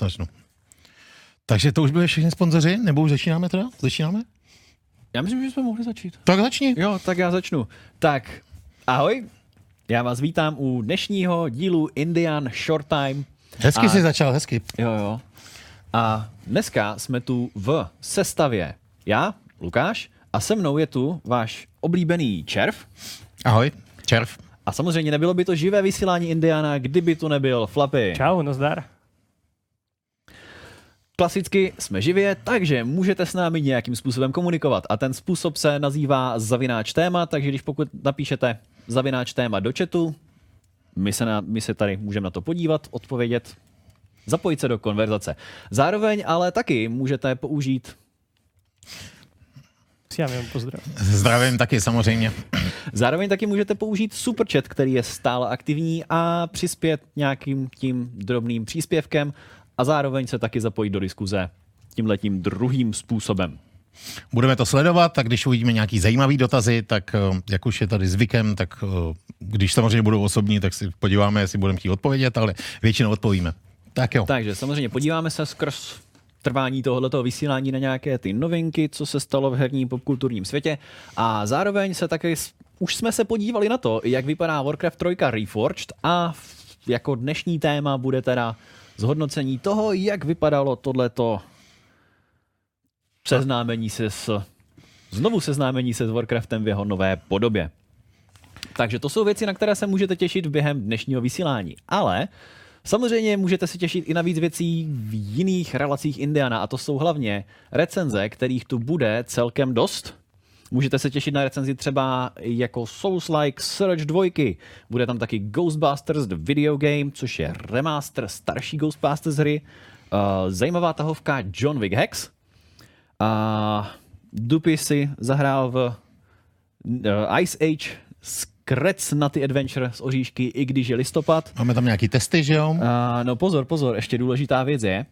začnu. Takže to už byly všechny sponzoři, nebo už začínáme teda? Začínáme? Já myslím, že jsme mohli začít. Tak začni. Jo, tak já začnu. Tak, ahoj. Já vás vítám u dnešního dílu Indian Short Time. Hezky A- jsi začal, hezky. Jo, jo. A dneska jsme tu v sestavě. Já, Lukáš, a se mnou je tu váš oblíbený červ. Ahoj, červ. A samozřejmě nebylo by to živé vysílání Indiana, kdyby tu nebyl Flapy. Čau, nazdar. Klasicky jsme živě, takže můžete s námi nějakým způsobem komunikovat. A ten způsob se nazývá zavináč téma, takže když pokud napíšete zavináč téma do chatu, my se, na, my se tady můžeme na to podívat, odpovědět, zapojit se do konverzace. Zároveň ale taky můžete použít Já jenom pozdrav. Zdravím taky samozřejmě. Zároveň taky můžete použít superchat, který je stále aktivní a přispět nějakým tím drobným příspěvkem a zároveň se taky zapojit do diskuze tímhletím druhým způsobem. Budeme to sledovat, tak když uvidíme nějaký zajímavý dotazy, tak eh, jak už je tady zvykem, tak eh, když samozřejmě budou osobní, tak si podíváme, jestli budeme chtít odpovědět, ale většinou odpovíme. Tak jo. Takže samozřejmě podíváme se skrz trvání tohoto vysílání na nějaké ty novinky, co se stalo v herním popkulturním světě a zároveň se také už jsme se podívali na to, jak vypadá Warcraft 3 Reforged a jako dnešní téma bude teda zhodnocení toho, jak vypadalo tohleto seznámení se s znovu seznámení se s Warcraftem v jeho nové podobě. Takže to jsou věci, na které se můžete těšit během dnešního vysílání. Ale samozřejmě můžete se těšit i na víc věcí v jiných relacích Indiana a to jsou hlavně recenze, kterých tu bude celkem dost. Můžete se těšit na recenzi třeba jako Souls-like Surge 2. Bude tam taky Ghostbusters The Video Game, což je remaster starší Ghostbusters hry. Uh, zajímavá tahovka John Wick Hex. A Dupy si zahrál v uh, Ice Age Scratch na ty Adventure z oříšky, i když je listopad. Máme tam nějaký testy, že jo? Uh, no pozor, pozor, ještě důležitá věc je,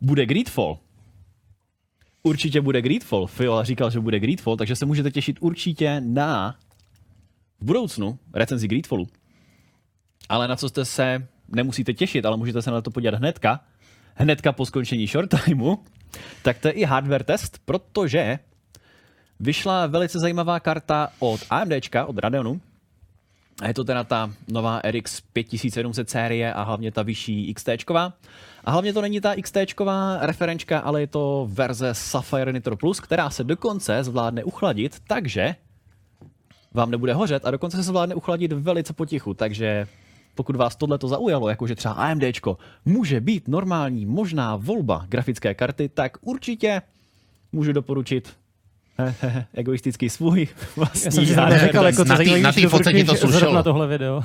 bude Greedfall. Určitě bude Greedfall. Fiola říkal, že bude Greedfall, takže se můžete těšit určitě na v budoucnu recenzi Greedfallu. Ale na co jste se nemusíte těšit, ale můžete se na to podívat hnedka, hnedka po skončení short timeu, tak to je i hardware test, protože vyšla velice zajímavá karta od AMDčka, od Radeonu, a je to teda ta nová RX 5700 série a hlavně ta vyšší XT. A hlavně to není ta XT referenčka, ale je to verze Sapphire Nitro Plus, která se dokonce zvládne uchladit, takže vám nebude hořet a dokonce se zvládne uchladit velice potichu, takže pokud vás tohle to zaujalo, jakože třeba AMDčko může být normální možná volba grafické karty, tak určitě můžu doporučit egoistický svůj vlastní Já jsem zrovna říkal, jako Na co tý- na fotce ti to slušelo. zrovna tohle video.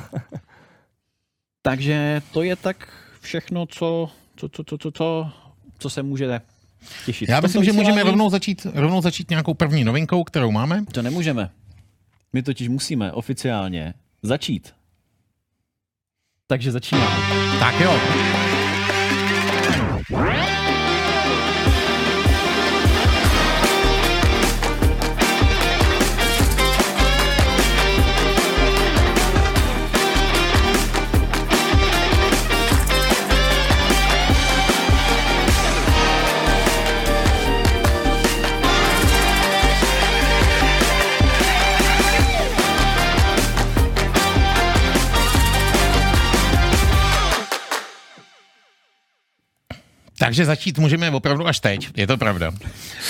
Takže to je tak všechno, co, co, co, co, co, co, co se můžete těšit. Já myslím, že můžeme rovnou začít, rovnou začít nějakou první novinkou, kterou máme. To nemůžeme. My totiž musíme oficiálně začít. Takže začínáme. Tak jo. Takže začít můžeme opravdu až teď, je to pravda.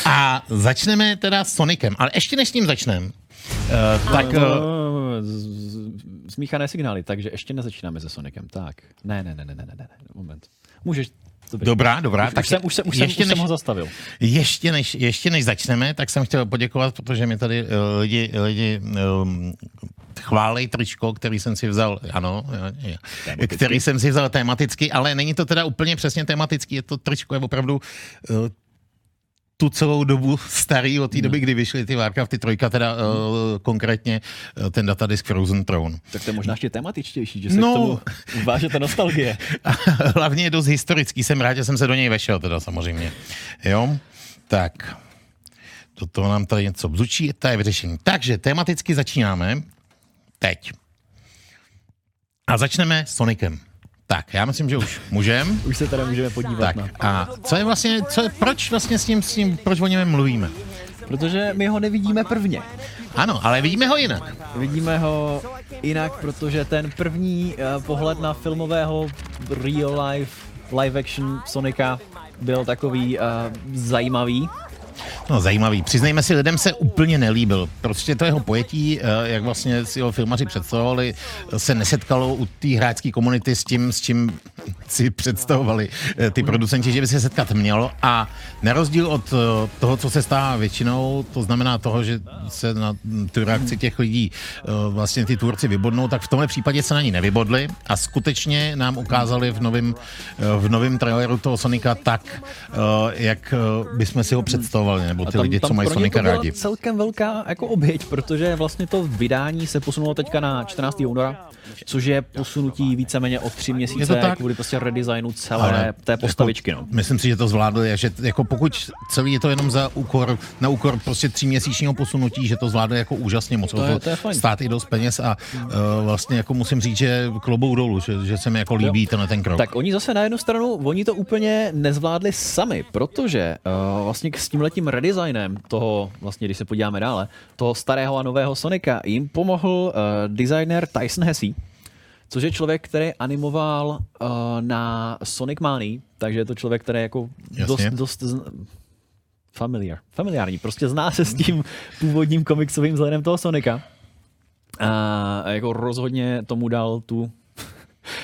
A začneme teda s Sonicem, ale ještě než s ním začneme, uh, tak uh, Zmíchané signály, takže ještě nezačínáme se Sonicem. Tak. Ne, ne, ne, ne, ne, ne, ne, moment. Můžeš. Dobrý. dobrá, dobrá. Už, už, jsem, už, jsem, už, jsem, ještě už než, jsem ho zastavil. ještě, než, ještě než začneme, tak jsem chtěl poděkovat, protože mi tady uh, lidi, lidi um, chválej tričko, který jsem si vzal, ano, Tematicky. který jsem si vzal tematicky, ale není to teda úplně přesně tematický, je to tričko je opravdu uh, tu celou dobu starý, od té doby, kdy vyšly ty Warcrafty trojka, teda uh, konkrétně uh, ten datadisk Frozen Throne. Tak to je možná ještě tematičtější, že se No. k tomu váže ta nostalgie. Hlavně je dost historický, jsem rád, že jsem se do něj vešel teda samozřejmě. Jo, tak. Do toho nám tady něco bzučí, to je vyřešení. Takže tematicky začínáme teď. A začneme s Sonicem. Tak, já myslím, že už můžem. Už se teda můžeme podívat Tak na... a co je vlastně, co je, proč vlastně s tím, s tím, proč o něm mluvíme? Protože my ho nevidíme prvně. Ano, ale vidíme ho jinak. Vidíme ho jinak, protože ten první uh, pohled na filmového real life live action Sonika byl takový uh, zajímavý. No zajímavý. Přiznejme si, lidem se úplně nelíbil. Prostě to jeho pojetí, eh, jak vlastně si ho filmaři představovali, se nesetkalo u té hráčské komunity s tím, s čím si představovali eh, ty producenti, že by se setkat mělo. A na rozdíl od eh, toho, co se stává většinou, to znamená toho, že se na tu reakci těch lidí vlastně ty tvůrci vybodnou, tak v tomhle případě se na ní nevybodli a skutečně nám ukázali v novém v novém traileru toho Sonika tak, jak bychom si ho představovali nebo ty tam, lidi, tam co mají Sonika rádi. celkem velká jako oběť, protože vlastně to vydání se posunulo teďka na 14. února, což je posunutí víceméně o tři měsíce kvůli prostě redesignu celé Ale té postavičky. Jako, no. Myslím si, že to zvládli, že jako pokud celý je to jenom za úkor, na úkor prostě tříměsíčního posunutí, že to zvládli jako úžasně moc. To, je, to je stát i dost peněz a uh, vlastně jako musím říct, že klobou dolů, že, že se mi jako líbí ten, ten krok. Tak oni zase na jednu stranu, oni to úplně nezvládli sami, protože uh, vlastně s tím redesignem toho, vlastně když se podíváme dále, toho starého a nového Sonika jim pomohl uh, designer Tyson Hesse, což je člověk, který animoval uh, na Sonic Mania, takže je to člověk, který jako Jasně. dost, dost familiar, familiární, prostě zná se s tím původním komiksovým vzhledem toho Sonika. A jako rozhodně tomu dal tu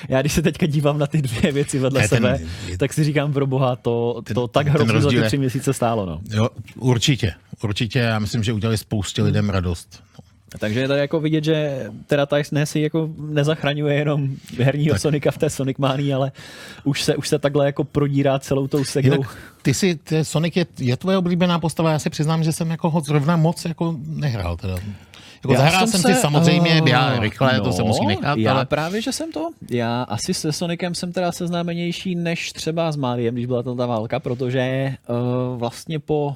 já když se teďka dívám na ty dvě věci vedle ten, sebe, je, tak si říkám pro boha, to, ten, to tak hrozně za ty tři měsíce stálo. No. Jo, určitě, určitě, já myslím, že udělali spoustě lidem radost. Takže je tady jako vidět, že teda Tyson si jako nezachraňuje jenom herního tak. Sonika v té Sonic Manii, ale už se, už se takhle jako prodírá celou tou segou. Jinak ty si, ty Sonic je, je tvoje oblíbená postava, já si přiznám, že jsem jako ho zrovna moc jako nehrál teda. Jako zahrál jsem, jsem si samozřejmě, uh, já rychle, no, to se musí nechat. Já ale... právě, že jsem to. Já asi se Sonicem jsem teda seznámenější než třeba s Mariem, když byla ta válka, protože uh, vlastně po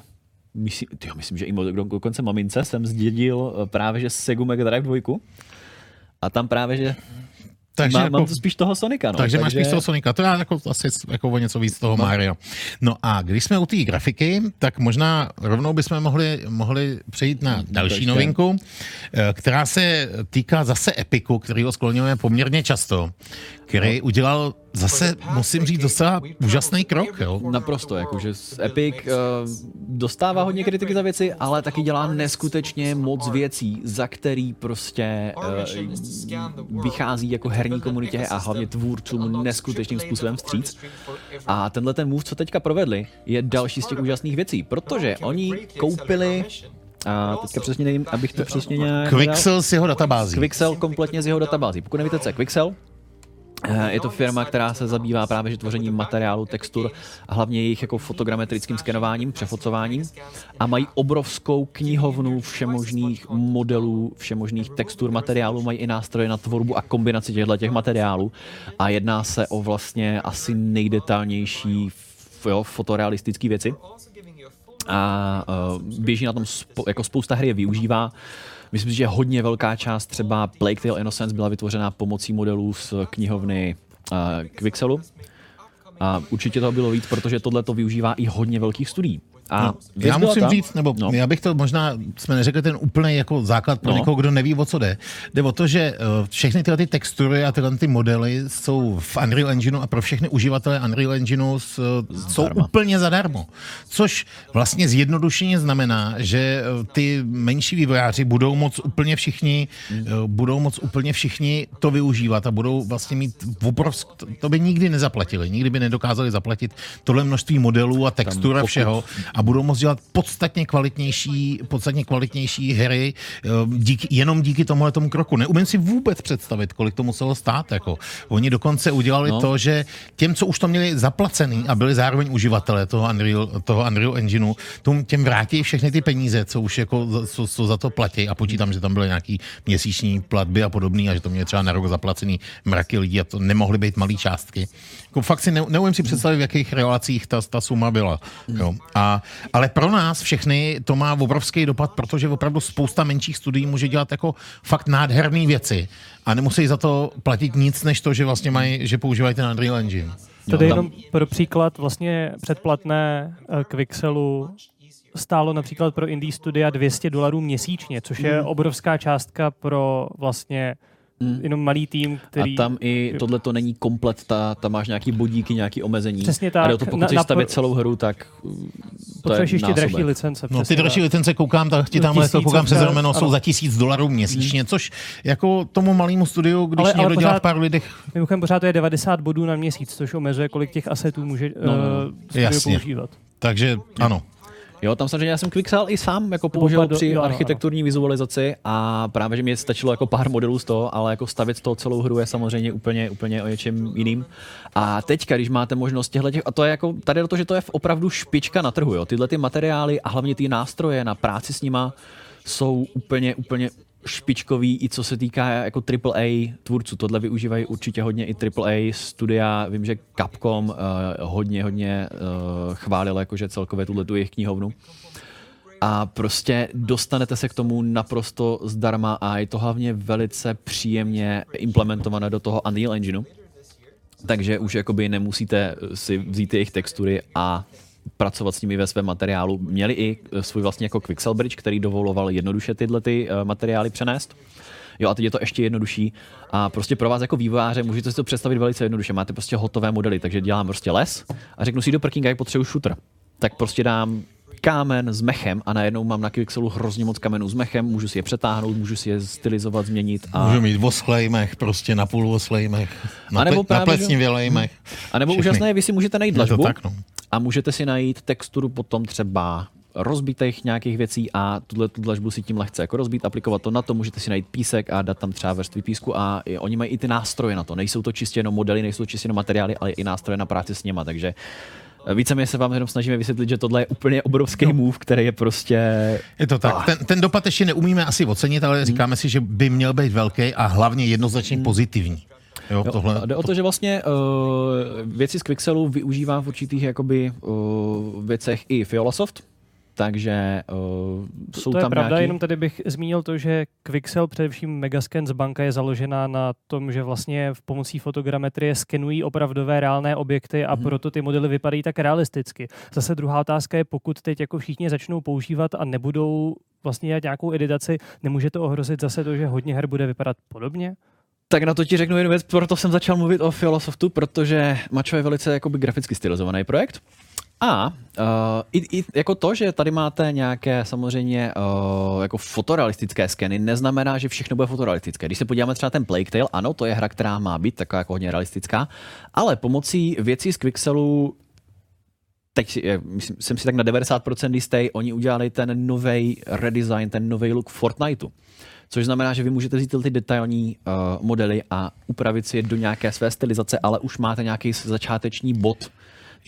myslím, tyjo, myslím, že i dokonce mamince jsem zdědil eh, právě že Segu Mega Drive 2 a tam právě, že takže Má, jako, mám to spíš toho Sonika. No. Takže, takže máš spíš toho Sonika, to je jako, asi jako o něco víc toho no. Mario. No a když jsme u té grafiky, tak možná rovnou bychom mohli, mohli přejít na další novinku, eh, která se týká zase Epiku, který ho skloňujeme poměrně často, který no. udělal zase, musím říct, docela úžasný krok. Jo? Naprosto, jakože Epic uh, dostává hodně kritiky za věci, ale taky dělá neskutečně moc věcí, za který prostě uh, vychází jako herní komunitě a hlavně tvůrcům neskutečným způsobem vstříc. A tenhle ten move, co teďka provedli, je další z těch úžasných věcí, protože oni koupili a teďka přesně nevím, abych to přesně nějak... Quixel z jeho databází. Quixel kompletně z jeho databází. Pokud nevíte, co je Quixel, je to firma, která se zabývá právě že tvořením materiálu, textur a hlavně jejich jako fotogrametrickým skenováním, přefocováním. A mají obrovskou knihovnu všemožných modelů, všemožných textur materiálů, mají i nástroje na tvorbu a kombinaci těchto těch materiálů. A jedná se o vlastně asi nejdetálnější jo, fotorealistické věci. A uh, běží na tom spo, jako spousta hry je využívá. Myslím si, že hodně velká část třeba Plague Tale Innocence byla vytvořena pomocí modelů z knihovny uh, Quixelu. A určitě to bylo víc, protože tohle to využívá i hodně velkých studií. A no, já musím ta? říct, nebo no. já bych to možná, jsme neřekli ten úplný jako základ pro no. někoho, kdo neví, o co jde. Jde o to, že uh, všechny tyhle ty textury a tyhle ty modely jsou v Unreal Engineu a pro všechny uživatele Unreal Engineu uh, jsou úplně zadarmo. Což vlastně zjednodušeně znamená, že uh, ty menší vývojáři budou moc úplně všichni, budou moc úplně všichni to využívat a budou vlastně mít obrovsk, to, to by nikdy nezaplatili, nikdy by nedokázali zaplatit tohle množství modelů a textur a všeho a budou moct dělat podstatně kvalitnější, podstatně kvalitnější hry eh, díky, jenom díky tomuhle tomu kroku. Neumím si vůbec představit, kolik to muselo stát. Jako. Oni dokonce udělali no. to, že těm, co už to měli zaplacený a byli zároveň uživatelé toho Unreal, toho Unreal Engineu, těm vrátí všechny ty peníze, co už jako, co, co za to platí a počítám, že tam byly nějaký měsíční platby a podobný a že to měli třeba na rok zaplacený mraky lidí a to nemohly být malé částky Jako fakt si ne, neumím si představit, v jakých relacích ta, ta suma byla. Jo. A, ale pro nás všechny to má obrovský dopad, protože opravdu spousta menších studií může dělat jako fakt nádherné věci a nemusí za to platit nic, než to, že vlastně mají, že používají ten Unreal Engine. Tady jenom pro příklad, vlastně předplatné eh, Quixelu stálo například pro indie studia 200 dolarů měsíčně, což je Mm. obrovská částka pro vlastně Mm. jenom malý tým, který... A tam i tohle to není komplet, ta, tam máš nějaký bodíky, nějaký omezení. Přesně A tak. jde o to, pokud Na- chceš stavět celou hru, tak to Potřebuješ je ještě dražší licence. No ty tak. licence koukám, tak ti tamhle to koukám přes rameno, jsou za tisíc dolarů měsíčně, což jako tomu malému studiu, když Ale- ale někdo dělá pořád- v pár lidech, Mimochodem pořád to je 90 bodů na měsíc, což omezuje, kolik těch asetů může No, no, no. uh, studio Jasně. používat. takže ano. Jo, tam samozřejmě já jsem Quixel i sám jako použil do- při jo, architekturní vizualizaci a právě, že mi stačilo jako pár modelů z toho, ale jako stavět z toho celou hru je samozřejmě úplně, úplně o něčem jiným. A teďka, když máte možnost těchto těch, a to je jako, tady je to, že to je opravdu špička na trhu, jo. Tyhle ty materiály a hlavně ty nástroje na práci s nima jsou úplně, úplně špičkový, i co se týká jako AAA tvůrců. Tohle využívají určitě hodně i AAA studia. Vím, že Capcom uh, hodně, hodně uh, chválil jakože celkově tuhle tu jejich knihovnu. A prostě dostanete se k tomu naprosto zdarma a je to hlavně velice příjemně implementované do toho Unreal Engineu. Takže už jakoby nemusíte si vzít jejich textury a pracovat s nimi ve svém materiálu. Měli i eh, svůj vlastně jako Quixel Bridge, který dovoloval jednoduše tyhle ty eh, materiály přenést. Jo, a teď je to ještě jednodušší. A prostě pro vás jako vývojáře můžete si to představit velice jednoduše. Máte prostě hotové modely, takže dělám prostě les a řeknu si do parkinga, jak potřebuji shooter. Tak prostě dám kámen s mechem a najednou mám na Quixelu hrozně moc kamenů s mechem, můžu si je přetáhnout, můžu si je stylizovat, změnit. A... Můžu mít voschlej mech, prostě na půl voschlej mech, na, A nebo na právě, že- plesnivělej mech. A nebo Všechny. úžasné je, vy si můžete najít dlažbu tak, no. a můžete si najít texturu potom třeba rozbitých nějakých věcí a tuhle tu dlažbu si tím lehce jako rozbít, aplikovat to na to, můžete si najít písek a dát tam třeba vrství písku a i, oni mají i ty nástroje na to. Nejsou to čistě jenom modely, nejsou to čistě jenom materiály, ale i nástroje na práci s něma, takže víceméně se vám jenom snažíme vysvětlit, že tohle je úplně obrovský move, který je prostě... Je to tak. Ah. Ten, ten dopad ještě neumíme asi ocenit, ale říkáme si, že by měl být velký a hlavně jednoznačně pozitivní. Jo, Jo, tohle, jde o to, že vlastně uh, věci z Quixelu využívá v určitých jakoby, uh, věcech i Fiolasoft, takže uh, jsou to je tam pravda, nějaký... jenom tady bych zmínil to, že Quixel, především Megascan z banka, je založená na tom, že vlastně v pomocí fotogrametrie skenují opravdové reálné objekty a Mhm. proto ty modely vypadají tak realisticky. Zase druhá otázka je, pokud teď jako všichni začnou používat a nebudou vlastně dělat nějakou editaci, nemůže to ohrozit zase to, že hodně her bude vypadat podobně? Tak na to ti řeknu jednu věc, proto jsem začal mluvit o Fiolosoftu, protože Macho je velice jakoby graficky stylizovaný projekt. A uh, i, i jako to, že tady máte nějaké samozřejmě uh, jako fotorealistické skeny, neznamená, že všechno bude fotorealistické. Když se podíváme třeba ten Plague Tale, ano, to je hra, která má být taková jako hodně realistická, ale pomocí věcí z Quixelu teď eh, myslím, jsem si tak na 90% jistý, oni udělali ten nový redesign, ten nový look Fortniteu. Což znamená, že vy můžete vzít ty detailní uh, modely a upravit si je do nějaké své stylizace, ale už máte nějaký začáteční bod.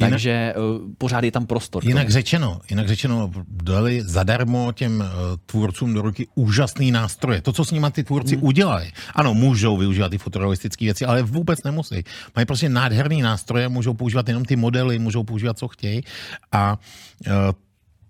Jinak- Takže uh, pořád je tam prostor. Jinak řečeno, jinak řečeno, dali zadarmo těm uh, tvůrcům do ruky úžasný nástroje. To, co s nimi ty tvůrci Hmm. mm. udělají. Ano, můžou využívat ty fotorealistické věci, ale vůbec nemusí. Mají prostě nádherný nástroje, můžou používat jenom ty modely, můžou používat, co chtějí. A uh,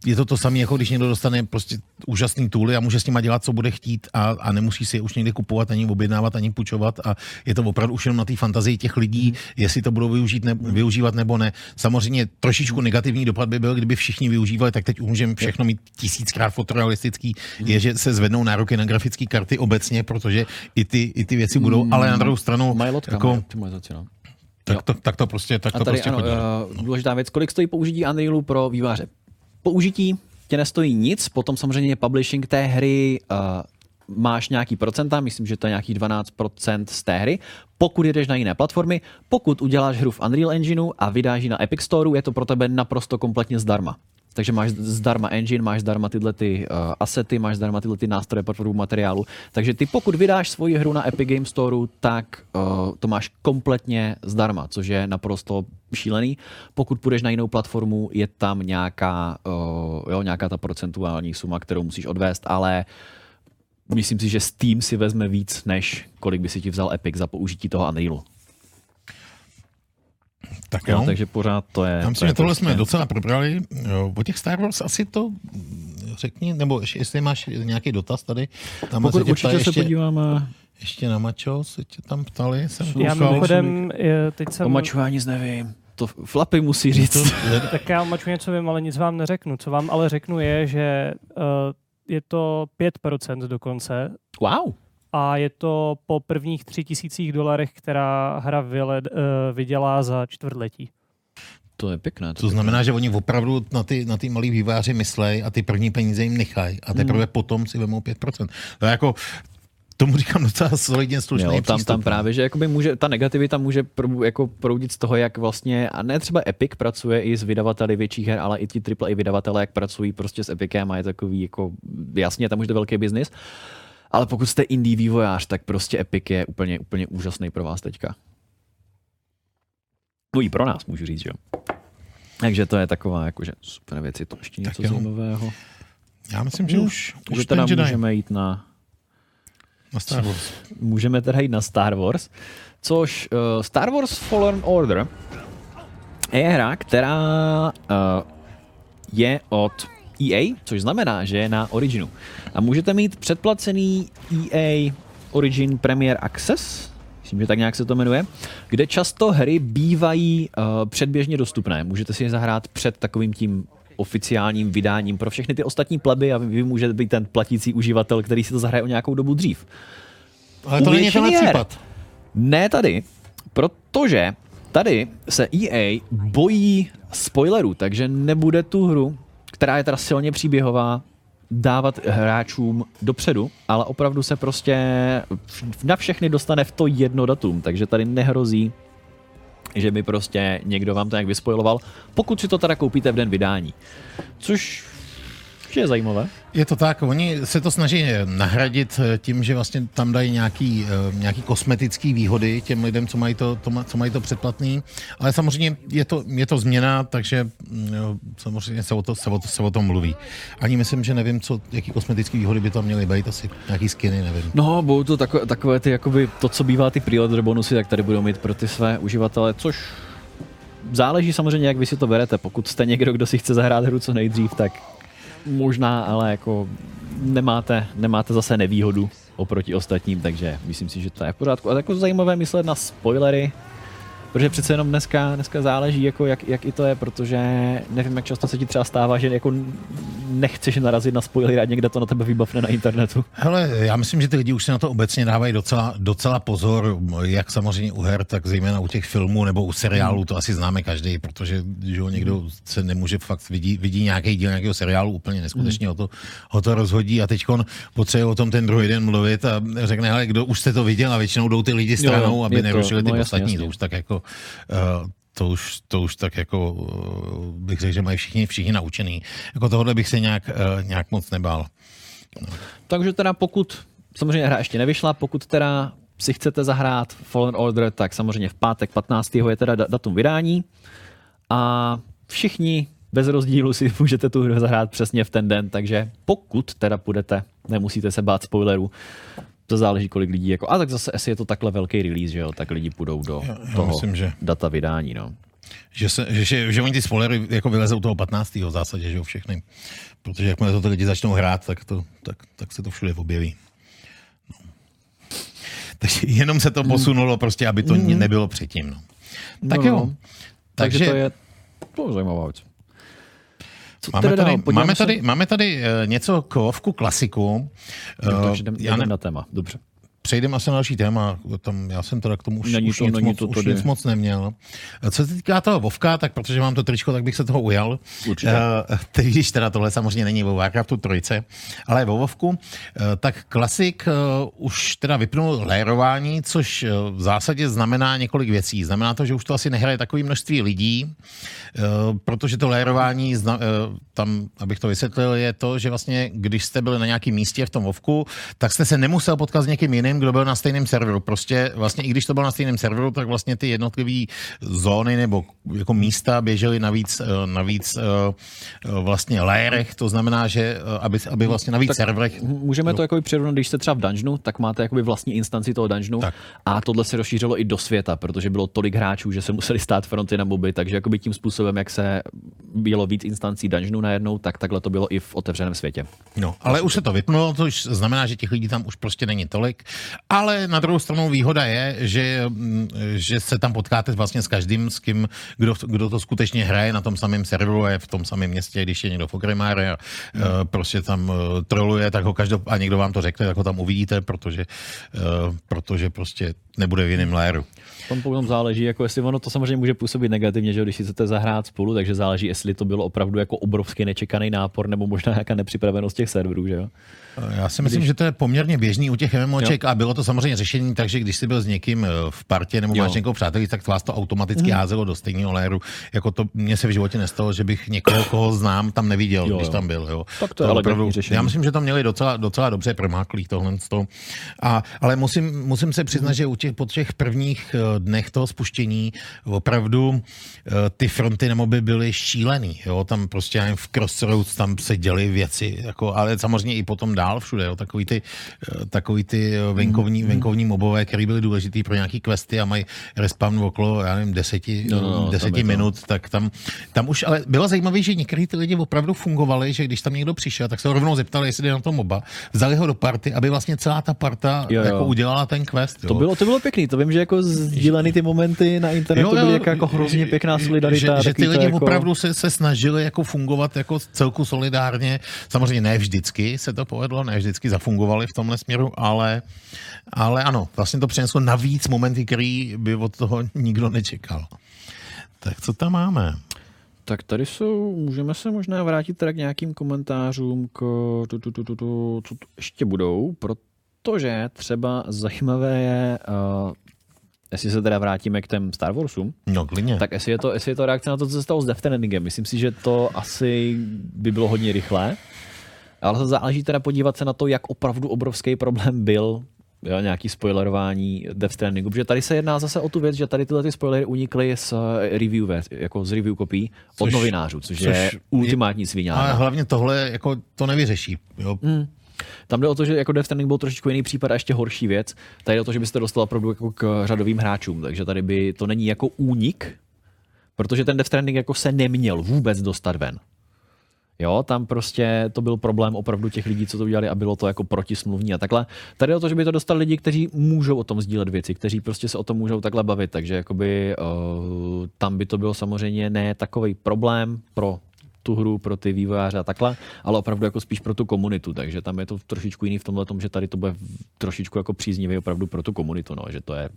je to to samé, jako když někdo dostane prostě úžasný tooly a může s nima dělat, co bude chtít a, a nemusí si je už někde kupovat, ani objednávat, ani půjčovat a je to opravdu už jenom na té fantazii těch lidí, jestli to budou využít ne, využívat nebo ne. Samozřejmě trošičku negativní dopad by byl, kdyby všichni využívali, tak teď už můžeme všechno mít tisíckrát fotorealistický, je, že se zvednou nároky na grafické karty obecně, protože i ty, i ty věci budou, ale na druhou stranu, Mají lotka, jako, no. tak, to, tak to prostě, tak A to tady prostě ano, chodí. uh, důležitá věc, kolik stojí použití Unrealu pro výváře? Použití tě nestojí nic, potom samozřejmě publishing té hry uh, máš nějaký procenta, myslím, že to je nějakých 12% z té hry. Pokud jedeš na jiné platformy, pokud uděláš hru v Unreal Engineu a vydáš ji na Epic Store, je to pro tebe naprosto kompletně zdarma. Takže máš zdarma engine, máš zdarma tyhle ty uh, asety, máš zdarma tyhle ty nástroje pro tvorbu materiálu. Takže ty pokud vydáš svoji hru na Epic Game Store, tak uh, to máš kompletně zdarma, což je naprosto šílený. Pokud půjdeš na jinou platformu, je tam nějaká, uh, jo, nějaká ta procentuální suma, kterou musíš odvést, ale myslím si, že Steam si vezme víc, než kolik by si ti vzal Epic za použití toho Unrealu. Tak Jo, jo. takže pořád to je... Já to myslím, je že tohle prostě- jsme docela probrali. Jo, O těch Star Wars asi to řekni, nebo ještě, jestli máš nějaký dotaz tady. Tam Pokud se tě určitě ptají se ještě, podíváme... ještě na mačo, se tě tam ptali. Jsem Já mimochodem, je- teď jsem... O mačování nic nevím. To Flapy musí říct. Tak já o maču něco vím, ale nic vám neřeknu. Co vám ale řeknu je, že uh, je to 5% dokonce Wow. a je to po prvních tři tisících dolarech, která hra vyle, uh, vydělá za čtvrtletí. To je pěkné. To znamená, že oni opravdu na ty, na ty malý výváři myslej a ty první peníze jim nechají a teprve Hmm. potom si vemou 5%. To je jako, tomu říkám docela solidně slušný Jo, tam, přístup. tam právě, že jakoby může, ta negativita může prou, jako proudit z toho, jak vlastně, a ne třeba Epic pracuje i s vydavateli větších her, ale i ti AAA vydavatele, jak pracují prostě s Epicem a je takový jako, jasně, tam už je to velký biznis, ale pokud jste indie vývojář, tak prostě Epic je úplně, úplně úžasný pro vás teďka. No i pro nás, můžu říct, že jo. Takže to je taková jakože super věc, je to ještě něco zajímavého. Já myslím, že už, Takže už ten teda Jedi můžeme jít na na Star Wars. můžeme teda jít na Star Wars, což uh, Star Wars Fallen Order je hra, která uh, je od EA, což znamená, že je na Originu. A můžete mít předplacený EA Origin Premier Access, myslím, že tak nějak se to jmenuje, kde často hry bývají uh, předběžně dostupné. Můžete si je zahrát před takovým tím oficiálním vydáním pro všechny ty ostatní pleby a vy můžete být ten platící uživatel, který si to zahraje o nějakou dobu dřív. Ale to není tenhle případ. Ne tady, protože tady se EA bojí spoilerů, takže nebude tu hru, která je teda silně příběhová, dávat hráčům dopředu, ale opravdu se prostě na všechny dostane v to jedno datum, takže tady nehrozí, že by prostě někdo vám to nějak vyspoiloval, pokud si to teda koupíte v den vydání. Což je zajímavé. Je to tak, oni se to snaží nahradit eh, tím, že vlastně tam dají nějaký, eh, nějaký kosmetický výhody těm lidem, co mají to, to, co mají to předplatný, ale samozřejmě je to, je to změna, takže mm, jo, samozřejmě se o, to, se, o to, se o tom mluví. Ani myslím, že nevím, co, jaký kosmetický výhody by tam měly být, asi nějaký skiny, nevím. No, budou to takové, takové ty, jakoby, to, co bývá ty pre-order bonusy, tak tady budou mít pro ty své uživatele, což záleží samozřejmě, jak vy si to berete. Pokud jste někdo, kdo si chce zahrát hru co nejdřív, tak možná, ale jako nemáte, nemáte zase nevýhodu oproti ostatním, takže myslím si, že to je v pořádku. A jako zajímavé myslet na spoilery, protože přece jenom dneska, dneska záleží, jako jak, jak, i to je, protože nevím, jak často se ti třeba stává, že jako nechceš narazit na spoilery a někde to na tebe vybavne na internetu. Hele, já myslím, že ty lidi už si na to obecně dávají docela, docela pozor, jak samozřejmě u her, tak zejména u těch filmů nebo u seriálů, to asi známe každý, protože že jo, někdo se nemůže fakt vidí, vidí nějaký díl nějakého seriálu, úplně neskutečně ho, to, ho to rozhodí a teď potřebuje o tom ten druhý den mluvit a řekne, hele, kdo už jste to viděl a většinou jdou ty lidi stranou, jo, aby je to- nerušili ty no jasně, ostatní, jasně. to už tak jako uh, to už, to už tak jako uh, bych řekl, že mají všichni, všichni naučený. Jako tohle bych se nějak, uh, nějak moc nebál. Takže teda pokud, samozřejmě hra ještě nevyšla, pokud teda si chcete zahrát Fallen Order, tak samozřejmě v pátek 15. je teda da- datum vydání a všichni bez rozdílu si můžete tu hru zahrát přesně v ten den, takže pokud teda půjdete, nemusíte se bát spoilerů, to záleží, kolik lidí, jako, a tak zase, jestli je to takhle velký release, že jo, tak lidi půjdou do Já- já toho myslím, že- data vydání, no. Že, se, že, že, že oni ty spoilery jako vylezou toho 15. v zásadě, že jo, všechny. Protože jakmile to ty lidi začnou hrát, tak, to, tak, tak se to všude objeví. No. Takže jenom se to posunulo prostě, aby to mm. nebylo předtím. No. Tak No, jo. no. Takže, Takže to je, to je zajímavá věc. Co Máme teda tady, dál? Máme, se- tady, máme tady uh, něco k lovku klasiku. Uh, takže jdeme já ne, jdem na téma, dobře. Přejdeme asi na další téma. Tam, já jsem teda k tomu už, Není už, to- nic, není moc, to už tady. nic moc neměl. Co se týká toho Vovka, tak protože mám to tričko, tak bych se toho ujal. Určitě. Uh, ty víš, teda tohle samozřejmě není o Warcraftu trojce, ale o Vovku. Uh, tak klasik uh, už teda vypnul lérování, což uh, v zásadě znamená několik věcí. Znamená to, že už to asi nehraje takové množství lidí, uh, protože to lérování, zna, uh, tam, abych to vysvětlil, je to, že vlastně, když jste byli na nějakém místě v tom Vovku, tak jste se nemusel potkat s někým jiným, nevím, kdo byl na stejném serveru. Prostě vlastně, i když to bylo na stejném serveru, tak vlastně ty jednotlivé zóny nebo jako místa běžely navíc, eh, navíc eh, vlastně layerech, to znamená, že aby, aby vlastně navíc tak serverech... Můžeme to jako přirovnat, když jste třeba v dungeonu, tak máte jakoby vlastní instanci toho dungeonu tak. a tohle se rozšířilo i do světa, protože bylo tolik hráčů, že se museli stát fronty na moby, takže jakoby tím způsobem, jak se bylo víc instancí dungeonu najednou, tak takhle to bylo i v otevřeném světě. No, ale už se to vypnulo, což znamená, že těch lidí tam už prostě není tolik. Ale na druhou stranu výhoda je, že, mm, že se tam potkáte vlastně s každým, s kým, kdo, kdo to skutečně hraje na tom samém serveru a je v tom samém městě, když je někdo v Okremáre a hmm. uh, prostě tam uh, troluje, tak ho každý, a někdo vám to řekne, tak ho tam uvidíte, protože, uh, protože prostě nebude v jiném léru. Tom potom záleží, jako jestli ono to samozřejmě může působit negativně, že když si chcete zahrát spolu, takže záleží, jestli to bylo opravdu jako obrovský nečekaný nápor nebo možná nějaká nepřipravenost těch serverů, že jo? Já si myslím, když... že to je poměrně běžný u těch MMOček jo. a bylo to samozřejmě řešení tak, že když jsi byl s někým eh, v partě nebo máš někoho přátelí, tak vás to automaticky mm. házelo do stejného léru. Jako to mě se v životě nestalo, že bych někoho, koho znám, tam neviděl, jo, když tam byl. Jo. Tak to, to je opravdu, řešení. Já myslím, že to měli docela, docela dobře promáklý tohle. A, ale musím, musím se přiznat, mm. že u těch, po těch prvních eh, dnech toho spuštění opravdu eh, ty fronty nebo by byly šílený. Jo. Tam prostě v Crossroads tam se děly věci, jako, ale samozřejmě i potom dál dál všude, jo, takový ty, eh, takový ty eh, venkovní, mm. venkovní mobové, které byly důležitý pro nějaký questy a mají respawn okolo, já nevím, deseti, no, no, no deseti minut, to. tak tam, tam už, ale bylo zajímavé, že některý ty lidi opravdu fungovali, že když tam někdo přišel, tak se ho rovnou zeptali, jestli jde na to moba, vzali ho do party, aby vlastně celá ta parta jo, jo. jako udělala ten quest. Jo. To bylo, to bylo pěkný, to vím, že jako sdílený ty momenty na internetu jo, jo, byly jako, jako hrozně pěkná solidarita. Že, že ty lidi jako... opravdu se, se snažili jako fungovat jako celku solidárně, samozřejmě ne vždycky se to povedlo, povedlo, ne vždycky zafungovaly v tomhle směru, ale, ale ano, vlastně to přineslo navíc momenty, který by od toho nikdo nečekal. Tak co tam máme? Tak tady jsou, můžeme se možná vrátit teda k nějakým komentářům, k, tu, tu, tu, tu, tu, co tu ještě budou, protože třeba zajímavé je, uh, jestli se teda vrátíme k těm Star Warsům, no, klidně. tak jestli je, to, jestli je to reakce na to, co se stalo s Death Strandingem. Myslím si, že to asi by bylo hodně rychlé. Ale záleží teda podívat se na to, jak opravdu obrovský problém byl jo, nějaký spoilerování Death Strandingu, protože tady se jedná zase o tu věc, že tady tyhle ty spoilery unikly z eh, review, jako z review kopí od novinářů, což, což je ultimátní svině. A hlavně tohle jako to nevyřeší. Jo. Mm. Tam jde o to, že jako Death Stranding byl trošičku jiný případ a ještě horší věc. Tady jde o to, že byste dostal opravdu jako k řadovým hráčům, takže tady by to není jako únik, protože ten Death Stranding jako se neměl vůbec dostat ven. Jo, tam prostě to byl problém opravdu těch lidí, co to udělali a bylo to jako protismluvní a takhle. Tady o to, že by to dostali lidi, kteří můžou o tom sdílet věci, kteří prostě se o tom můžou takhle bavit, takže jakoby uh, tam by to bylo samozřejmě ne takový problém pro tu hru, pro ty vývojáře a takhle, ale opravdu jako spíš pro tu komunitu, takže tam je to trošičku jiný v tomhle tom, že tady to bude trošičku jako příznivý opravdu pro tu komunitu, no, že to je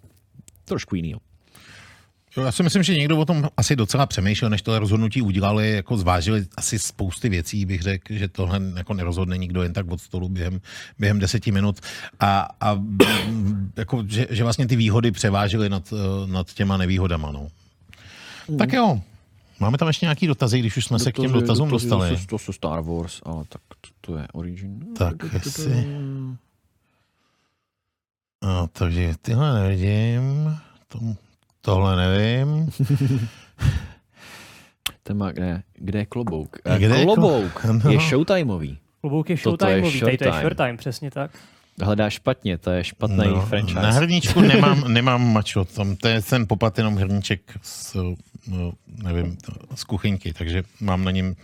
trošku jiný. Jo. Já si myslím, že někdo o tom asi docela přemýšlel, než to rozhodnutí udělali, jako zvážili asi spousty věcí, bych řekl, že tohle jako nerozhodne nikdo jen tak od stolu během, během deseti minut a, a jako, že, že, vlastně ty výhody převážily nad, nad těma nevýhodama. No. Mm. Tak jo, máme tam ještě nějaký dotazy, když už jsme dotazy, se k těm dotazům dotazy, dostali. To, jsou Star Wars, ale tak to, to je Origin. Tak, jestli... No, takže tyhle nevidím. Tomu Tohle nevím. Téma, kde, kde je klobouk? Kde klobouk je, klo... je showtimeový. Klobouk je showtimeový, tady to je showtime, přesně tak. Hledá špatně, to je špatný no, franchise. Na hrníčku nemám, nemám mačo, tam, to je ten popat jenom hrníček z, no, nevím, z kuchyňky, takže mám na něm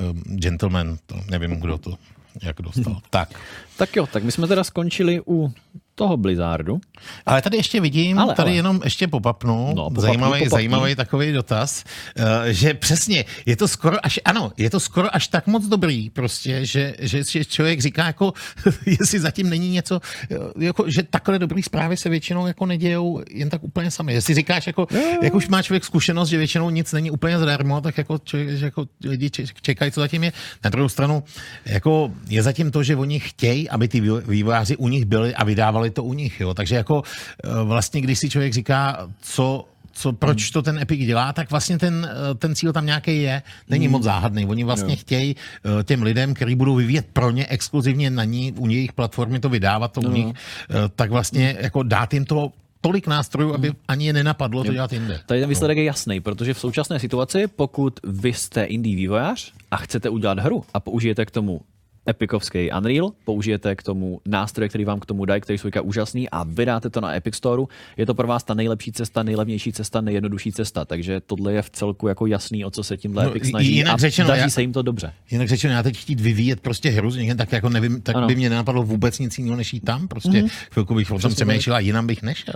uh, gentleman, to nevím, kdo to jak dostal. tak. Tak jo, tak my jsme teda skončili u toho Blizzardu. Ale tady ještě vidím, ale, tady ale. jenom ještě popapnu, no, popapnu zajímavý, popapnu. zajímavý takový dotaz, uh, že přesně, je to skoro až, ano, je to skoro až tak moc dobrý prostě, že, že, člověk říká jako, jestli zatím není něco, eh, jako, že takhle dobrý zprávy se většinou jako nedějou jen tak úplně sami. Jestli říkáš jako, jak už má člověk zkušenost, že většinou nic není úplně zdarma, tak jako, člověk, že jako lidi čekají, co zatím je. Na druhou stranu, jako je zatím to, že oni chtějí, aby ty vývojáři u nich byli a vydávali to u nich. Jo. Takže jako eh, vlastně, když si člověk říká, co co, proč to ten Epic dělá, tak vlastně ten, eh, ten cíl tam nějaký je. Není moc záhadný. Oni vlastně chtějí eh, těm lidem, kteří budou vyvíjet pro ně exkluzivně na ní, u jejich platformy to vydávat, to u nich, eh, tak vlastně jako dát jim to tolik nástrojů, aby ani je nenapadlo to dělat jinde. Tady ten výsledek je jasný, protože v současné situaci, pokud vy jste indie vývojář a chcete udělat hru a použijete k tomu Epicovský Unreal, použijete k tomu nástroje, který vám k tomu dají, který jsou úžasný a vydáte to na Epic Store, je to pro vás ta nejlepší cesta, nejlevnější cesta, nejjednodušší cesta. Takže tohle je v celku jako jasný, o co se tímhle No, Epic snaží jinak a řečeno, daří já- se jim to dobře. Jinak řečeno, já teď chtít vyvíjet prostě hru tak jako nevím, tak Ano. by mě nenapadlo vůbec nic jiného, než jít tam. Prostě mm-hmm. chvilku bych o tom přemýšlel a jinam bych nešel.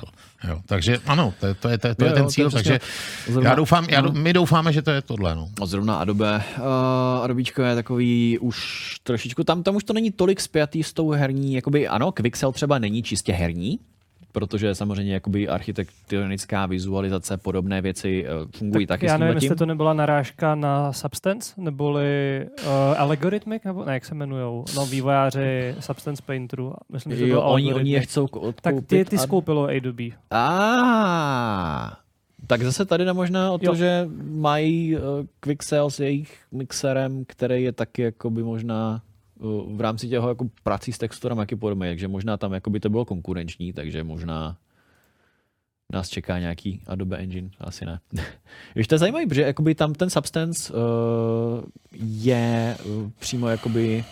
Jo. Takže ano, to, je- to je, to, je- to Jo, je ten to je cíl, takže zrovna- já doufám, já, dou- my doufáme, že to je tohle. No. Zrovna Adobe, uh, Adobíčko je takový už trošičku, tam, tam už to není tolik spjatý s tou herní, jakoby ano, Quixel třeba není čistě herní, protože samozřejmě jakoby architektonická vizualizace, podobné věci uh, fungují Tak taky já s nevím, tímhletím. jestli to nebyla narážka na Substance, neboli uh, Algorithmic, nebo ne, jak se jmenujou, no vývojáři Substance Painteru. Myslím, že to Jo, oni, oni je chcou odkoupit. Tak ty, ty skoupilo Adobe. A tak zase tady jde možná o to, Jo. že mají uh, Quixel s jejich mixerem, který je taky jakoby možná v rámci těho jako prací s texturem jaký podobný, takže možná tam jakoby to bylo konkurenční, takže možná nás čeká nějaký Adobe Engine, asi ne. Víš, to je zajímavé, protože jakoby tam ten Substance uh, je uh, přímo jakoby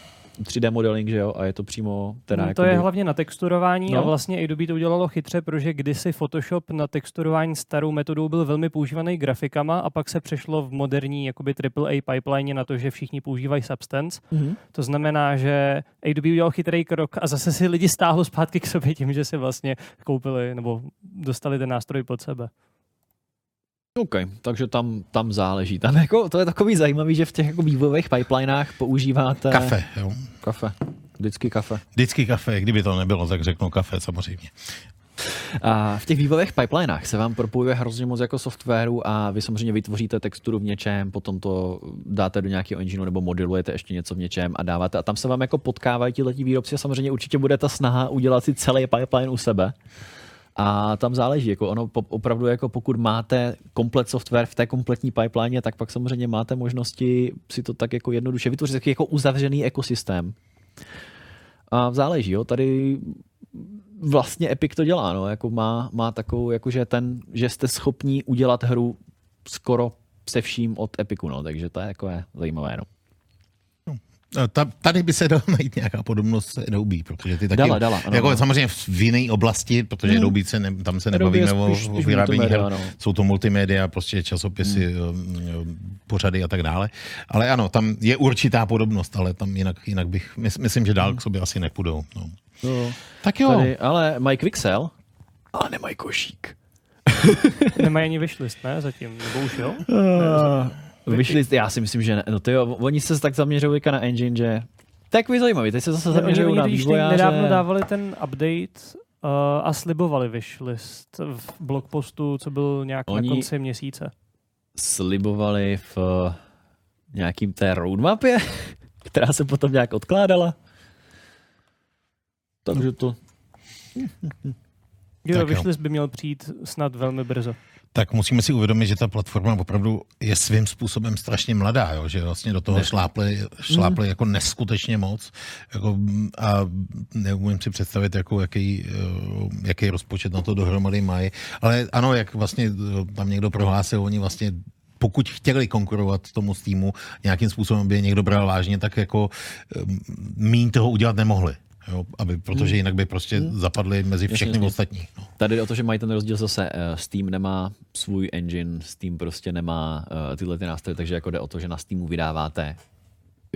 3D modeling, že jo, a je to přímo teda No, to jakoby... je hlavně na texturování No. a vlastně Adobe to udělalo chytře, protože kdysi Photoshop na texturování starou metodou byl velmi používaný grafikama a pak se přešlo v moderní jakoby AAA pipeline na to, že všichni používají Substance. Mhm. To znamená, že Adobe udělal chytrý krok a zase si lidi stáhlo zpátky k sobě tím, že si vlastně koupili nebo dostali ten nástroj pod sebe. OK, takže tam, tam záleží. Tam jako, to je takový zajímavý, že v těch jako vývojových pipelinách používáte... Kafe, jo. Kafe. Vždycky kafe. Vždycky kafe, kdyby to nebylo, tak řeknu kafe samozřejmě. A v těch vývojových pipelinách se vám propojuje hrozně moc jako softwaru a vy samozřejmě vytvoříte texturu v něčem, potom to dáte do nějakého engineu nebo modelujete ještě něco v něčem a dáváte. A tam se vám jako potkávají ti letí výrobci a samozřejmě určitě bude ta snaha udělat si celý pipeline u sebe. A tam záleží, jako ono opravdu, jako pokud máte komplet software v té kompletní pipeline, tak pak samozřejmě máte možnosti si to tak jako jednoduše vytvořit, takový jako uzavřený ekosystém. A záleží, jo, tady vlastně Epic to dělá, no, jako má, má takovou, jakože ten, že jste schopní udělat hru skoro se vším od Epiku, no, takže to je jako je zajímavé, no. Tady by se dala najít nějaká podobnost s Adobe, protože ty taky, Dala, dala, ano, jako ano. samozřejmě v jiné oblasti, protože Mhm. Adobe se ne, tam se nebavíme o, o vyrábění her, multimédia, no. jsou to multimédia, prostě časopisy, mm. pořady a tak dále. Ale ano, tam je určitá podobnost, ale tam jinak, jinak bych, mys, myslím, že dál k sobě asi nepůjdou. No. no. Tak jo, Tady, ale mají Quixel, ale nemají košík. Nemají ani wishlist, ne, zatím, nebo už jo? Vyšli, já si myslím, že ne. No to jo, oni se tak zaměřují teďka na engine, že to je takový zajímavý, teď se zase zaměřují na vývojáře. nedávno dávali ten update uh, a slibovali wishlist v blogpostu, co byl nějak Oni- na konci měsíce. slibovali v eh, nějakým té roadmapě, která se potom nějak odkládala. Takže to... Jo, Tak jo. wishlist by měl přijít snad velmi brzo. Tak musíme si uvědomit, že ta platforma opravdu je svým způsobem strašně mladá, jo? že vlastně do toho šlápli, šlápli Mhm. jako neskutečně moc jako, a neumím si představit, jako, jaký, eh, jaký rozpočet na to dohromady mají. Ale ano, jak vlastně eh, tam někdo prohlásil, oni vlastně pokud chtěli konkurovat tomu Steamu nějakým způsobem, by je někdo bral vážně, tak jako eh, míň toho udělat nemohli. Jo, aby, protože jinak by prostě zapadli mezi všechny jasně. ostatní. No. Tady jde o to, že mají ten rozdíl zase. eh, Steam nemá svůj engine, Steam prostě nemá uh, tyhle ty nástroje, takže jako jde o to, že na Steamu vydáváte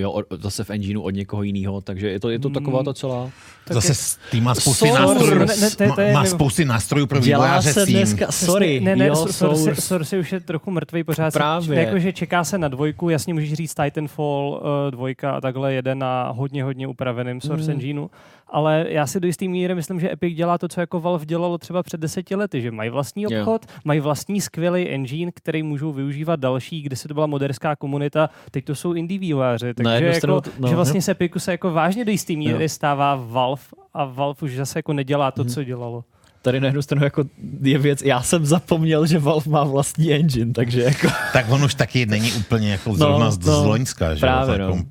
jo, od- zase v engineu od někoho jiného, takže je to, je to taková ta celá... Tak Zase je- Steam má spousty Source. nástrojů, Ne, ne, to je- to je má, spousty nástrojů pro Dělá vývojáře se dneska, sorry, ne, ne, jo, Source, Source. Source už je trochu mrtvý pořád. Právě. Jakože čeká se na dvojku, jasně můžeš říct Titanfall uh, dvojka a takhle jede na hodně, hodně upraveném Source Mm. engineu. Ale já si do jistý míry myslím, že Epic dělá to, co jako Valve dělalo třeba před deseti lety, že mají vlastní obchod, mají vlastní skvělý engine, který můžou využívat další, kde se to byla moderská komunita, teď to jsou indie vývojáři, takže jako, stranu no. že vlastně se Epiku se jako vážně do jistý míry Jo. stává Valve a Valve už zase jako nedělá to, co dělalo. tady na jednu stranu jako je věc, já jsem zapomněl, že Valve má vlastní engine, takže jako... Tak on už taky není úplně jako zrovna No, z, no, z Loňska, že jo, právě, tak no.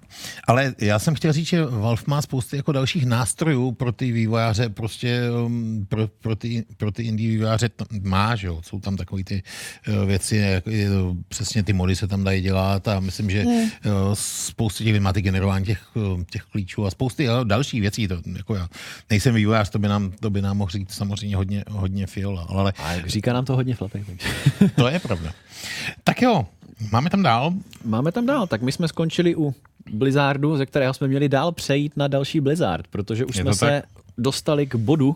Ale já jsem chtěl říct, že Valve má spousty jako dalších nástrojů pro ty vývojáře, prostě um, pro, pro, ty, pro ty indie vývojáře má, že jo, jsou tam takové ty uh, věci, jako, je, přesně ty mody se tam dají dělat a myslím, že uh, spousty těch má ty generování těch, uh, těch klíčů a spousty uh, dalších věcí, to, jako já nejsem vývojář, to by nám, to by nám mohl říct samozřejmě hodně, hodně fiola, ale A říká nám to hodně flapek, takže... to je pravda. Tak jo, máme tam dál. Máme tam dál, tak my jsme skončili u Blizzardu, ze kterého jsme měli dál přejít na další Blizzard, protože už jsme to se tak? dostali k bodu,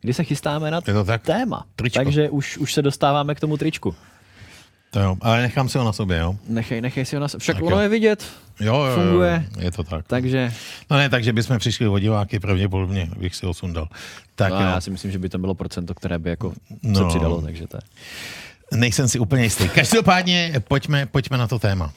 kdy se chystáme na tak? téma. Tričko. Takže už, už se dostáváme k tomu tričku. To jo, ale nechám si ho na sobě, jo. Nechej, nechej si ho na sebe. Však Tak ono jo. je vidět, Jo, jo, Funguje. Jo, je to tak. takže No ne, takže bychom přišli o diváky, pravděpodobně bych si ho sundal. Tak no, jo, já si myslím, že by to bylo procento, které by jako no. se přidalo, takže to je. Nejsem si úplně jistý. Každopádně pojďme, pojďme na to téma.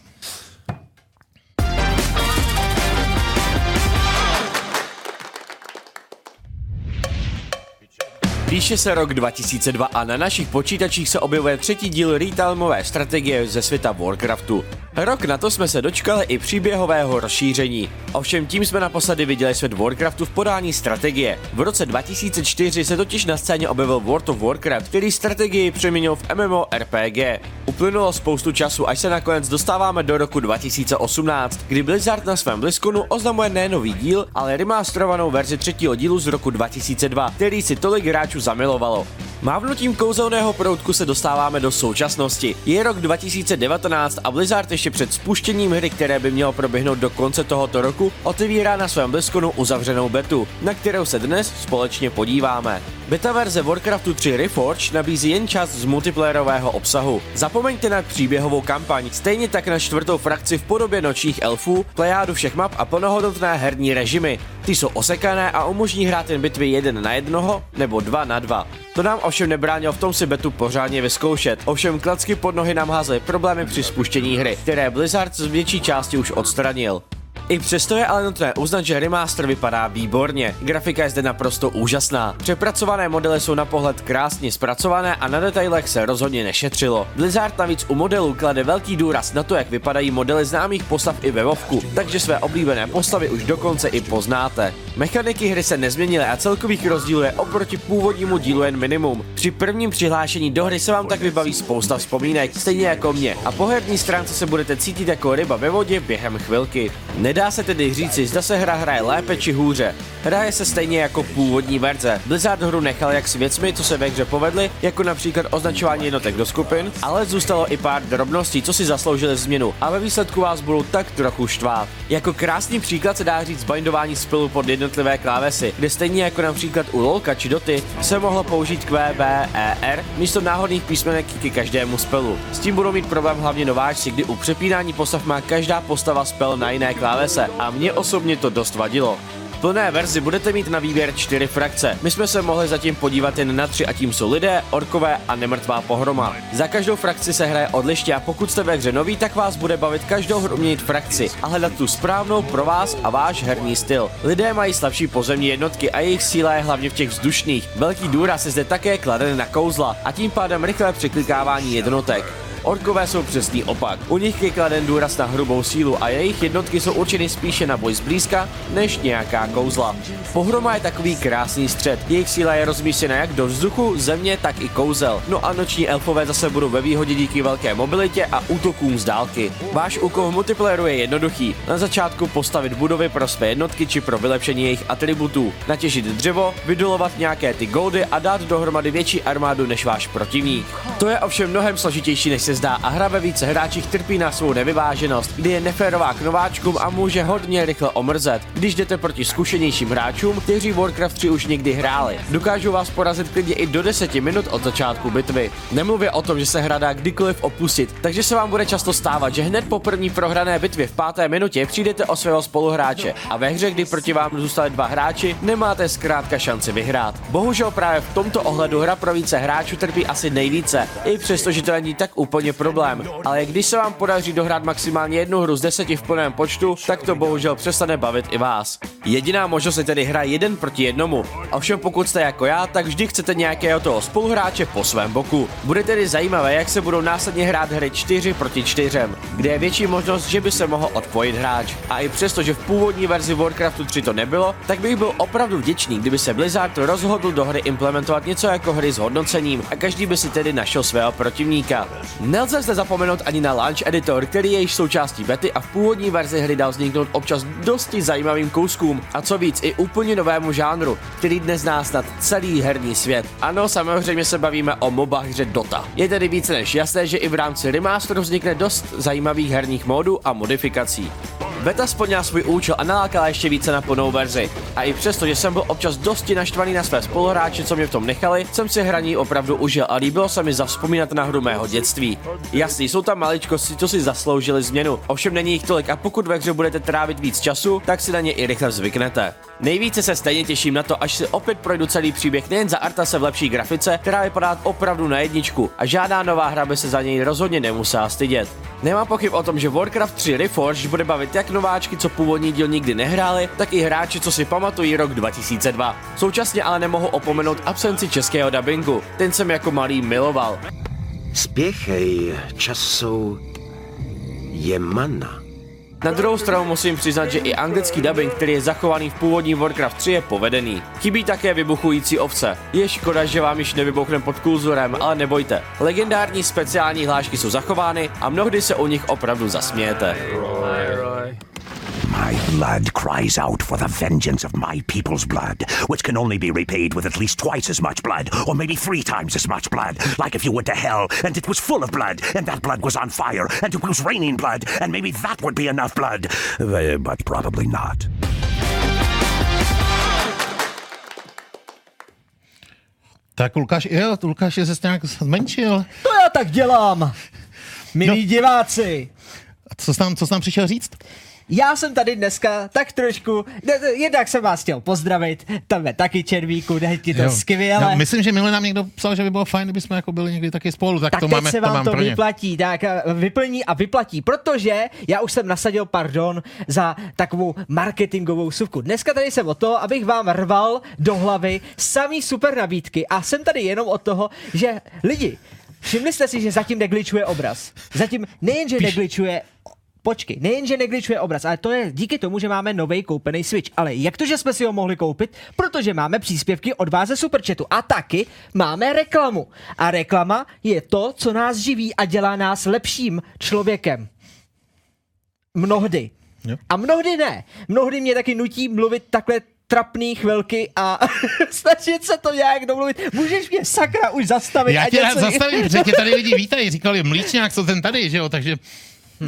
Píše se rok 2002 a na našich počítačích se objevuje třetí díl retailmové strategie ze světa Warcraftu. Rok na to jsme se dočkali i příběhového rozšíření. Ovšem tím jsme naposledy viděli svět Warcraftu v podání strategie. V roce 2004 se totiž na scéně objevil World of Warcraft, který strategii přeměnil v MMORPG. Uplynulo spoustu času, až se nakonec dostáváme do roku 2018, kdy Blizzard na svém BlizzConu oznamuje ne nový díl, ale remasterovanou verzi třetího dílu z roku 2002, který si tolik hráčů zamilovalo. Mávnutím kouzelného proutku se dostáváme do současnosti. Je rok 2019 a Blizzard ještě před spuštěním hry, které by mělo proběhnout do konce tohoto roku, otevírá na svém BlizzConu uzavřenou betu, na kterou se dnes společně podíváme. Beta verze Warcraftu 3 Reforged nabízí jen část z multiplayerového obsahu. Zapomeňte na příběhovou kampaň, stejně tak na čtvrtou frakci v podobě nočních elfů, plejádu všech map a plnohodnotné herní režimy. Ty jsou osekané a umožní hrát jen bitvy jeden na jednoho nebo dva na dva. To nám ovšem nebránilo v tom si betu pořádně vyzkoušet. Ovšem klacky pod nohy nám házely problémy při spuštění hry, které Blizzard z větší části už odstranil. I přesto je ale nutné uznat, že remaster vypadá výborně. Grafika je zde naprosto úžasná. Přepracované modely jsou na pohled krásně zpracované a na detailech se rozhodně nešetřilo. Blizzard navíc u modelů klade velký důraz na to, jak vypadají modely známých postav i ve Vovku, takže své oblíbené postavy už dokonce i poznáte. Mechaniky hry se nezměnily a celkových rozdílů je oproti původnímu dílu jen minimum. Při prvním přihlášení do hry se vám tak vybaví spousta vzpomínek, stejně jako mě, a po herní stránce se budete cítit jako ryba ve vodě během chvilky. Nedá se tedy říci, zda se hra hraje lépe či hůře. Hraje se stejně jako původní verze. Blizzard hru nechal jak s věcmi, co se ve hře povedly, jako například označování jednotek do skupin, ale zůstalo i pár drobností, co si zasloužily změnu a ve výsledku vás budou tak trochu štvát. Jako krásný příklad se dá říct bindování spelu pod jednotlivé klávesy, kde stejně jako například u LOLka či Doty se mohlo použít Q, B, E, R místo náhodných písmenek ke každému spelu. S tím budou mít problém hlavně nováčci, kdy u přepínání postav má každá postava spel na jiné klávese a mně osobně to dost vadilo. V plné verzi budete mít na výběr čtyři frakce. My jsme se mohli zatím podívat jen na tři a tím jsou lidé, orkové a nemrtvá pohroma. Za každou frakci se hraje odlišně a pokud jste ve hře nový, tak vás bude bavit každou hru měnit frakci a hledat tu správnou pro vás a váš herní styl. Lidé mají slabší pozemní jednotky a jejich síla je hlavně v těch vzdušných. Velký důraz je zde také kladen na kouzla a tím pádem rychlé překlikávání jednotek. Orkové jsou přesný opak. U nich je kladen důraz na hrubou sílu a jejich jednotky jsou určeny spíše na boj zblízka než nějaká kouzla. Pohroma je takový krásný střed. Jejich síla je rozmístěna jak do vzduchu, země, tak i kouzel. No a noční elfové zase budou ve výhodě díky velké mobilitě a útokům z dálky. Váš úkol v multiplayeru je jednoduchý. Na začátku postavit budovy pro své jednotky či pro vylepšení jejich atributů, natěžit dřevo, vydolovat nějaké ty goldy a dát dohromady větší armádu než váš protivník. To je ovšem mnohem složitější než se zdá a hra ve více hráčích trpí na svou nevyváženost, kdy je neférová k nováčkům a může hodně rychle omrzet, když jdete proti zkušenějším hráčům, kteří Warcraft 3 už někdy hráli. Dokážou vás porazit klidně i do 10 minut od začátku bitvy. Nemluvě o tom, že se hra dá kdykoliv opustit, takže se vám bude často stávat, že hned po první prohrané bitvě v páté minutě přijdete o svého spoluhráče a ve hře, kdy proti vám zůstali dva hráči, nemáte zkrátka šanci vyhrát. Bohužel právě v tomto ohledu hra pro více hráčů trpí asi nejvíce, i přesto, že to není tak úplně úplně problém, ale když se vám podaří dohrát maximálně jednu hru z deseti v plném počtu, tak to bohužel přestane bavit i vás. Jediná možnost je tedy hra jeden proti jednomu. Ovšem pokud jste jako já, tak vždy chcete nějakého toho spoluhráče po svém boku. Bude tedy zajímavé, jak se budou následně hrát hry 4 proti 4, kde je větší možnost, že by se mohl odpojit hráč. A i přesto, že v původní verzi Warcraftu 3 to nebylo, tak bych byl opravdu vděčný, kdyby se Blizzard rozhodl do hry implementovat něco jako hry s hodnocením a každý by si tedy našel svého protivníka. Nelze zde zapomenout ani na Launch Editor, který je již součástí bety a v původní verzi hry dal vzniknout občas dosti zajímavým kouskům a co víc i úplně novému žánru, který dnes zná snad celý herní svět. Ano, samozřejmě se bavíme o MOBA hře Dota. Je tedy více než jasné, že i v rámci remasteru vznikne dost zajímavých herních módů a modifikací. Beta splnila svůj účel a nalákala ještě více na plnou verzi. A i přesto, že jsem byl občas dosti naštvaný na své spoluhráče, co mě v tom nechali, jsem si hraní opravdu užil a líbilo se mi zavzpomínat na hru mého dětství. Jasný, jsou tam maličkosti, co si zasloužili změnu, ovšem není jich tolik a pokud ve hře budete trávit víc času, tak si na ně i rychle zvyknete. Nejvíce se stejně těším na to, až si opět projdu celý příběh nejen za Artase v lepší grafice, která vypadá opravdu na jedničku a žádná nová hra by se za něj rozhodně nemusela stydět. Nemám pochyb o tom, že Warcraft 3 Reforged bude bavit jak nováčky, co původní díl nikdy nehráli, tak i hráči, co si pamatují rok 2002. Současně ale nemohu opomenout absenci českého dubbingu. Ten jsem jako malý miloval. Spěchej, času je mana. Na druhou stranu musím přiznat, že i anglický dubbing, který je zachovaný v původní Warcraft 3, je povedený. Chybí také vybuchující ovce. Je škoda, že vám již nevybuchne pod kulzurem, ale nebojte. Legendární speciální hlášky jsou zachovány a mnohdy se o nich opravdu zasmějete. My blood cries out for the vengeance of my people's blood, which can only be repaid with at least twice as much blood, or maybe three times as much blood. Like if you went to hell and it was full of blood, and that blood was on fire, and it was raining blood, and maybe that would be enough blood. Uh, but probably not. Tak Lukáš, jo, Lukáš je se nějak zmenšil. To já tak dělám, milí no. diváci. A co jsi tam, co jsi tam přišel říct? Já jsem tady dneska tak trošku, jednak jsem vás chtěl pozdravit, tebe taky Červíku, jde ti to jo. skvěle. No, myslím, že minule nám někdo psal, že by bylo fajn, kdybychom jako byli někdy taky spolu, tak, tak to teď máme, se vám to, to vyplatí, tak eh, vyplní a vyplatí, protože já už jsem nasadil pardon za takovou marketingovou suvku. Dneska tady jsem o to, abych vám rval do hlavy samý super nabídky a jsem tady jenom od toho, že lidi, Všimli jste si, že zatím negličuje obraz. Zatím nejenže negličuje Počkej, nejenže negličuje obraz, ale to je díky tomu, že máme nový koupený Switch. Ale jak to, že jsme si ho mohli koupit? Protože máme příspěvky od vás ze Superchatu a taky máme reklamu. A reklama je to, co nás živí a dělá nás lepším člověkem. Mnohdy. Jo. A mnohdy ne. Mnohdy mě taky nutí mluvit takhle trapný chvilky a snažit se to nějak domluvit. Můžeš mě sakra už zastavit. Já tě rád zastavím, protože tě tady lidi vítají, říkali mlíčňák, co ten tady, že jo, takže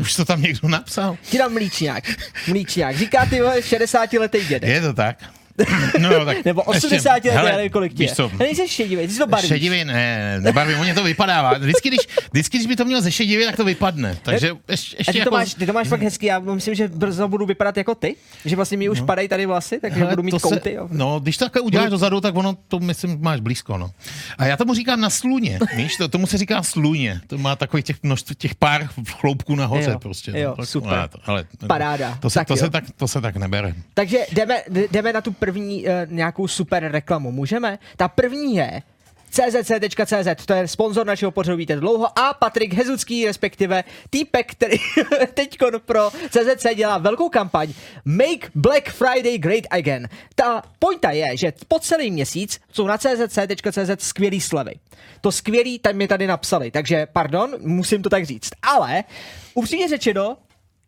už to tam někdo napsal. Ti dám mlíčňák. Mlíčňák. Říká ty vole 60 letý dědek. Je to tak. No, tak Nebo 80 letý, Hele, já nevím, kolik víš co, Nejsi šedivý, ty jsi to barvíš. Šedivý, ne, nebarvím, mě to vypadává. Vždycky když, vždycky, když by to mělo ze šedivě, tak to vypadne. Takže ještě, ještě ty to, jako... máš, ty to máš fakt hezký, já myslím, že brzo budu vypadat jako ty, že vlastně mi už No. padají tady vlasy, takže Hele, budu mít to kouty. Jo. no, když to takhle uděláš dozadu, tak ono to, myslím, máš blízko, no. A já tomu říkám na sluně, víš, to, tomu se říká sluně. To má takových těch množství, těch pár chloupků nahoře Jo, prostě. jo, no, tak, super. ale to- Ale, Paráda. To se, Tak to, jo. se tak, to se tak nebere. Takže jdeme, jdeme na tu první uh, nějakou super reklamu. Můžeme? Ta první je czc.cz, to je sponzor našeho pořadu víte dlouho a Patrik Hezucký, respektive týpek, který teď pro CZC dělá velkou kampaň Make Black Friday Great Again. Ta pointa je, že po celý měsíc jsou na czc.cz skvělý slevy. To skvělý tam mi tady napsali, takže pardon, musím to tak říct. Ale upřímně řečeno,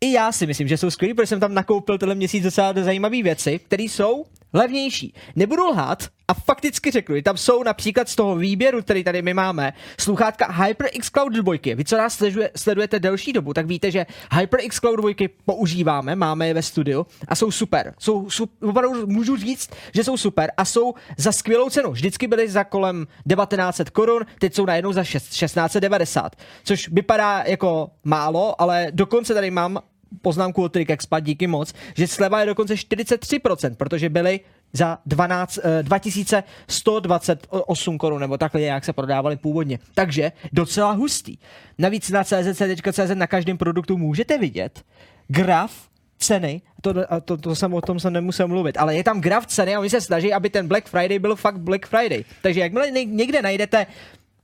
i já si myslím, že jsou skvělý, protože jsem tam nakoupil tenhle měsíc docela zajímavé věci, které jsou levnější. Nebudu lhát a fakticky řeknu, tam jsou například z toho výběru, který tady my máme, sluchátka HyperX Cloud 2. Vy, co nás sleduje, sledujete delší dobu, tak víte, že HyperX Cloud 2 používáme, máme je ve studiu a jsou super. Jsou, jsou opravdu můžu říct, že jsou super a jsou za skvělou cenu. Vždycky byly za kolem 1900 korun, teď jsou najednou za 6, 1690, což vypadá jako málo, ale dokonce tady mám poznámku od Trick Expat, díky moc, že sleva je dokonce 43%, protože byly za 12, eh, 2128 korun, nebo takhle jak se prodávali původně. Takže docela hustý. Navíc na czc.cz na každém produktu můžete vidět graf ceny, to, to, to jsem o tom jsem nemusel mluvit, ale je tam graf ceny a oni se snaží, aby ten Black Friday byl fakt Black Friday. Takže jakmile ně- někde najdete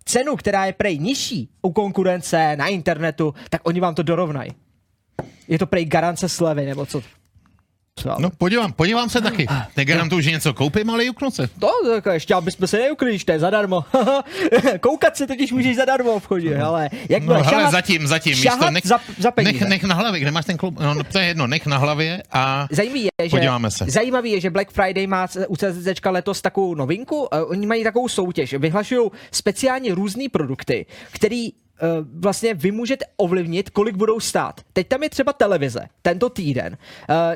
cenu, která je prej nižší u konkurence na internetu, tak oni vám to dorovnají. Je to prej garance slevy, nebo co? co No podívám, podívám se taky. Negarantuju, že něco koupím, ale juknu se. To, tak ještě abychom se neukli, když to je zadarmo. Koukat se totiž můžeš zadarmo v obchodě, ale jak No bude hele, šahat, zatím, zatím, šahat to, nech, za, za peníze. nech, nech na hlavě, kde máš ten klub, no, no to je jedno, nech na hlavě a Zajímavý je, že, Podíváme se. zajímavý je, že Black Friday má u CZC letos takovou novinku. Uh, oni mají takovou soutěž. Vyhlašují speciálně různé produkty, který vlastně vy můžete ovlivnit, kolik budou stát. Teď tam je třeba televize, tento týden.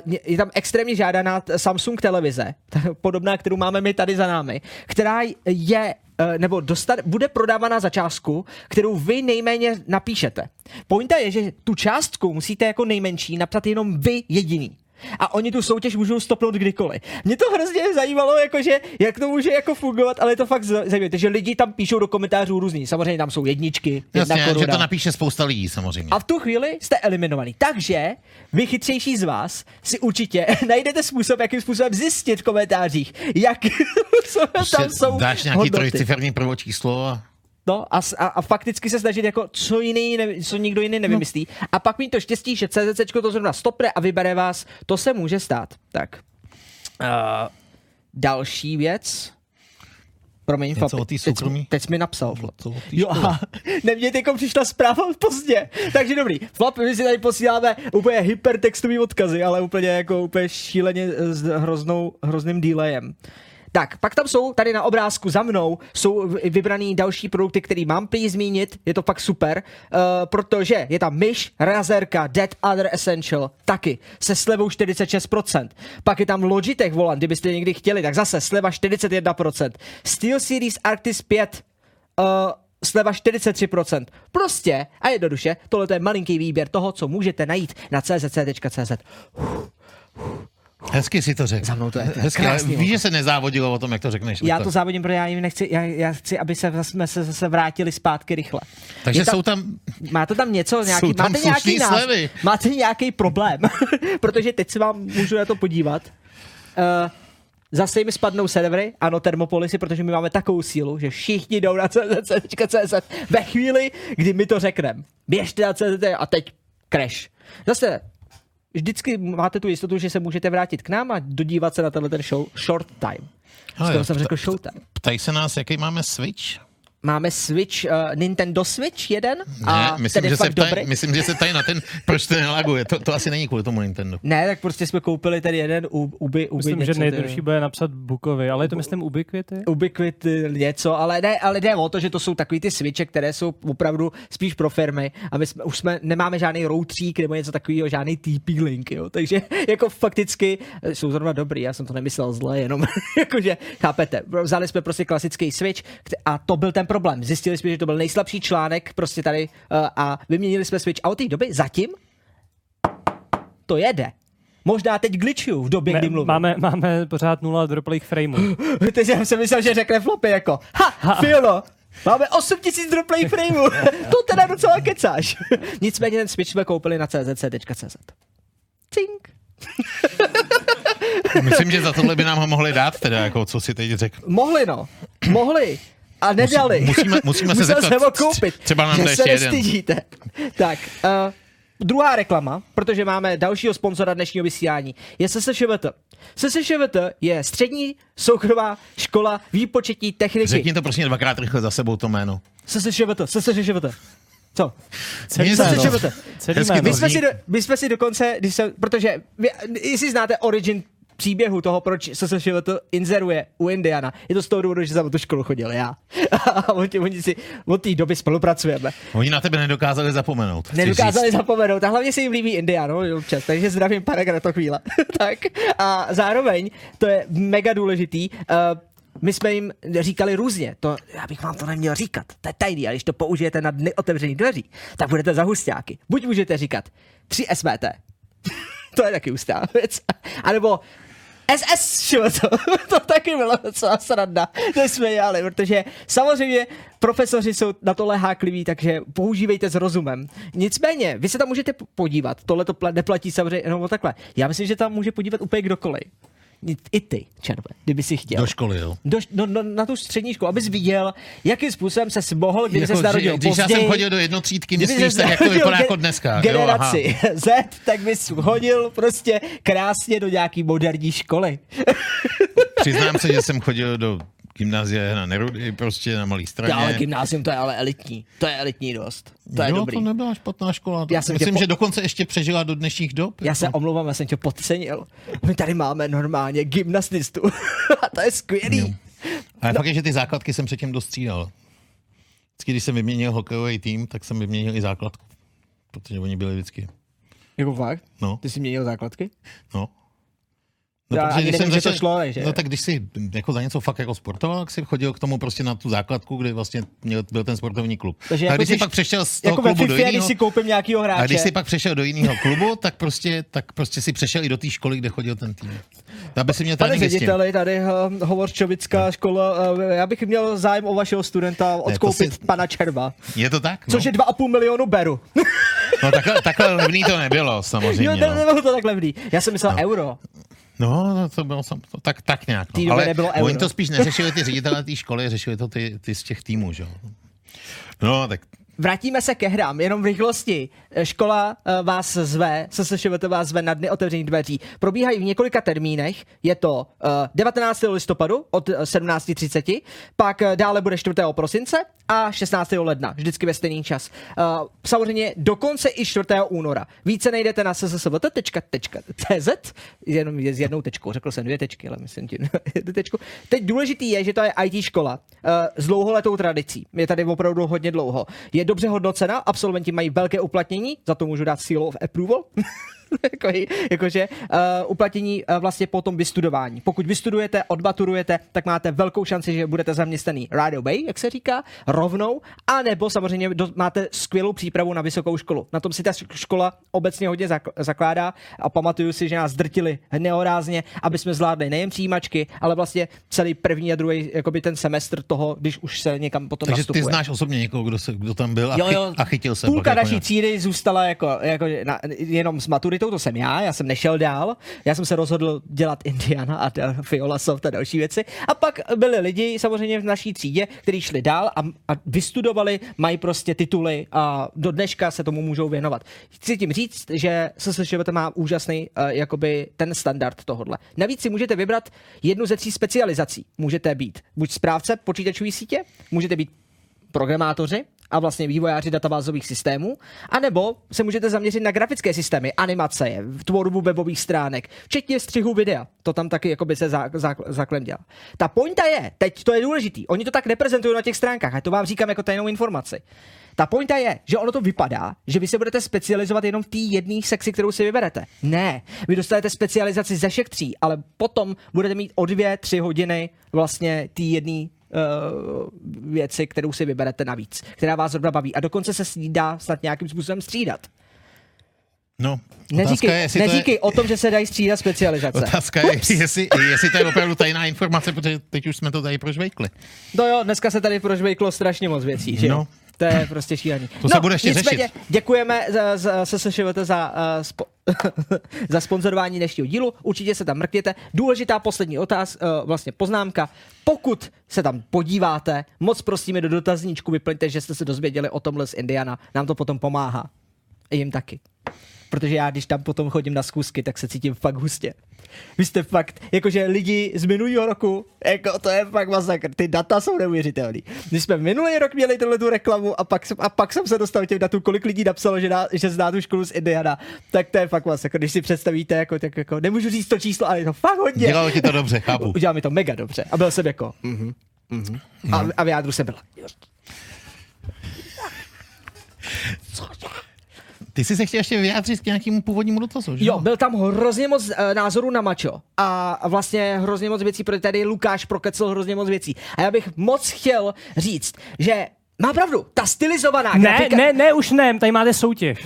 Uh, je tam extrémně žádaná Samsung televize, podobná, kterou máme my tady za námi, která je eh, nebo dostat, bude prodávaná za částku, kterou vy nejméně napíšete. Pointa je, že tu částku musíte jako nejmenší napsat jenom vy jediný. A oni tu soutěž můžou stopnout kdykoliv. Mě to hrozně zajímalo, jakože, jak to může jako fungovat, ale je to fakt zajímavé. Takže lidi tam píšou do komentářů různý. Samozřejmě tam jsou jedničky, jedna jasně, že koruna. to napíše spousta lidí samozřejmě. A v tu chvíli jste eliminovaný. Takže vy chytřejší z vás si určitě najdete způsob, jakým způsobem zjistit v komentářích, jak tam jsou dáš nějaký hodnoty. trojciferní prvočíslo a No a, a, a fakticky se snažit jako co jiný, ne, co nikdo jiný nevymyslí. No. A pak mít to štěstí, že CZC to zrovna stopne a vybere vás, to se může stát. Tak. Uh, další věc. Promiň, Něco Flapi, o teď, soukromí? teď jsi mi napsal. Flap. Jo, aha, ne, mně teďko přišla zpráva pozdě. Takže dobrý, Flap, my si tady posíláme úplně hypertextový odkazy, ale úplně jako úplně šíleně s hroznou, hrozným delayem. Tak, pak tam jsou, tady na obrázku za mnou, jsou vybraný další produkty, který mám prý zmínit, je to fakt super, uh, protože je tam myš, razerka, Dead Other Essential, taky, se slevou 46%. Pak je tam Logitech volant, kdybyste někdy chtěli, tak zase sleva 41%. SteelSeries Arctis 5, uh, sleva 43%. Prostě a jednoduše, tohle je malinký výběr toho, co můžete najít na czc.cz. hezky si to řekl. Za mnou to je, hezky, krásný, víš, že se nezávodilo o tom, jak to řekneš. Já to závodím, protože já jim nechci, já, já chci, aby se, jsme se zase vrátili zpátky rychle. Takže Je tam- jsou tam, Máte tam něco, nějaký, Jsou tam máte nějaký nás, slevy. máte nějaký problém, protože teď se vám můžu na to podívat. Uh, zase mi spadnou servery, ano, termopolisy, protože my máme takovou sílu, že všichni jdou na CZ.cz ve chvíli, kdy my to řekneme. Běžte na CZ a teď crash. Zase vždycky máte tu jistotu, že se můžete vrátit k nám a dodívat se na tenhle ten show short time. Ale Skoro jsem pta- řekl showtime. ptají se nás, jaký máme Switch? Máme Switch, uh, Nintendo Switch jeden a Ne, myslím, že se ptají, dobrý. myslím, že se ptají na ten, proč to nelaguje. To, to asi není kvůli tomu Nintendo. Ne, tak prostě jsme koupili ten jeden u, uby, uby Myslím, něco, že nejjednodušší bude napsat Bukovi, ale je to myslím Ubiquity. Ubiquity něco, ale ne, ale jde o to, že to jsou takový ty switche, které jsou opravdu spíš pro firmy a my jsme, už jsme, nemáme žádný routřík nebo něco takového, žádný TP link, jo, takže jako fakticky eh, jsou zrovna dobrý, já jsem to nemyslel zle, jenom jakože, chápete, vzali jsme prostě klasický switch a to byl ten problém, zjistili jsme, že to byl nejslabší článek prostě tady uh, a vyměnili jsme switch a od té doby zatím to jede. Možná teď glitchuju v době, Ne, kdy mluvím. máme, máme pořád nula droplých frameů. Teď jsem si myslel, že řekne flopy jako Ha, ha. Filo, máme 8000 droplay frameů. to teda docela kecáš. Nicméně ten Switch jsme koupili na czc.cz. Cink. Myslím, že za tohle by nám ho mohli dát, teda, jako co si teď řekl. Mohli no, mohli. A nedali. musíme- musíme se zeptat, jsem ho koupit. třeba nám že se jeden. nestydíte. Tak, uh, druhá reklama, protože máme dalšího sponzora dnešního vysílání, je SSŠVT. SSŠVT je střední soukromá škola výpočetní techniky. Řekni to prosím dvakrát rychle za sebou to jméno. SSŠVT, SSŠVT. Co? Celý. SSŠVT. My to jsme, si do, my jsme si dokonce, když se, protože vy, jestli znáte origin příběhu toho, proč SSŠVT inzeruje u Indiana, je to z toho důvodu, že jsem tu školu chodil já. A oni, oni si od té doby spolupracujeme. Oni na tebe nedokázali zapomenout. Nedokázali říct. zapomenout a hlavně se jim líbí Indiano občas, takže zdravím pana chvíle. tak a zároveň, to je mega důležitý, uh, my jsme jim říkali různě, to, já bych vám to neměl říkat, to je tajný, ale když to použijete na dny otevřených dveří, tak budete za husťáky. Buď můžete říkat 3 SVT, to je taky ústá věc. A nebo SS, šo, to, to taky bylo docela sranda, to jsme dělali, protože samozřejmě profesoři jsou na tohle hákliví, takže používejte s rozumem. Nicméně, vy se tam můžete podívat, tohle to neplatí samozřejmě jenom o takhle. Já myslím, že tam může podívat úplně kdokoliv. I ty, červe, kdyby si chtěl. Do školy, jo. Do, no, no, na tu střední školu, abys viděl, jakým způsobem se mohl, kdyby Jako, se narodil když já později. jsem chodil do jednotřídky, myslíš, tak jak to vypadá jako dneska. Jo, Generaci aha. Z, tak bys hodil prostě krásně do nějaký moderní školy. Přiznám se, že jsem chodil do gymnázia na Nerudy, prostě na malý straně. Ale gymnázium to je ale elitní. To je elitní dost. To je jo, dobrý. to nebyla špatná škola. Já jsem Myslím, po- že dokonce ještě přežila do dnešních dob. Já se jako. omlouvám, já jsem tě podcenil. My tady máme normálně gymnastistu. A to je skvělý. Ale fakt je, že ty základky jsem předtím dostřídal. Vždycky, když jsem vyměnil hokejový tým, tak jsem vyměnil i základku. Protože oni byli vždycky. Jako fakt? No, Ty jsi měnil základky? no. No, Já ani nevím, že to šlo, že? no tak když jsi jako za něco fakt jako sportoval, tak jsi chodil k tomu prostě na tu základku, kde vlastně měl, byl ten sportovní klub. Takže a jako když jsi když- pak přešel z toho Jako klubu do FIFA, když jiného, si koupím nějakýho hráče. a když jsi pak přešel do jiného klubu, tak prostě, tak prostě si přešel i do té školy, kde chodil ten tým. Aby si měl Pane řediteli, tady uh, Hovorčovická škola, uh, já bych měl zájem o vašeho studenta odkoupit si- pana Červa. Je to tak? No, Což je 2,5 milionu beru. no takhle, takhle levný to nebylo, samozřejmě. jo, no. ne, nebylo to tak levný. Já jsem myslel euro. No, no, to bylo sam, to, tak, tak nějak. No. Ale nebylo oni euro. to spíš neřešili ty ředitelé té školy, řešili to ty, ty z těch týmů, že jo. No, tak Vrátíme se ke hrám, jenom v rychlosti. Škola eh, vás zve, SSŠVT vás zve na dny otevřených dveří. Probíhají v několika termínech. Je to eh, 19. listopadu od eh, 17.30, pak eh, dále bude 4. prosince a 16. ledna, vždycky ve stejný čas. Eh, Samozřejmě dokonce i 4. února. Více najdete na ssvt.cz, jenom je s jednou tečkou, řekl jsem dvě tečky, ale myslím ti jednu tečku. Teď důležitý je, že to je IT škola eh, s dlouholetou tradicí. Je tady opravdu hodně dlouho. Je dobře hodnocena, absolventi mají velké uplatnění, za to můžu dát seal of approval. jako, jakože uh, uplatnění uh, vlastně po tom vystudování. Pokud vystudujete, odmaturujete, tak máte velkou šanci, že budete zaměstnaný right away, jak se říká, rovnou, a nebo samozřejmě do, máte skvělou přípravu na vysokou školu. Na tom si ta škola obecně hodně zak- zakládá a pamatuju si, že nás drtili nehorázně, aby jsme zvládli nejen přijímačky, ale vlastně celý první a druhý jakoby ten semestr toho, když už se někam potom takže nastupuje. ty znáš osobně někoho, kdo, se, kdo tam byl a, Jo, chy, jo. a chytil se. Půlka jako naší třídy zůstala jako, jako na, jenom s maturitou, to jsem já, já jsem nešel dál, já jsem se rozhodl dělat Indiana a Fiola Soft a další věci. A pak byli lidi samozřejmě v naší třídě, kteří šli dál a, a vystudovali, mají prostě tituly a do dneška se tomu můžou věnovat. Chci tím říct, že SSŠVT má úžasný uh, jakoby ten standard tohodle. Navíc si můžete vybrat jednu ze tří specializací. Můžete být buď správce počítačové sítě, můžete být programátoři a vlastně vývojáři databázových systémů, anebo se můžete zaměřit na grafické systémy, animace, tvorbu webových stránek, včetně střihu videa. To tam taky jakoby se zá, zá, záklem dělá. Ta pointa je, teď to je důležitý, oni to tak neprezentují na těch stránkách, a to vám říkám jako tajnou informaci. Ta pointa je, že ono to vypadá, že vy se budete specializovat jenom v té jedné sekci, kterou si vyberete. Ne, vy dostanete specializaci ze všech tří, ale potom budete mít o dvě, tři hodiny vlastně té jedné uh, věci, kterou si vyberete navíc, která vás zrovna baví. A dokonce se s ní dá snad nějakým způsobem střídat. No, Neříkej, je, jestli to neříkej je, o tom, že se dají střídat specializace. Otázka je, jestli, jestli to je opravdu tajná informace, protože teď už jsme to tady prožvejkli. No jo, dneska se tady prožvejklo strašně moc věcí, že jo? No. To je prostě šílený. To se bude ještě nicméně, řešit. Děkujeme za, za, SSŠVT za, uh, spo, za sponzorování dnešního dílu. Určitě se tam mrkněte. Důležitá poslední otáz, uh, vlastně poznámka. Pokud se tam podíváte, moc prosíme do dotazníčku vyplňte, že jste se dozvěděli o tomhle z Indiana. Nám to potom pomáhá. A jim taky. Protože já, když tam potom chodím na schůzky, tak se cítím fakt hustě. Vy jste fakt, jakože lidi z minulého roku, jako to je fakt masakr, ty data jsou neuvěřitelný. Když jsme minulý rok měli tuhle tu reklamu a pak, jsem, a pak jsem se dostal těm datům, kolik lidí napsalo, že, dá, že zná tu školu z Indiana, tak to je fakt masakr. Když si představíte, jako, tak jako, nemůžu říct to číslo, ale je to fakt hodně. Dělalo ti to dobře, chápu. Udělal mi to mega dobře. A byl jsem jako, mhm, mhm. A, a v jádru jsem byl. Ty jsi se chtěl ještě vyjádřit k nějakému původnímu dotazu, že? Jo, byl tam hrozně moc uh, názorů na mačo a vlastně hrozně moc věcí, protože tady Lukáš prokecl hrozně moc věcí. A já bych moc chtěl říct, že má pravdu, ta stylizovaná Ne, grafika... ne, ne, už ne, tady máte soutěž.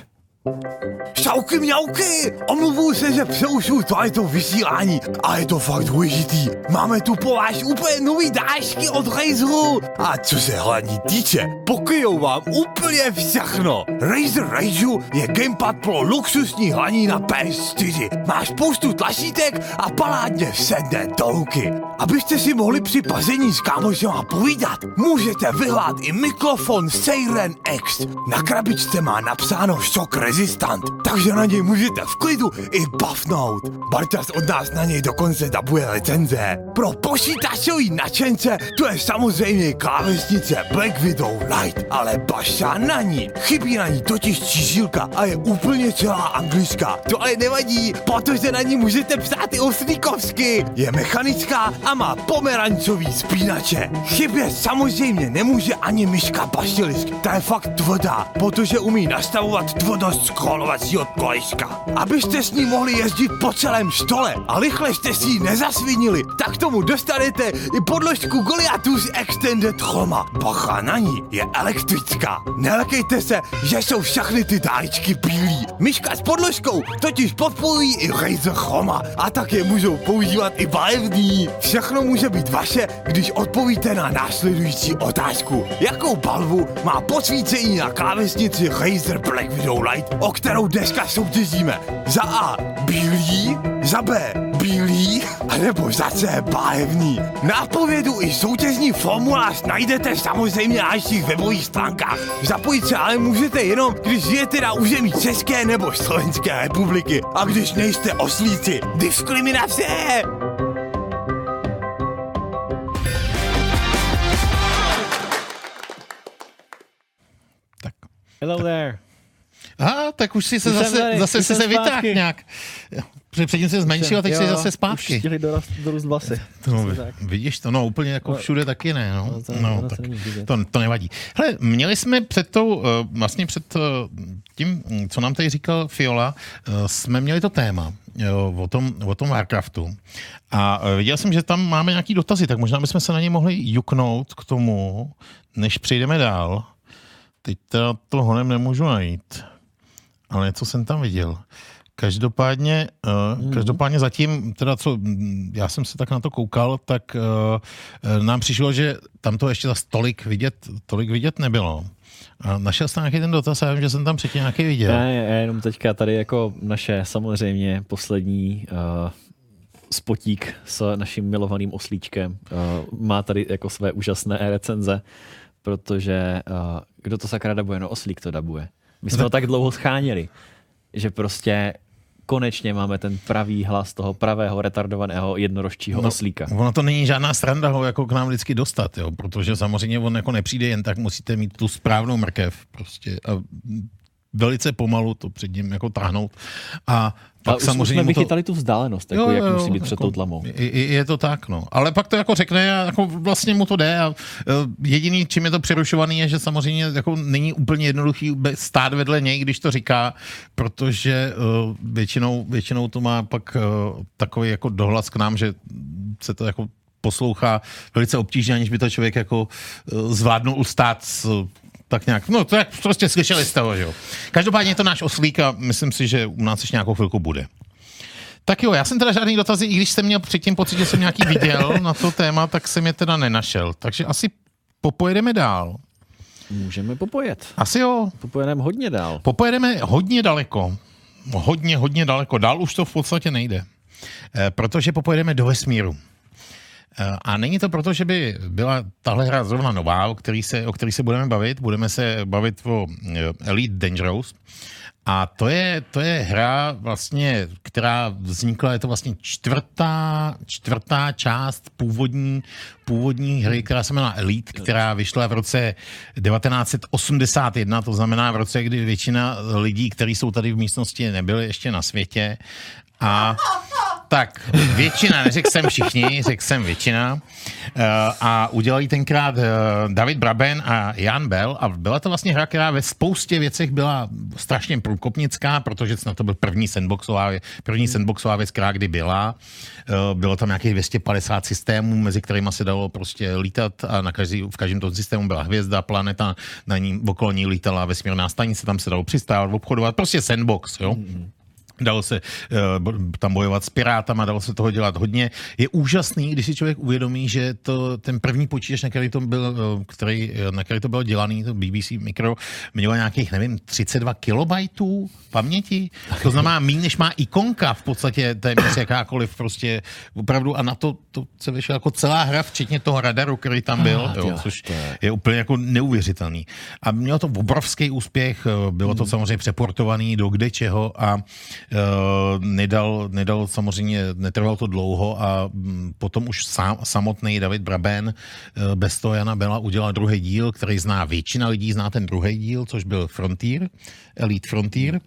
Šauky mňauky, omluvuju se, že přerušuju to vysílání, ale je to fakt důležitý. Máme tu po vás úplně nový dášky od Razeru. A co se hlavní týče, pokryjou vám úplně všechno. Razer Rageu je gamepad pro luxusní hlaní na PS4. Má spoustu tlačítek a paládně sedne do ruky. Abyste si mohli při pazení s kámošema povídat, můžete vyhlát i mikrofon Siren X. Na krabičce má napsáno Shock Resistant, takže na něj můžete v klidu i bafnout. Bartas od nás na něj dokonce dabuje licenze. Pro počítačový nadšence to je samozřejmě klávesnice Black Widow Light, ale baša na ní. Chybí na ní totiž čížílka a je úplně celá anglická. To ale nevadí, protože na ní můžete psát i oslíkovsky. Je mechanická a má pomerančový spínače. Chybě samozřejmě nemůže ani myška basilisk. Ta je fakt tvrdá, protože umí nastavovat tvrdost skrolovacího kolečka. Abyste s ní mohli jezdit po celém stole a rychle jste si ji nezasvinili, tak tomu dostanete i podložku Goliathus Extended Chroma. Bacha na ní je elektrická. Nelekejte se, že jsou všechny ty dálečky bílí. Myška s podložkou totiž podporují i Razer Chroma a tak je můžou používat i barevný. Všechno může být vaše, když odpovíte na následující otázku. Jakou balvu má posvícení na klávesnici Razer Black Widow Light, o kterou dneska soutěžíme? Za A bílý, za B bílý, anebo za C barevný. Nápovědu i soutěžní formulář najdete samozřejmě na našich webových stránkách. Zapojit se ale můžete jenom, když žijete na území České nebo Slovenské republiky a když nejste oslíci. Diskriminace! Hello there. A tak už si se Už zase, tady, zase už si se vytáhl nějak. Předtím se zmenšil a teď Jo, zase Už zpátky. stihli dorast, dorůst vlasy. No, vidíš to, no úplně jako No. všude taky ne, no. No, to- no tak to to, nevadí. Hele, měli jsme před tou, eh, vlastně před eh, tím, co nám tady říkal Fiola, eh, jsme měli to téma jo, o tom, o tom Warcraftu. A viděl jsem, že tam máme nějaký dotazy, tak možná bychom se na ně mohli juknout k tomu, než přejdeme dál. Teď teda to honem nemůžu najít, ale něco jsem tam viděl. Každopádně, uh, každopádně zatím, teda co, já jsem se tak na to koukal, tak uh, nám přišlo, že tam to ještě zase tolik vidět, tolik vidět nebylo. A našel jsi tam nějaký ten dotaz, já vím, že jsem tam předtím nějaký viděl. Ne, jenom teďka tady jako naše samozřejmě poslední uh, spotík s naším milovaným oslíčkem uh, má tady jako své úžasné recenze, protože uh, kdo to sakra dabuje? No oslík to dabuje. My jsme ho tak dlouho scháněli, že prostě konečně máme ten pravý hlas toho pravého retardovaného jednorožčího no, oslíka. Ono to není žádná sranda ho jako k nám vždycky dostat, jo, protože samozřejmě on jako nepřijde jen tak, musíte mít tu správnou mrkev prostě a velice pomalu to před ním jako táhnout. A pak A samozřejmě jsme mu to... vychytali tu vzdálenost, jako, jak musí být před tou tlamou. Je, je- to tak, no. Ale pak to jako řekne a jako vlastně mu to jde a eh, jediný, čím je to přerušovaný, je, že samozřejmě jako není úplně jednoduchý stát vedle něj, když to říká, protože eh, většinou, většinou to má pak eh, takový jako dohlas k nám, že se to jako poslouchá velice obtížně, aniž by to člověk jako zvládnul ustát s tak nějak, no to jak prostě slyšeli z toho, že jo. Každopádně je to náš oslík a myslím si, že u nás ještě nějakou chvilku bude. Tak jo, já jsem teda žádný dotazy, i když jsem měl předtím pocit, že jsem nějaký viděl na to téma, tak jsem je teda nenašel. Takže asi popojedeme dál. Můžeme popojet. Asi jo, Popojedeme hodně dál. popojedeme hodně daleko. Hodně, hodně daleko. Dál už to v podstatě nejde. Eh, Protože popojedeme do vesmíru. Eh, A není to proto, že by byla tahle hra zrovna nová, o který se, o který se budeme bavit. Budeme se bavit o eh, Elite Dangerous. A to je, to je hra vlastně, která vznikla, je to vlastně čtvrtá, čtvrtá část původní, původní hry, která se jmenuje Elite, která vyšla v roce 1981, to znamená v roce, kdy většina lidí, kteří jsou tady v místnosti, nebyli ještě na světě. A tak většina, neřekl jsem všichni, řekl jsem většina. Uh, a udělali tenkrát uh, David Braben a Jan Bell a byla to vlastně hra, která ve spoustě věcech byla strašně průkopnická, protože snad to byl první sandboxová, první sandboxová věc, která kdy byla. Uh, bylo tam nějakých 250 systémů, mezi kterými se dalo prostě lítat a na každý, v každém tom systému byla hvězda, planeta, na ní, okolo ní lítala vesmírná stanice, tam se dalo přistávat, obchodovat, prostě sandbox, jo. Mm-hmm dalo se uh, tam bojovat s pirátama, dalo se toho dělat hodně. Je úžasný, když si člověk uvědomí, že to ten první počítač, na který to, byl, uh, který, na který to bylo dělaný, to BBC Micro, mělo nějakých, nevím, 32 kilobajtů paměti. To znamená méně, než má ikonka v podstatě téměř jakákoliv prostě opravdu a na to, to se vyšlo jako celá hra, včetně toho radaru, který tam byl, ah, jo, což je úplně jako neuvěřitelný. A mělo to obrovský úspěch, bylo to hmm. samozřejmě přeportovaný do kde čeho a Eh, nedal, nedal samozřejmě, netrvalo to dlouho a mm, potom už sám, samotný David Braben eh, bez toho Jana Bela udělal druhý díl, který zná většina lidí, zná ten druhý díl, což byl Frontier, Elite Frontier.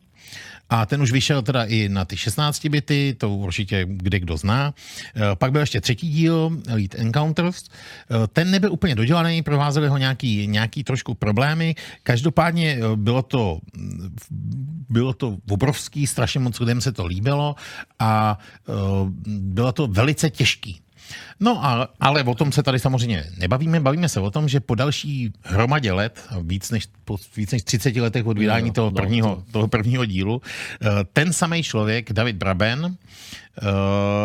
A ten už vyšel teda i na ty 16 bity, to určitě kde kdo zná. Eh, pak byl ještě třetí díl, Elite Encounters. Eh, ten nebyl úplně dodělaný, provázely ho nějaký, nějaký trošku problémy. Každopádně eh, bylo to, bylo to obrovský, strašně moc lidem se to líbilo a bylo to velice těžký. No a, ale o tom se tady samozřejmě nebavíme. Bavíme se o tom, že po další hromadě let, víc než, po víc než 30 letech od vydání toho, no, prvního, toho prvního dílu, eh, ten samý člověk, David Braben, eh,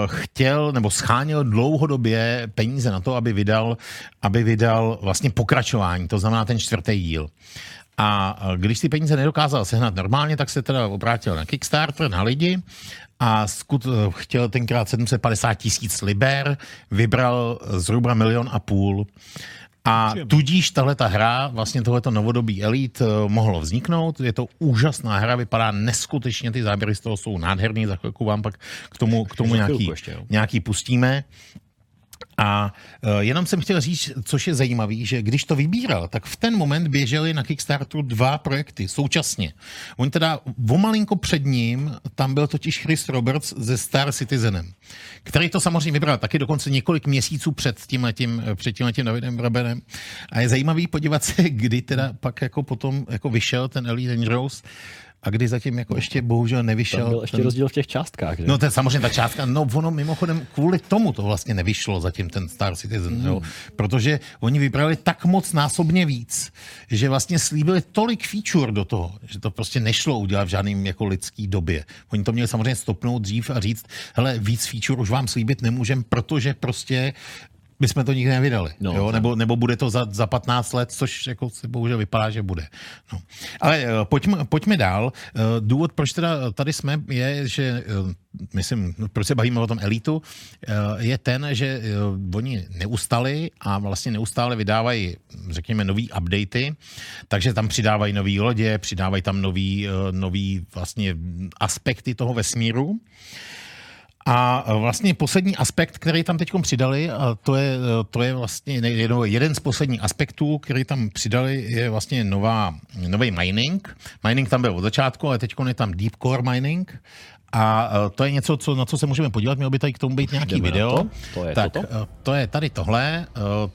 chtěl nebo scháněl dlouhodobě peníze na to, aby vydal, aby vydal vlastně pokračování, to znamená ten čtvrtý díl. A když ty peníze nedokázal sehnat normálně, tak se teda obrátil na Kickstarter, na lidi a skut chtěl tenkrát 750 tisíc liber, vybral zhruba milion a půl. A tudíž tahle ta hra, vlastně tohleto novodobí Elite eh, mohlo vzniknout. Je to úžasná hra, vypadá neskutečně, ty záběry z toho jsou nádherný, za chvilku vám pak k tomu, k tomu nějaký, nějaký pustíme. A uh, jenom jsem chtěl říct, což je zajímavé, že když to vybíral, tak v ten moment běžely na Kickstarteru dva projekty současně. On teda o malinko před ním, tam byl totiž Chris Roberts ze Star Citizenem, který to samozřejmě vybral taky dokonce několik měsíců před tím letím, před tím letím Davidem Brabenem. A je zajímavý podívat se, kdy teda pak jako potom jako vyšel ten Elite Dangerous, a kdy zatím jako ještě bohužel nevyšel. Tam byl ještě ten... rozdíl v těch částkách. Že? No to je samozřejmě ta částka, no ono mimochodem kvůli tomu to vlastně nevyšlo zatím ten Star Citizen, mm. jo, protože oni vybrali tak moc násobně víc, že vlastně slíbili tolik feature do toho, že to prostě nešlo udělat v žádným jako lidský době. Oni to měli samozřejmě stopnout dřív a říct, hele, víc feature už vám slíbit nemůžem, protože prostě my jsme to nikdy nevydali. No, jo? Nebo, nebo bude to za, za 15 let, což jako se bohužel vypadá, že bude. No. Ale uh, pojďme, pojďme dál. Uh, důvod, proč teda tady jsme, je, že uh, myslím, no, proč se bavíme o tom elitu, je ten, že oni neustali a vlastně neustále vydávají, řekněme, nový updaty, takže tam přidávají nový lodě, přidávají tam nový, nový vlastně aspekty toho vesmíru. A vlastně poslední aspekt, který tam teď přidali, a to je, to je vlastně jeden z posledních aspektů, který tam přidali, je vlastně nová, nový mining. Mining tam byl od začátku, ale teď je tam deep core mining a e, to je něco, co, na co se můžeme podívat, mělo by tady k tomu být nějaký Jdeme video. To? To, je tak, toto? E, to je tady tohle. E,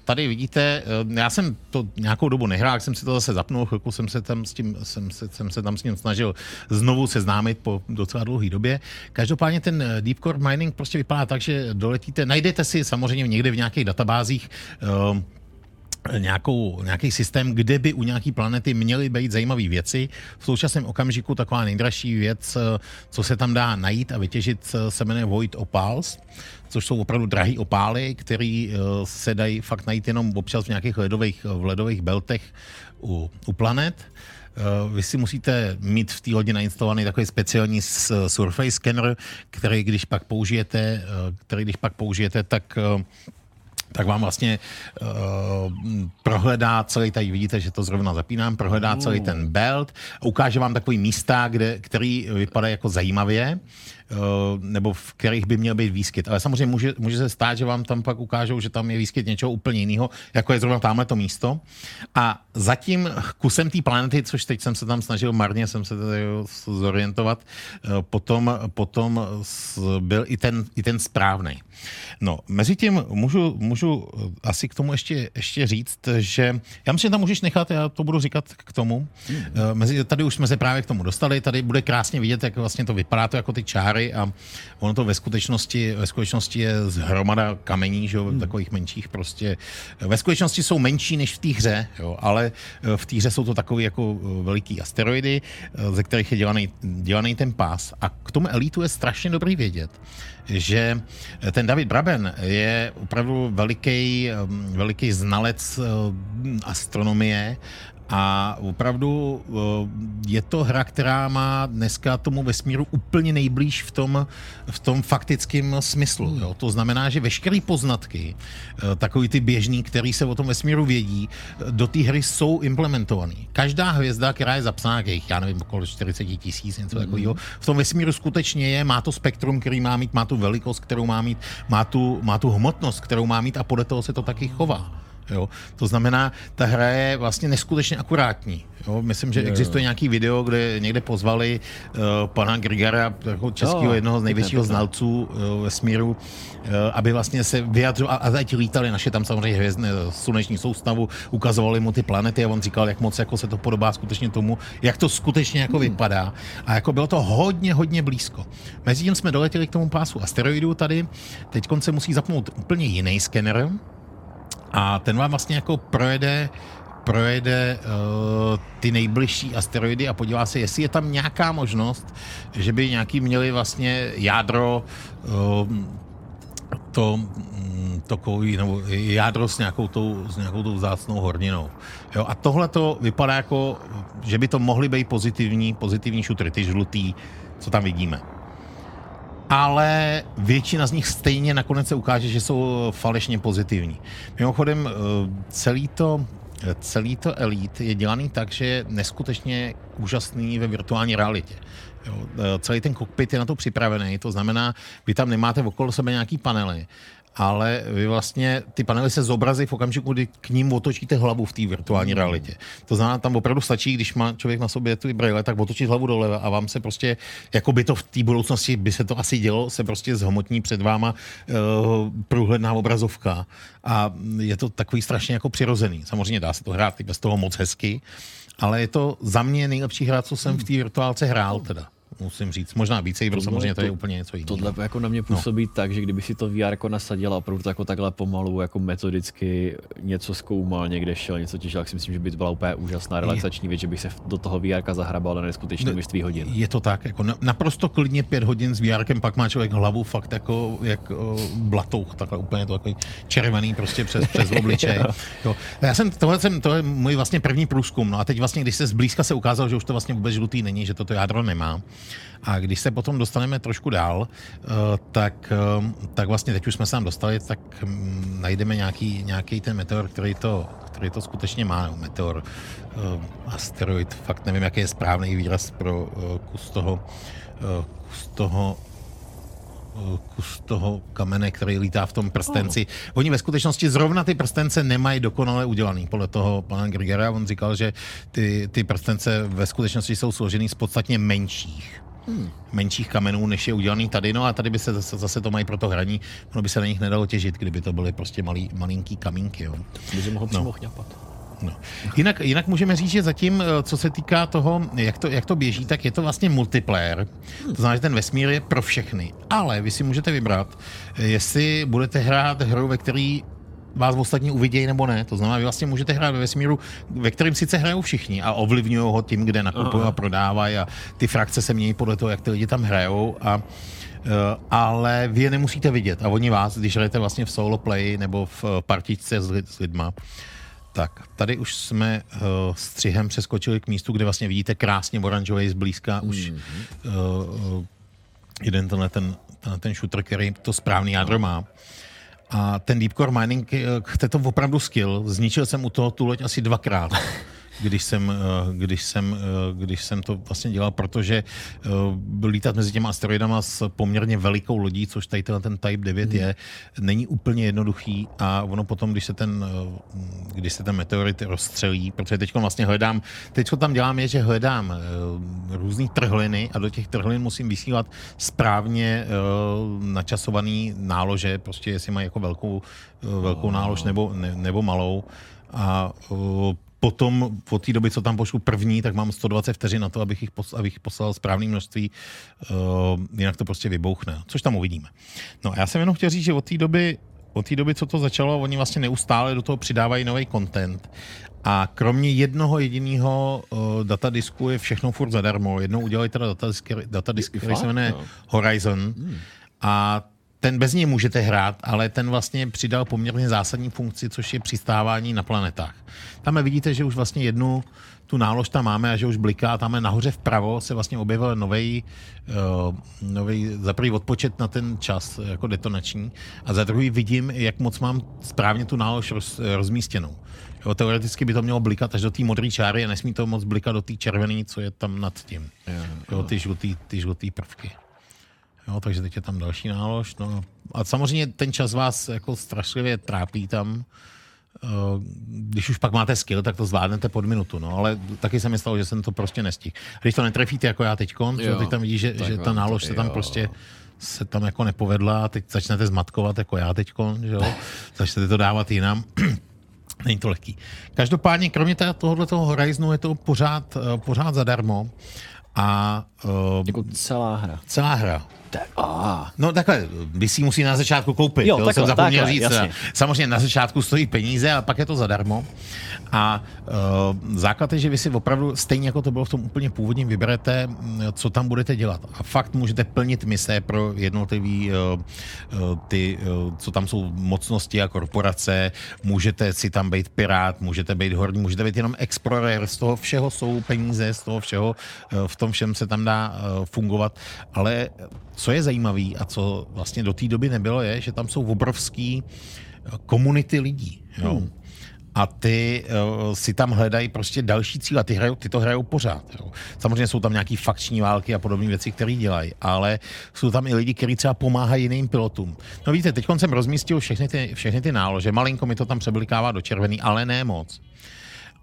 tady vidíte, já jsem to nějakou dobu nehrál, jak jsem si to zase zapnul, chvilku jsem se tam s tím, jsem se, jsem se tam s ním snažil znovu seznámit po docela dlouhé době. Každopádně ten Deep Core Mining prostě vypadá tak, že doletíte, najdete si samozřejmě někde v nějakých databázích nějakou, nějaký systém, kde by u nějaký planety měly být zajímavé věci. V současném okamžiku taková nejdražší věc, co se tam dá najít a vytěžit, se jmenuje Void Opals, což jsou opravdu drahý opály, které eh, se dají fakt najít jenom občas v nějakých ledových, v ledových beltech u, u planet. Eh, vy si musíte mít v té lodi nainstalovaný takový speciální Surface scanner, který když pak použijete, eh, který když pak použijete, tak tak vám vlastně uh, prohledá celý, tady vidíte, že to zrovna zapínám, prohledá celý ten belt, ukáže vám takový místa, kde, který vypadá jako zajímavě, eh, nebo v kterých by měl být výskyt. Ale samozřejmě může, může se stát, že vám tam pak ukážou, že tam je výskyt něčeho úplně jiného, jako je zrovna tamhle to místo. A zatím kusem té planety, což teď jsem se tam snažil marně, jsem se tady zorientovat, eh, potom, potom byl i ten, i ten správný. No, mezi tím můžu, můžu asi k tomu ještě, ještě říct, že já myslím, že tam můžeš nechat, já to budu říkat k tomu. Hmm. Mezi, tady už jsme se právě k tomu dostali, tady bude krásně vidět, jak vlastně to vypadá, to jako ty čáry a ono to ve skutečnosti, ve skutečnosti je z hromada kamení, že jo, hmm. takových menších prostě. Ve skutečnosti jsou menší než v té hře, jo, ale eh, v té hře jsou to takové jako eh, veliký asteroidy, eh, ze kterých je dělaný, dělaný ten pás. A k tomu elitu je strašně dobrý vědět, že ten David Braben je opravdu veliký, veliký znalec eh, astronomie a opravdu eh, je to hra, která má dneska tomu vesmíru úplně nejblíž v tom, v tom faktickém smyslu. Jo? To znamená, že veškeré poznatky, eh, takový ty běžný, který se o tom vesmíru vědí, eh, do té hry jsou implementovaný. Každá hvězda, která je zapsána, jakých, já nevím, okolo 40 tisíc, něco takového, v tom vesmíru skutečně je, má to spektrum, který má mít, má tu velikost, kterou má mít, má tu, má tu hmotnost, kterou má mít a podle toho se to taky chová. Jo. To znamená, ta hra je vlastně neskutečně akurátní. Jo. Myslím, že existuje nějaký video, kde někde pozvali uh, pana Grigara, jako českého Jo, jednoho z největšího pěkné. znalců uh, vesmíru, uh, aby vlastně se vyjadřoval, a, a teď lítali naše tam samozřejmě hvězdné sluneční soustavu, ukazovali mu ty planety a on říkal, jak moc jako se to podobá skutečně tomu, jak to skutečně jako Hmm. vypadá. A jako bylo to hodně, hodně blízko. Mezitím jsme doletěli k tomu pásu asteroidů tady. Teď se musí zapnout úplně jiný skener, a ten vám vlastně jako projede projede uh, ty nejbližší asteroidy a podívá se, jestli je tam nějaká možnost, že by nějaký měli vlastně jádro uh, to, mm, to kový, nebo jádro s nějakou tou, s nějakou tou vzácnou horninou. Jo, a tohle to vypadá jako, že by to mohly být pozitivní, pozitivní šutry, ty žlutý, co tam vidíme ale většina z nich stejně nakonec se ukáže, že jsou falešně pozitivní. Mimochodem, eh, celý to, eh, celý to Elite je dělaný tak, že je neskutečně úžasný ve virtuální realitě. Jo, eh, celý ten kokpit je na to připravený, to znamená, vy tam nemáte okolo sebe nějaký panely, ale vy vlastně, ty panely se zobrazí v okamžiku, kdy k ním otočíte hlavu v té virtuální realitě. To znamená, tam opravdu stačí, když má člověk na sobě ty brýle, tak otočit hlavu doleva a vám se prostě, jako by to v té budoucnosti by se to asi dělo, se prostě zhmotní před váma uh, průhledná obrazovka a je to takový strašně jako přirozený. Samozřejmě dá se to hrát i bez toho moc hezky, ale je to za mě nejlepší hra, co jsem v té virtuálce hrál teda. Musím říct. Možná Beat Saber, samozřejmě to je úplně něco jiného. Tohle jako na mě působí no. tak, že kdyby si to VR jako nasadil a opravdu jako takhle pomalu, jako metodicky něco zkoumal, někde šel, něco těžil, tak si myslím, že by to byla úplně úžasná relaxační věc, že bych se do toho VR zahrabal na neskutečné množství hodin. Je to tak, jako na- naprosto klidně pět hodin s VR, pak má člověk hlavu fakt jako jak blatouch, takhle úplně to takový červený prostě přes, přes obličej. jo. Já jsem, tohle jsem, to je můj vlastně první průzkum, no a teď vlastně, když se zblízka se ukázalo, že už to vlastně vůbec žlutý není, že toto jádro nemá. A když se potom dostaneme trošku dál, uh, tak, uh, tak vlastně teď už jsme se dostali, tak um, najdeme nějaký, nějaký ten meteor, který to, který to skutečně má, meteor, uh, asteroid, fakt nevím, jaký je správný výraz pro kus toho, kus toho kus toho kamene, který lítá v tom prstenci. Oni ve skutečnosti zrovna ty prstence nemají dokonale udělaný. Podle toho pana Grigera, on říkal, že ty, ty prstence ve skutečnosti jsou složený z podstatně menších hmm. menších kamenů, než je udělaný tady. No a tady by se zase, zase to mají pro to hraní, ono by se na nich nedalo těžit, kdyby to byly prostě malý, malinký kamínky. Jo. By se mohl přímo chňapat. No. Jinak, jinak můžeme říct, že zatím, eh, co se týká toho, jak to, jak to běží, tak je to vlastně multiplayer. To znamená, že ten vesmír je pro všechny. Ale vy si můžete vybrat, eh, jestli budete hrát hru, ve který vás ostatní uvidějí nebo ne. To znamená, vy vlastně můžete hrát ve vesmíru, ve kterém sice hrajou všichni a ovlivňují ho tím, kde nakupují a prodávají a ty frakce se mění podle toho, jak ty lidi tam hrajou a eh, ale vy je nemusíte vidět a oni vás, když hrajete vlastně v solo play nebo v partičce s, lid, s lidma, tak, tady už jsme uh, střihem přeskočili k místu, kde vlastně vidíte krásně oranžový zblízka už Mhm. uh, jeden tenhle ten, tenhle ten shooter, který to správný jádro má. A ten deep core mining, eh, chce to opravdu skill. Zničil jsem u toho tu loď asi dvakrát. když jsem, eh, když jsem, eh, když jsem to vlastně dělal, protože eh, lítat mezi těma asteroidama s poměrně velikou lodí, což tady tenhle ten Type 9 Hmm. je, není úplně jednoduchý a ono potom, když se ten, když se ten meteorit rozstřelí, protože teď vlastně hledám, teď co tam dělám je, že hledám různé trhliny a do těch trhlin musím vysílat správně načasovaný nálože, prostě jestli mají jako velkou, velkou nálož nebo, ne, nebo malou a potom po té doby, co tam pošlu první, tak mám 120 vteřin na to, abych jich, pos, abych poslal správné množství, uh, jinak to prostě vybouchne, což tam uvidíme. No a já jsem jenom chtěl říct, že od té doby, od té doby, co to začalo, oni vlastně neustále do toho přidávají nový content a kromě jednoho jediného uh, datadisku je všechno furt zadarmo. Jednou udělali teda datadisk, datadisk který se jmenuje Horizon hmm. a ten bez něj můžete hrát, ale ten vlastně přidal poměrně zásadní funkci, což je přistávání na planetách. Tam vidíte, že už vlastně jednu tu nálož tam máme a že už bliká. Tam nahoře vpravo se vlastně objevil nový, uh, nový za prvý odpočet na ten čas jako detonační a za druhý vidím, jak moc mám správně tu nálož roz, rozmístěnou. Jo, teoreticky by to mělo blikat až do té modré čáry a nesmí to moc blikat do té červené, co je tam nad tím. Jo, ty žlutý, ty žlutý prvky. Jo, takže teď je tam další nálož. No. A samozřejmě ten čas vás jako strašlivě trápí tam. Eh, Když už pak máte skill, tak to zvládnete pod minutu, no, ale taky se mi stalo, že jsem to prostě nestihl. Když to netrefíte jako já teď, teď tam vidíš, že, že ta nálož se tam prostě se tam jako nepovedla a teď začnete zmatkovat jako já teď, že jo? začnete to dávat jinam. Není to lehký. Každopádně, kromě tohohle toho Horizonu je to pořád, eh, pořád zadarmo. A, uh, jako celá hra. Celá hra. A. No takhle, vy si musí na začátku koupit. Jo, jo takhle, jsem zapomněl takhle, říct. jasně. Samozřejmě na začátku stojí peníze, a pak je to zadarmo. A uh, základ je, že vy si opravdu, stejně jako to bylo v tom úplně původním, vyberete, co tam budete dělat. A fakt můžete plnit mise pro jednotlivý uh, uh, ty, uh, co tam jsou mocnosti a korporace. Můžete si tam být pirát, můžete být horní, můžete být jenom explorer. Z toho všeho jsou peníze, z toho všeho, uh, v tom všem se tam dá uh, fungovat. Ale co je zajímavé a co vlastně do té doby nebylo, je, že tam jsou obrovský komunity lidí. Jo. Hmm. A ty uh, si tam hledají prostě další cíle. Ty, hrajou, ty to hrajou pořád. Jo. Samozřejmě jsou tam nějaký fakční války a podobné věci, které dělají, ale jsou tam i lidi, kteří třeba pomáhají jiným pilotům. No víte, teď jsem rozmístil všechny ty, všechny ty nálože. Malinko mi to tam přeblikává do červený, ale ne moc.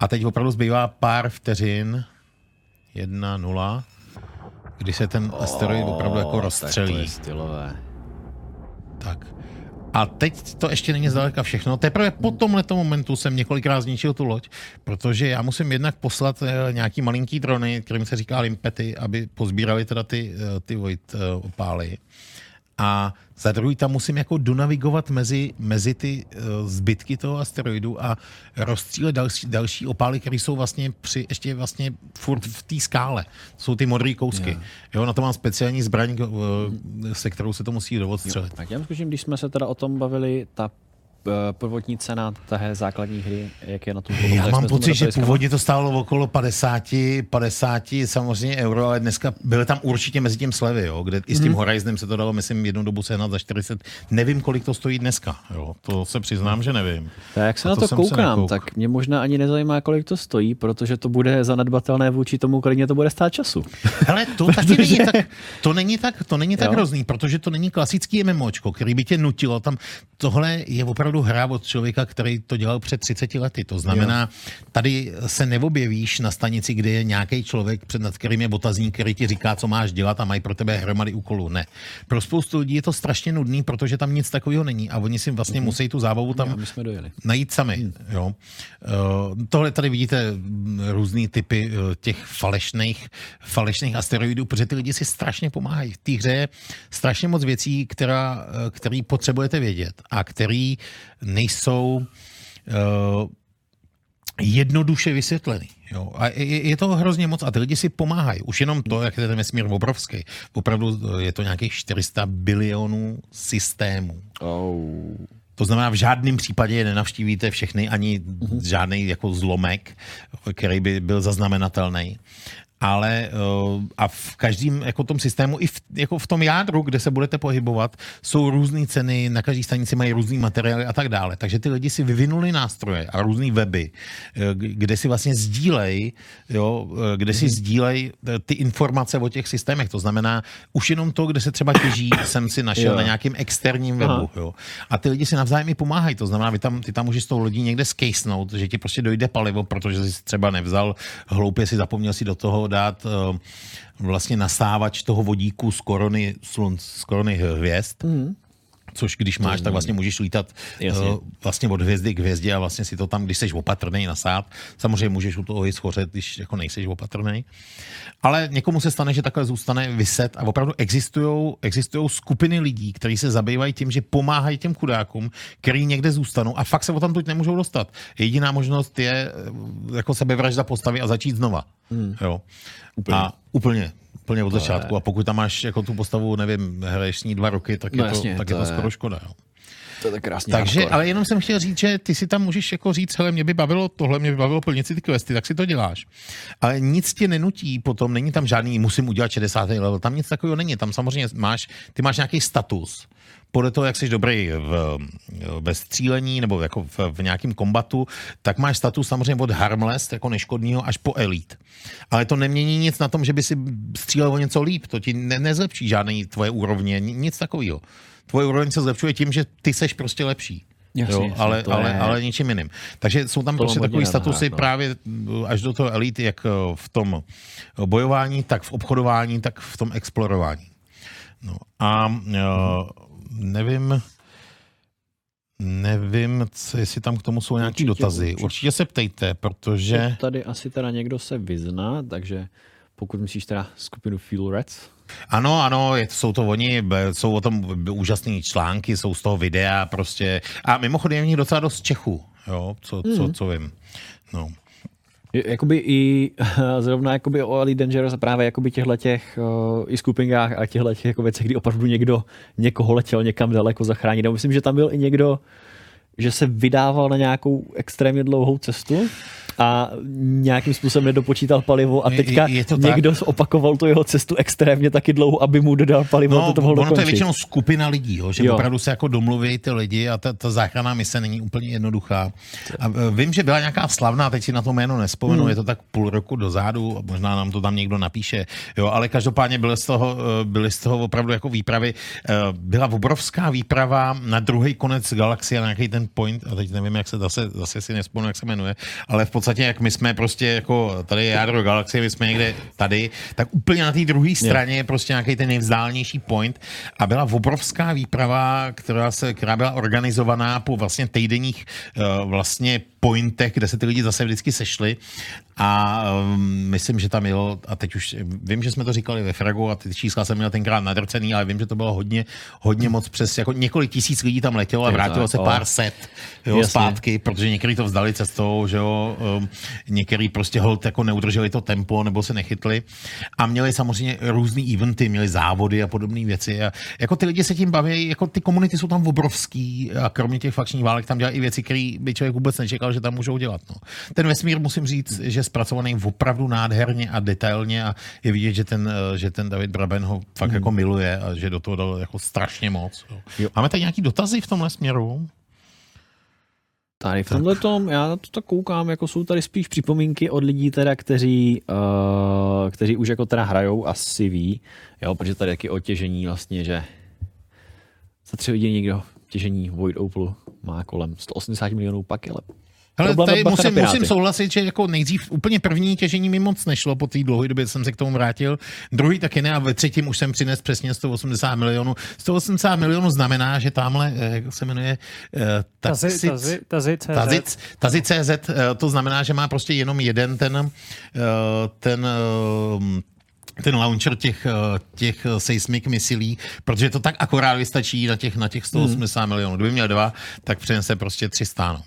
A teď opravdu zbývá pár vteřin. Jedna, nula kdy se ten asteroid opravdu jako rozstřelí. Stylové. Tak. A teď to ještě není zdaleka všechno. Teprve po tomhle momentu jsem několikrát zničil tu loď, protože já musím jednak poslat eh, nějaký malinký drony, kterým se říká limpety, aby pozbírali teda ty, eh, ty void opály. A za druhý tam musím jako donavigovat mezi, mezi ty uh, zbytky toho asteroidu a rozstřílet další, další opály, které jsou vlastně při, ještě vlastně furt v té skále. Jsou ty modré kousky. Yeah. Jo, na to mám speciální zbraň, uh, se kterou se to musí dovodstřelit. Tak já zkusím, když jsme se teda o tom bavili, ta prvotní cena té základní hry, jak je na tom Já mám pocit, že původně to stálo okolo 50, 50 samozřejmě euro, ale dneska byly tam určitě mezi tím slevy, jo, kde i s tím hmm. Horizonem se to dalo, myslím, jednu dobu sehnat za 40. Nevím, kolik to stojí dneska, jo, to se přiznám, že nevím. Tak jak se na to, to koukám, tak mě možná ani nezajímá, kolik to stojí, protože to bude zanedbatelné vůči tomu, kolik to bude stát času. Hele, to taky není tak, to není tak, to není tak hrozný, protože to není klasický MMOčko, který by tě nutilo tam, tohle je opravdu opravdu hra od člověka, který to dělal před 30 lety. To znamená, jo. tady se neobjevíš na stanici, kde je nějaký člověk, před nad kterým je otazník, který ti říká, co máš dělat a mají pro tebe hromady úkolů. Ne. Pro spoustu lidí je to strašně nudný, protože tam nic takového není a oni si vlastně mm-hmm. musí tu zábavu tam jo, jsme dojeli. najít sami. Mm. Jo. Uh, tohle tady vidíte různý typy uh, těch falešných, falešných asteroidů, protože ty lidi si strašně pomáhají. V té hře je strašně moc věcí, která, uh, který potřebujete vědět a který nejsou uh, jednoduše vysvětleny. Jo. A je, je to hrozně moc a ty lidi si pomáhají. Už jenom to, jak je ten vesmír obrovský. Opravdu je to nějakých 400 bilionů systémů. Oh. To znamená, v žádném případě je nenavštívíte všechny, ani uh-huh. žádný jako zlomek, který by byl zaznamenatelný. Ale uh, a v každém jako tom systému, i v, jako v tom jádru, kde se budete pohybovat, jsou různé ceny, na každé stanici mají různý materiály a tak dále. Takže ty lidi si vyvinuli nástroje a různé weby, eh, kde si vlastně sdílej, jo, eh, kde si sdílej eh, ty informace o těch systémech. To znamená, už jenom to, kde se třeba těží, jsem si našel Jo. na nějakém externím webu. Jo. A ty lidi si navzájem i pomáhají. To znamená, vy tam, ty tam můžeš s tou lodí někde skejsnout, že ti prostě dojde palivo, protože jsi třeba nevzal, hloupě si zapomněl si do toho dát uh, vlastně nasávač toho vodíku z korony, slun, z korony hvězd. Mm. Což když máš, tak vlastně můžeš lítat Jasně. uh, vlastně od hvězdy k hvězdě a vlastně si to tam, když jsi opatrný nasát. Samozřejmě můžeš u toho i schořet, když jako nejseš opatrný. Ale někomu se stane, že takhle zůstane vyset a opravdu existují existujou skupiny lidí, kteří se zabývají tím, že pomáhají těm chudákům, který někde zůstanou a fakt se o tam teď nemůžou dostat. Jediná možnost je eh, jako sebevražda postavy a začít znova. Hmm. Jo. Úplně. A úplně. Úplně od začátku. A pokud tam máš jako tu postavu, nevím, hraješ s ní dva roky, tak, No je, to, jasně, tak to je to je- skoro škoda. Jo. To je tak krásně. Takže, hardcore. ale jenom jsem chtěl říct, že ty si tam můžeš jako říct, hele, mě by bavilo tohle, mě by bavilo plnit si ty questy, tak si to děláš. Ale nic tě nenutí potom, není tam žádný, musím udělat 60. level, tam nic takového není. Tam samozřejmě máš, ty máš nějaký status. Podle toho, jak jsi dobrý v, ve střílení nebo jako v, v nějakém kombatu, tak máš status samozřejmě od harmless, jako neškodního, až po elite. Ale to nemění nic na tom, že by si střílel o něco líp. To ti ne, nezlepší žádný tvoje úrovně, ni- nic takového. Tvoje úroveň se zlepšuje tím, že ty seš prostě lepší. Jasně, jo, jasně, ale, je- ale ničím jiným. Takže jsou tam To prostě rád, statusy no. právě uh, až do toho elity, jak uh, v tom bojování, tak v obchodování, tak v tom explorování. No a uh, nevím, nevím, co, jestli tam k tomu jsou nějaké Určitě, dotazy. určitě. Určitě se ptejte, protože... Tady asi teda někdo se vyzná, takže pokud myslíš teda skupinu Fuel Reds, Ano, ano, je, jsou to oni, jsou o tom úžasné články, jsou z toho videa prostě. A mimochodem je v nich docela dost Čechů, jo, co, co, co vím. No. Jakoby i zrovna jakoby o Elite Dangerous a právě jakoby těchto těch uh, i skupinkách a těchto těch jako věcech, kdy opravdu někdo někoho letěl někam daleko zachránit. A myslím, že tam byl i někdo, že se vydával na nějakou extrémně dlouhou cestu a nějakým způsobem nedopočítal palivo a Je- teďka je to tak. někdo opakoval tu jeho cestu extrémně taky dlouho, aby mu dodal palivo, No, to, to ono to je většinou skupina lidí, jo, že Jo. opravdu se jako domluví ty lidi a ta, ta záchranná mise není úplně jednoduchá. A e, vím, že byla nějaká slavná, teď si na to jméno nespomenu, Hmm. je to tak půl roku dozadu, a možná nám to tam někdo napíše, jo, ale každopádně byly z toho, e, byly z toho opravdu jako výpravy. E, Byla obrovská výprava na druhý konec galaxie, na nějaký ten point, a teď nevím, jak se zase, zase si nespomenu, jak se jmenuje, ale v podstatě, jak my jsme prostě jako tady je jádro galaxie, my jsme někde tady, tak úplně na té druhé straně je prostě nějaký ten nejvzdálnější point. A byla obrovská výprava, která, se, která byla organizovaná po vlastně týdenních uh, vlastně pointech, kde se ty lidi zase vždycky sešli a um, myslím, že tam jelo, a teď už vím, že jsme to říkali ve Fragu a ty čísla jsem měl tenkrát nadrcený, ale vím, že to bylo hodně, hodně moc přes, jako několik tisíc lidí tam letělo a vrátilo se pár set jo, Jasně. zpátky, protože někteří to vzdali cestou, že jo, um, někteří prostě hold jako neudrželi to tempo nebo se nechytli a měli samozřejmě různý eventy, měli závody a podobné věci a jako ty lidi se tím baví, jako ty komunity jsou tam obrovský a kromě těch fakčních válek tam dělají i věci, které by člověk vůbec nečekal, že tam můžou dělat. No. Ten vesmír, musím říct, že je zpracovaný opravdu nádherně a detailně a je vidět, že ten, eh, že ten David Braben ho fakt Hmm. jako miluje a že do toho dal jako strašně moc. Jo. Máme tady nějaký dotazy v tomhle směru? Tady v tomhle tom, já to tak koukám, jako jsou tady spíš připomínky od lidí teda, kteří, uh, kteří už jako teda hrajou asi ví, jo, protože tady taky o těžení vlastně, že za tři hodiny někdo těžení Void Opal má kolem 180 milionů pak, Problém tady musím, musím souhlasit, že jako nejdřív úplně první těžení mi moc nešlo, po té dlouhé době jsem se k tomu vrátil. Druhý taky ne a ve třetím už jsem přines přesně 180 milionů. 180 milionů znamená, že tamhle, eh, jak se jmenuje, eh, CZ. Tazic, Tazi.cz, eh, to znamená, že má prostě jenom jeden ten, ten ten launcher těch, těch seismic misilí, protože to tak akorát vystačí na těch, na těch 180 milionů. Kdyby měl dva, tak přinese prostě 300. No.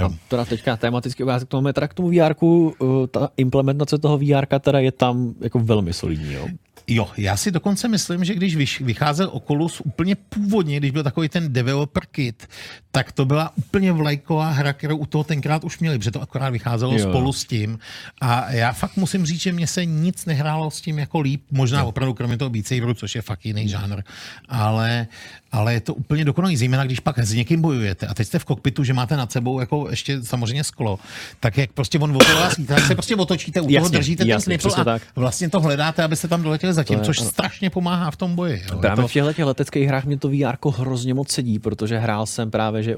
Jo. Teda teďka tematický obrázek, to máme teda k tomu VR, uh, ta implementace toho VR teda je tam jako velmi solidní, jo. Jo, já si dokonce myslím, že když vycházel Oculus úplně původně, když byl takový ten developer kit, tak to byla úplně vlajková hra, kterou u toho tenkrát už měli, protože to akorát vycházelo Jo. spolu s tím. A já fakt musím říct, že mně se nic nehrálo s tím jako líp, možná jo. opravdu kromě toho Beat Saberu, což je fakt jiný žánr, ale, ale je to úplně dokonalý, zejména když pak s někým bojujete a teď jste v kokpitu, že máte nad sebou jako ještě samozřejmě sklo, tak jak prostě on okolo vás tak se prostě otočíte, u toho Jasně, držíte jasně, ten a tak. vlastně to hledáte, abyste tam doletěli zatím, je- což ano. strašně pomáhá v tom boji. Jo. Právě to, v těchto těch leteckých hrách mě to VR hrozně moc sedí, protože hrál jsem právě, že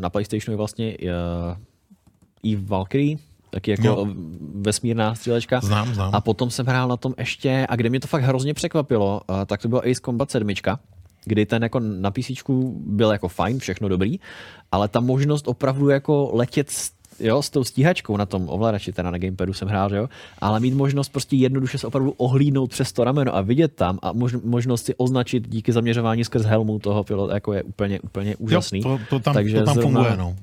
na PlayStationu je vlastně uh, Eve Valkyrie, taky jako Jo. vesmírná střílečka. Znám, znám. A potom jsem hrál na tom ještě, a kde mě to fakt hrozně překvapilo, uh, tak to bylo Ace Combat 7, kdy ten jako na PC byl jako fajn, všechno dobrý, ale ta možnost opravdu jako letět s jo, s tou stíhačkou na tom ovladači, teda na gamepadu jsem hrál, že jo, ale mít možnost prostě jednoduše se opravdu ohlídnout přes to rameno a vidět tam a mož, možnost si označit díky zaměřování skrz helmu toho pilota, jako je úplně, úplně úžasný. Jo, to, to tam, Takže to tam zrovna- funguje, no.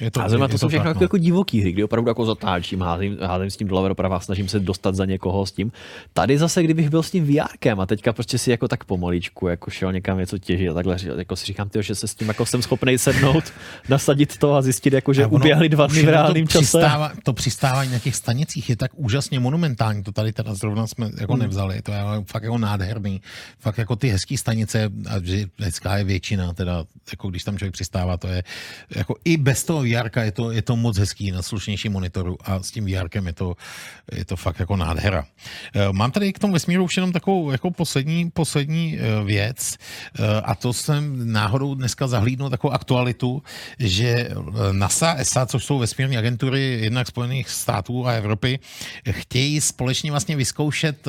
Je a to je jsou všechno tak, jako, no. jako divoký hry, kdy opravdu jako zatáčím, házím, házím s tím doleva doprava, snažím se dostat za někoho s tím. Tady zase, kdybych byl s tím VRkem a teďka prostě si jako tak pomaličku jako šel někam něco těžit a takhle, jako si říkám, tyjo, že se s tím jako jsem schopný sednout, nasadit to a zjistit, jako, že uběhly dva dny v reálném to čase. Přistává, to přistávání na těch stanicích je tak úžasně monumentální, to tady teda zrovna jsme jako Hmm. nevzali, to je fakt jako nádherný, fakt jako ty hezký stanice, a že hezká je většina, teda jako když tam člověk přistává, to je jako i bez toho VR je to, je to moc hezký na slušnějším monitoru a s tím VR je to, je to fakt jako nádhera. Eh, Mám tady k tomu vesmíru už jenom takovou jako poslední, poslední eh, věc eh, a to jsem náhodou dneska zahlídnul takovou aktualitu, že NASA, ESA, což jsou vesmírní agentury jednak Spojených států a Evropy, chtějí společně vlastně vyzkoušet,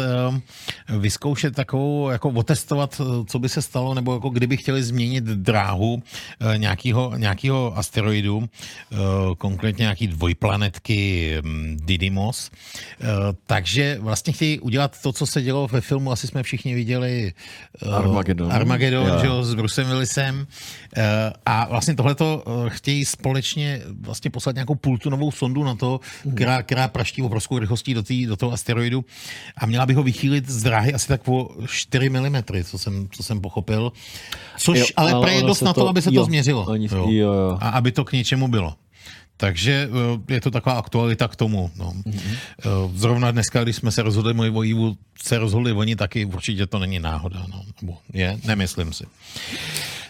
vyzkoušet takovou, jako otestovat, co by se stalo, nebo jako kdyby chtěli změnit dráhu nějakého, nějakého asteroidu, konkrétně nějaký dvojplanetky hm, Didymos. Eh, Takže vlastně chtějí udělat to, co se dělo ve filmu, asi jsme všichni viděli eh, Armageddon. Armageddon, Jo. že jo, s Brucem Willisem. Eh, A vlastně tohleto eh, chtějí společně vlastně poslat nějakou pultunovou sondu na to, která, která praští obrovskou rychlostí do, tý, do toho asteroidu a měla by ho vychýlit z dráhy asi tak o 4 mm, co jsem, co jsem pochopil. Což Jo, ale, ale prej je dost se na to, to- aby se jo, to změřilo. oni- jo, jo. A aby to k něčemu bylo. Takže eh, je to taková aktualita k tomu. No. Mhm. Eh, Zrovna dneska, když jsme se rozhodli, můj vojívu se rozhodli oni taky, určitě to není náhoda. No. Nebo je, nemyslím si.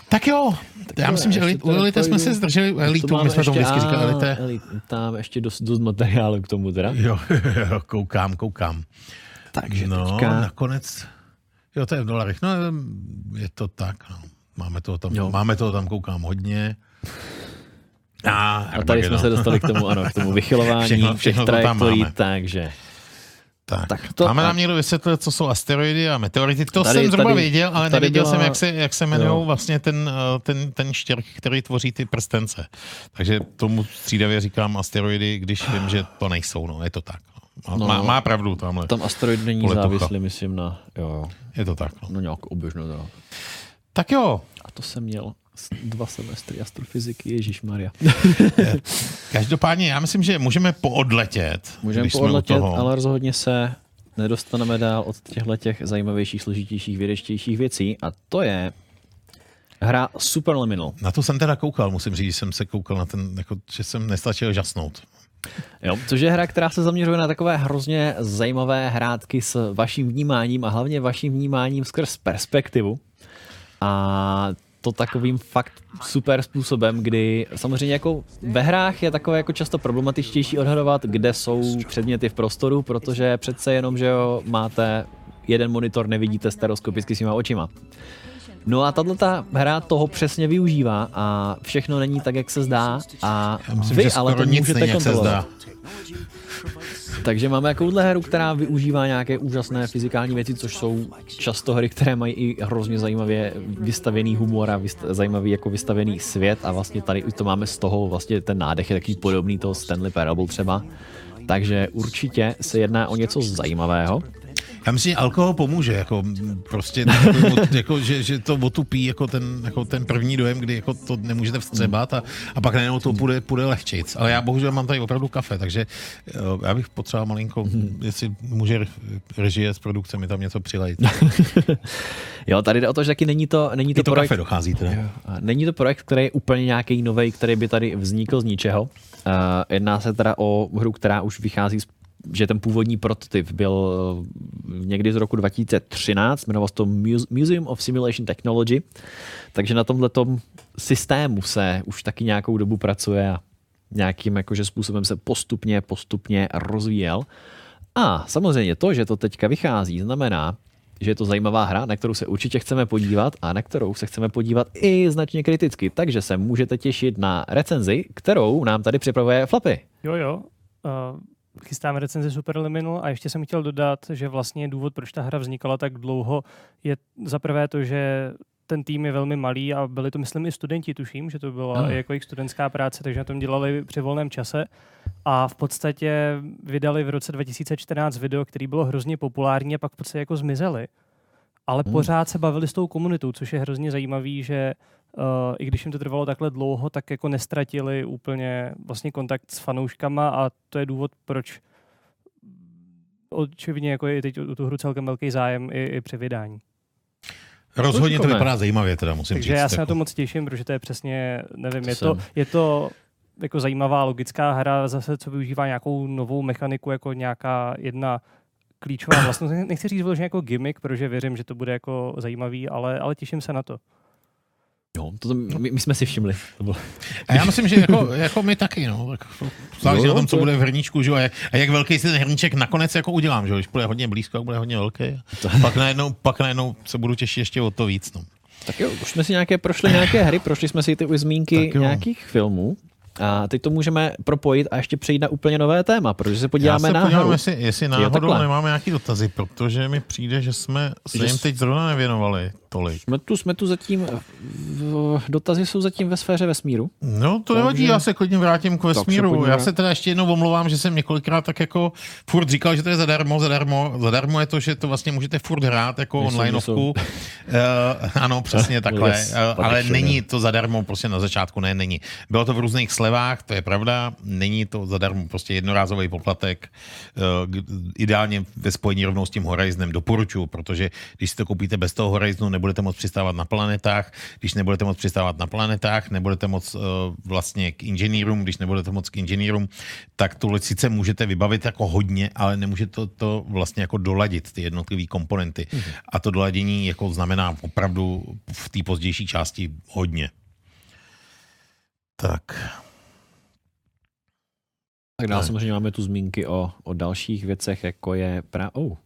Tak jo, já myslím, že elit, u elite jsme se zdrželi, elitu, my jsme ještě- vždycky říkali elite. elit, Tam ještě dost, dost materiálu k tomu teda. Jo, jo, koukám, koukám. Takže no, teďka... nakonec, jo, to je v dolarech, no je to tak, no. Máme toho tam, Jo. máme toho tam, koukám hodně. A, A tady jsme se dostali k tomu, ano, k tomu vychylování Všechno- všechno tam trajektorií, takže Tak, Tak to- máme nám někdo vysvětlit, co jsou asteroidy a meteority. To Tady- jsem zhruba tady- věděl, ale tady nevěděl byla- jsem, jak se, jak se jmenují vlastně ten, eh, ten, ten štěrk, který tvoří ty prstence. Takže tomu střídavě říkám asteroidy, když vím, že to nejsou. No, je to tak. No. No. Má, má pravdu tamhle. tam asteroid není Poletucha. závislý, myslím, na, jo, jo, Je to tak. No. no nějak oběžnou. teda. Tak jo, A to jsem měl dva semestry astrofyziky, Ježíš Maria. každopádně já myslím, že můžeme poodletět. Můžeme poodletět, ale rozhodně se nedostaneme dál od těchto těch zajímavějších, složitějších, vědečtějších věcí a to je hra Superliminal. Na to jsem teda koukal, musím říct, že jsem se koukal na ten, jako, že jsem nestačil žasnout. Jo, což je hra, která se zaměřuje na takové hrozně zajímavé hrátky s vaším vnímáním a hlavně vaším vnímáním skrz perspektivu. A to takovým fakt super způsobem, kdy samozřejmě jako ve hrách je takové jako často problematičtější odhadovat, kde jsou předměty v prostoru, protože přece jenom, že jo, máte jeden monitor, nevidíte stereoskopicky svýma očima. No a tato ta hra toho přesně využívá a všechno není tak, jak se zdá a Já myslím, vy ale to nic můžete kontrolovat. Takže máme takovouhle hru, která využívá nějaké úžasné fyzikální věci, což jsou často hry, které mají i hrozně zajímavě vystavený humor a vyst- zajímavý jako vystavený svět a vlastně tady to máme z toho, vlastně ten nádech je takový podobný toho Stanley Parable třeba. Takže určitě se jedná o něco zajímavého. Já myslím, že alkohol pomůže, jako prostě, jako, jako, že, že, to otupí jako ten, jako ten první dojem, kdy jako to nemůžete vstřebat a, a pak najednou to půjde, půjde lehčejc. Ale já bohužel mám tady opravdu kafe, takže jo, já bych potřeboval malinko, jestli může režie z produkce mi tam něco přilejt. Jo, tady jde o to, že taky není to, není to to projekt, kafe dochází teda. A Není to projekt, který je úplně nějaký nový, který by tady vznikl z ničeho. Uh, jedná se teda o hru, která už vychází z že ten původní prototyp byl eh, někdy z roku 2013, jmenoval se to Muse- Museum of Simulation Technology, takže na tomhle systému se už taky nějakou dobu pracuje a nějakým jakože způsobem se postupně, postupně rozvíjel. A samozřejmě to, že to teďka vychází, znamená, že je to zajímavá hra, na kterou se určitě chceme podívat a na kterou se chceme podívat i značně kriticky. Takže se můžete těšit na recenzi, kterou nám tady připravuje Flapy. Jo, jo. Uh, chystáme recenzi Superliminal a ještě jsem chtěl dodat, že vlastně důvod, proč ta hra vznikala tak dlouho, je za prvé to, že ten tým je velmi malý a byli to, myslím, i studenti, tuším, že to byla Ano. ano. jako jejich studentská práce, takže na tom dělali při volném čase. A v podstatě vydali v roce 2014 video, který bylo hrozně populární a pak v podstatě jako zmizeli. Ale Hmm. pořád se bavili s tou komunitou, což je hrozně zajímavý, že uh, i když jim to trvalo takhle dlouho, tak jako nestratili úplně vlastně kontakt s fanouškama a to je důvod, proč očividně jako je teď o tu hru celkem velký zájem i, i při vydání. Rozhodně to vypadá zajímavě, teda musím Takže říct. já se na jako. to moc těším, protože to je přesně, nevím, To je to, jsem- je to jako zajímavá logická hra, zase co využívá nějakou novou mechaniku, jako nějaká jedna klíčová vlastnost. Nechci říct vyloženě jako gimmick, protože věřím, že to bude jako zajímavý, ale, ale těším se na to. Jo, to, my, my, jsme si všimli. To bylo. A já myslím, že jako, jako my taky, no. Tak záleží Jo, na tom, co to- bude v hrníčku, že jo, a jak, a jak velký si ten hrníček nakonec jako udělám, že jo, když bude hodně blízko, jak bude hodně velký. Pak najednou, pak najednou se budu těšit ještě o to víc, no. Tak jo, už jsme si nějaké prošli nějaké hry, prošli jsme si ty už zmínky nějakých filmů. A teď to můžeme propojit a ještě přejít na úplně nové téma, protože se podíváme já se na podívám, jestli, jestli náhodou takhle. nemáme nějaký dotazy, protože mi přijde, že jsme se Že jim teď zrovna nevěnovali tolik. Jsme tu, jsme tu zatím, dotazy jsou zatím ve sféře vesmíru. No, to nevadí, já se klidně vrátím k vesmíru. pojďme. Já se teda ještě jednou omlouvám, že jsem několikrát tak jako furt říkal, že to je zadarmo, zadarmo. Zadarmo je to, že to vlastně můžete furt hrát jako Myslím, onlineovku. Uh, ano, přesně takhle. yes, Uh, ale není to zadarmo, prostě na začátku ne, není. Bylo to v různých slevách, to je pravda, není to zadarmo, prostě jednorázový poplatek. K- ideálně ve spojení rovnou s tím Horizonem doporučuji, protože když si to koupíte bez toho Horizonu, nebudete moc přistávat na planetách. Když nebudete moc přistávat na planetách, nebudete moc uh, vlastně k inženýrům, když nebudete moc k inženýrům, tak tu sice můžete vybavit jako hodně, ale nemůžete to, to vlastně jako doladit, ty jednotlivé komponenty. Mm-hmm. A to doladění jako znamená opravdu v té pozdější části hodně. Tak. Tak dál samozřejmě máme tu zmínky o, o dalších věcech, jako je pra... Oh.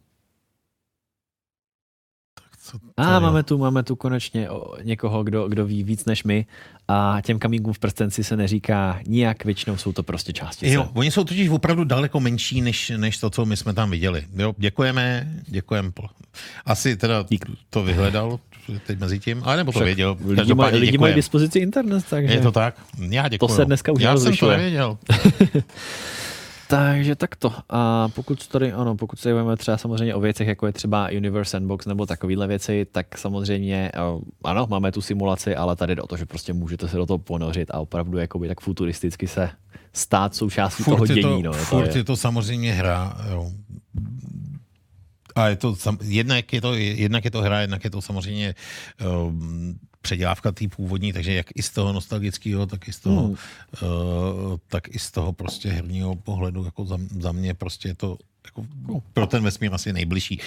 Co to A je? máme tu, máme tu konečně o, někoho, kdo, kdo ví víc než my a těm kamínkům v prstenci se neříká nijak, většinou jsou to prostě částice. Jo, oni jsou totiž opravdu daleko menší, než, než to, co my jsme tam viděli. Jo, děkujeme, děkujeme. Asi teda Dík. to vyhledal teď mezi tím, ale nebo to Však věděl. Lidi, mají, Každopádně lidi mají dispozici internet, takže... Je to tak? Já děkuji. se dneska už Já jsem to nevěděl. Takže takto. A pokud tady, ano, pokud se bavíme třeba samozřejmě o věcech, jako je třeba Universe Sandbox nebo takovéhle věci, tak samozřejmě, eh, ano, máme tu simulaci, ale tady jde o to, že prostě můžete se do toho ponořit a opravdu jakoby tak futuristicky se stát součástí toho Furt je dění. to, no, furt to je to samozřejmě hra. Jo. A je to, jednak je to, jednak je to hra, jednak je to samozřejmě um, předělávka té původní, takže jak i z toho nostalgického, tak i z toho, Hmm. uh, tak i z toho prostě herního pohledu, jako za, za mě prostě je to jako pro ten vesmír asi nejbližší.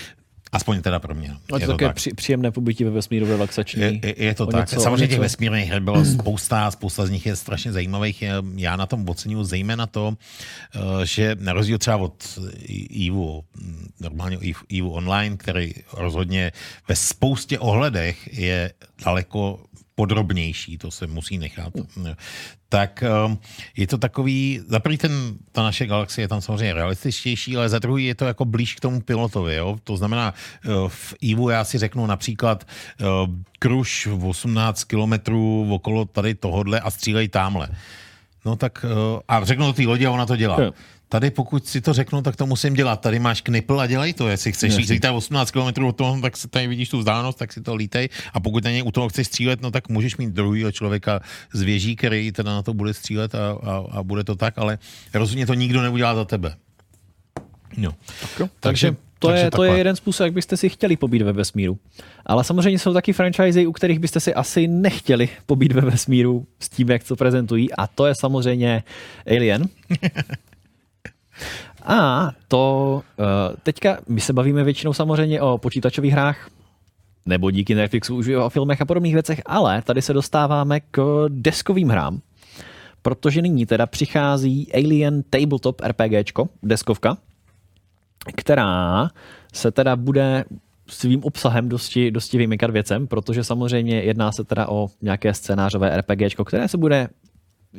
Aspoň teda pro mě. A Je to také tak. při, příjemné pobytí ve vesmíru, relaxační. Je, je, je to O tak. něco- Samozřejmě těch vesmírných her bylo spousta, spousta z nich je strašně zajímavých. Já na tom oceňuji zejména to, eh, že na rozdíl třeba od EVU, normálně EVU Online, který rozhodně ve spoustě ohledech je daleko podrobnější, to se musí nechat, tak um, je to takový, za prvý ten, ta naše galaxie je tam samozřejmě realističtější, ale za druhý je to jako blíž k tomu pilotovi, jo? to znamená uh, v EVU já si řeknu například uh, kruž v 18 kilometrů okolo tady tohodle a střílej tamhle. No tak, uh, a řeknu to té lodi a ona to dělá. Tady pokud si to řeknu, tak to musím dělat. Tady máš knipl a dělej to. Jestli chceš Jasně. lítat 18 km od toho, tak si tady vidíš tu vzdálenost, tak si to lítej. A pokud na něj u toho chceš střílet, no tak můžeš mít druhého člověka z věží, který teda na to bude střílet a, a, a bude to tak, ale rozhodně to nikdo neudělá za tebe. No. Takže, takže to, je, to je jeden způsob, jak byste si chtěli pobít ve vesmíru. Ale samozřejmě jsou taky franchise, u kterých byste si asi nechtěli pobít ve vesmíru s tím, jak to prezentují. A to je samozřejmě Alien. A to uh, teďka, my se bavíme většinou samozřejmě o počítačových hrách, nebo díky Netflixu už o filmech a podobných věcech, ale tady se dostáváme k deskovým hrám, protože nyní teda přichází Alien Tabletop RPGčko, deskovka, která se teda bude svým obsahem dosti, dosti vymykat věcem, protože samozřejmě jedná se teda o nějaké scénářové RPGčko, které se bude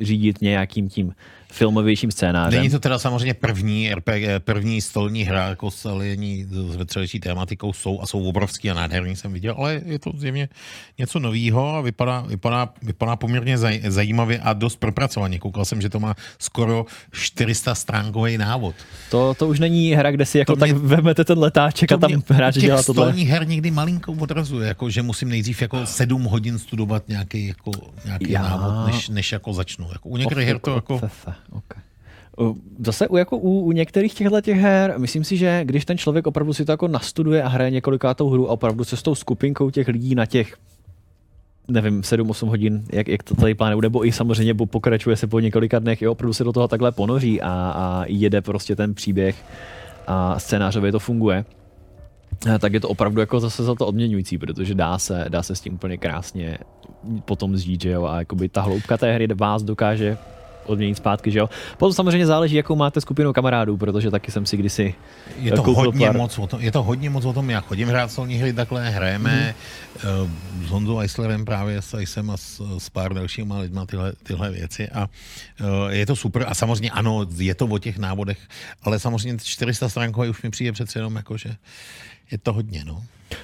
řídit nějakým tím filmovějším scénářem. Není to teda samozřejmě první RPG, první stolní hra jako s aliení s vetřelečí tématikou jsou a jsou obrovský a nádherný jsem viděl, ale je to zjevně něco novýho a vypadá, vypadá, vypadá poměrně zaj, zajímavě a dost propracovaně. Koukal jsem, že to má skoro 400 stránkový návod. To, to už není hra, kde si jako To tak mě- vezmete ten letáček a tam mě hráč dělá tohle. stolních her někdy malinko odrazuje, jako že musím nejdřív jako sedm hodin studovat nějaký, jako, nějaký Já- návod, než, než jako začnu. Jako u některých her to jako... Fefe, okay. Zase u, jako u, u některých těchto těch her, myslím si, že když ten člověk opravdu si to jako nastuduje a hraje několikátou hru a opravdu se s tou skupinkou těch lidí na těch nevím, 7-8 hodin, jak, jak to tady plánuje, nebo i samozřejmě pokračuje se po několika dnech, jo, opravdu se do toho takhle ponoří a, a jede prostě ten příběh a scénářově to funguje, eh, tak je to opravdu jako zase za to odměňující, protože dá se, dá se s tím úplně krásně potom zžít, že jo, a jakoby ta hloubka té hry vás dokáže odměnit zpátky, že jo. Potom samozřejmě záleží, jakou máte skupinu kamarádů, protože taky jsem si kdysi Je to, koupil hodně pár- moc o tom, je to hodně moc o tom, já chodím hrát solní hry takhle, hrajeme mm. s Honzou Eislerem právě s Eisem a s, s pár dalšíma lidma tyhle, tyhle věci a uh, je to super a samozřejmě ano, je to o těch návodech, ale samozřejmě 400 stránkový už mi přijde přece jenom jako, že je to hodně, no.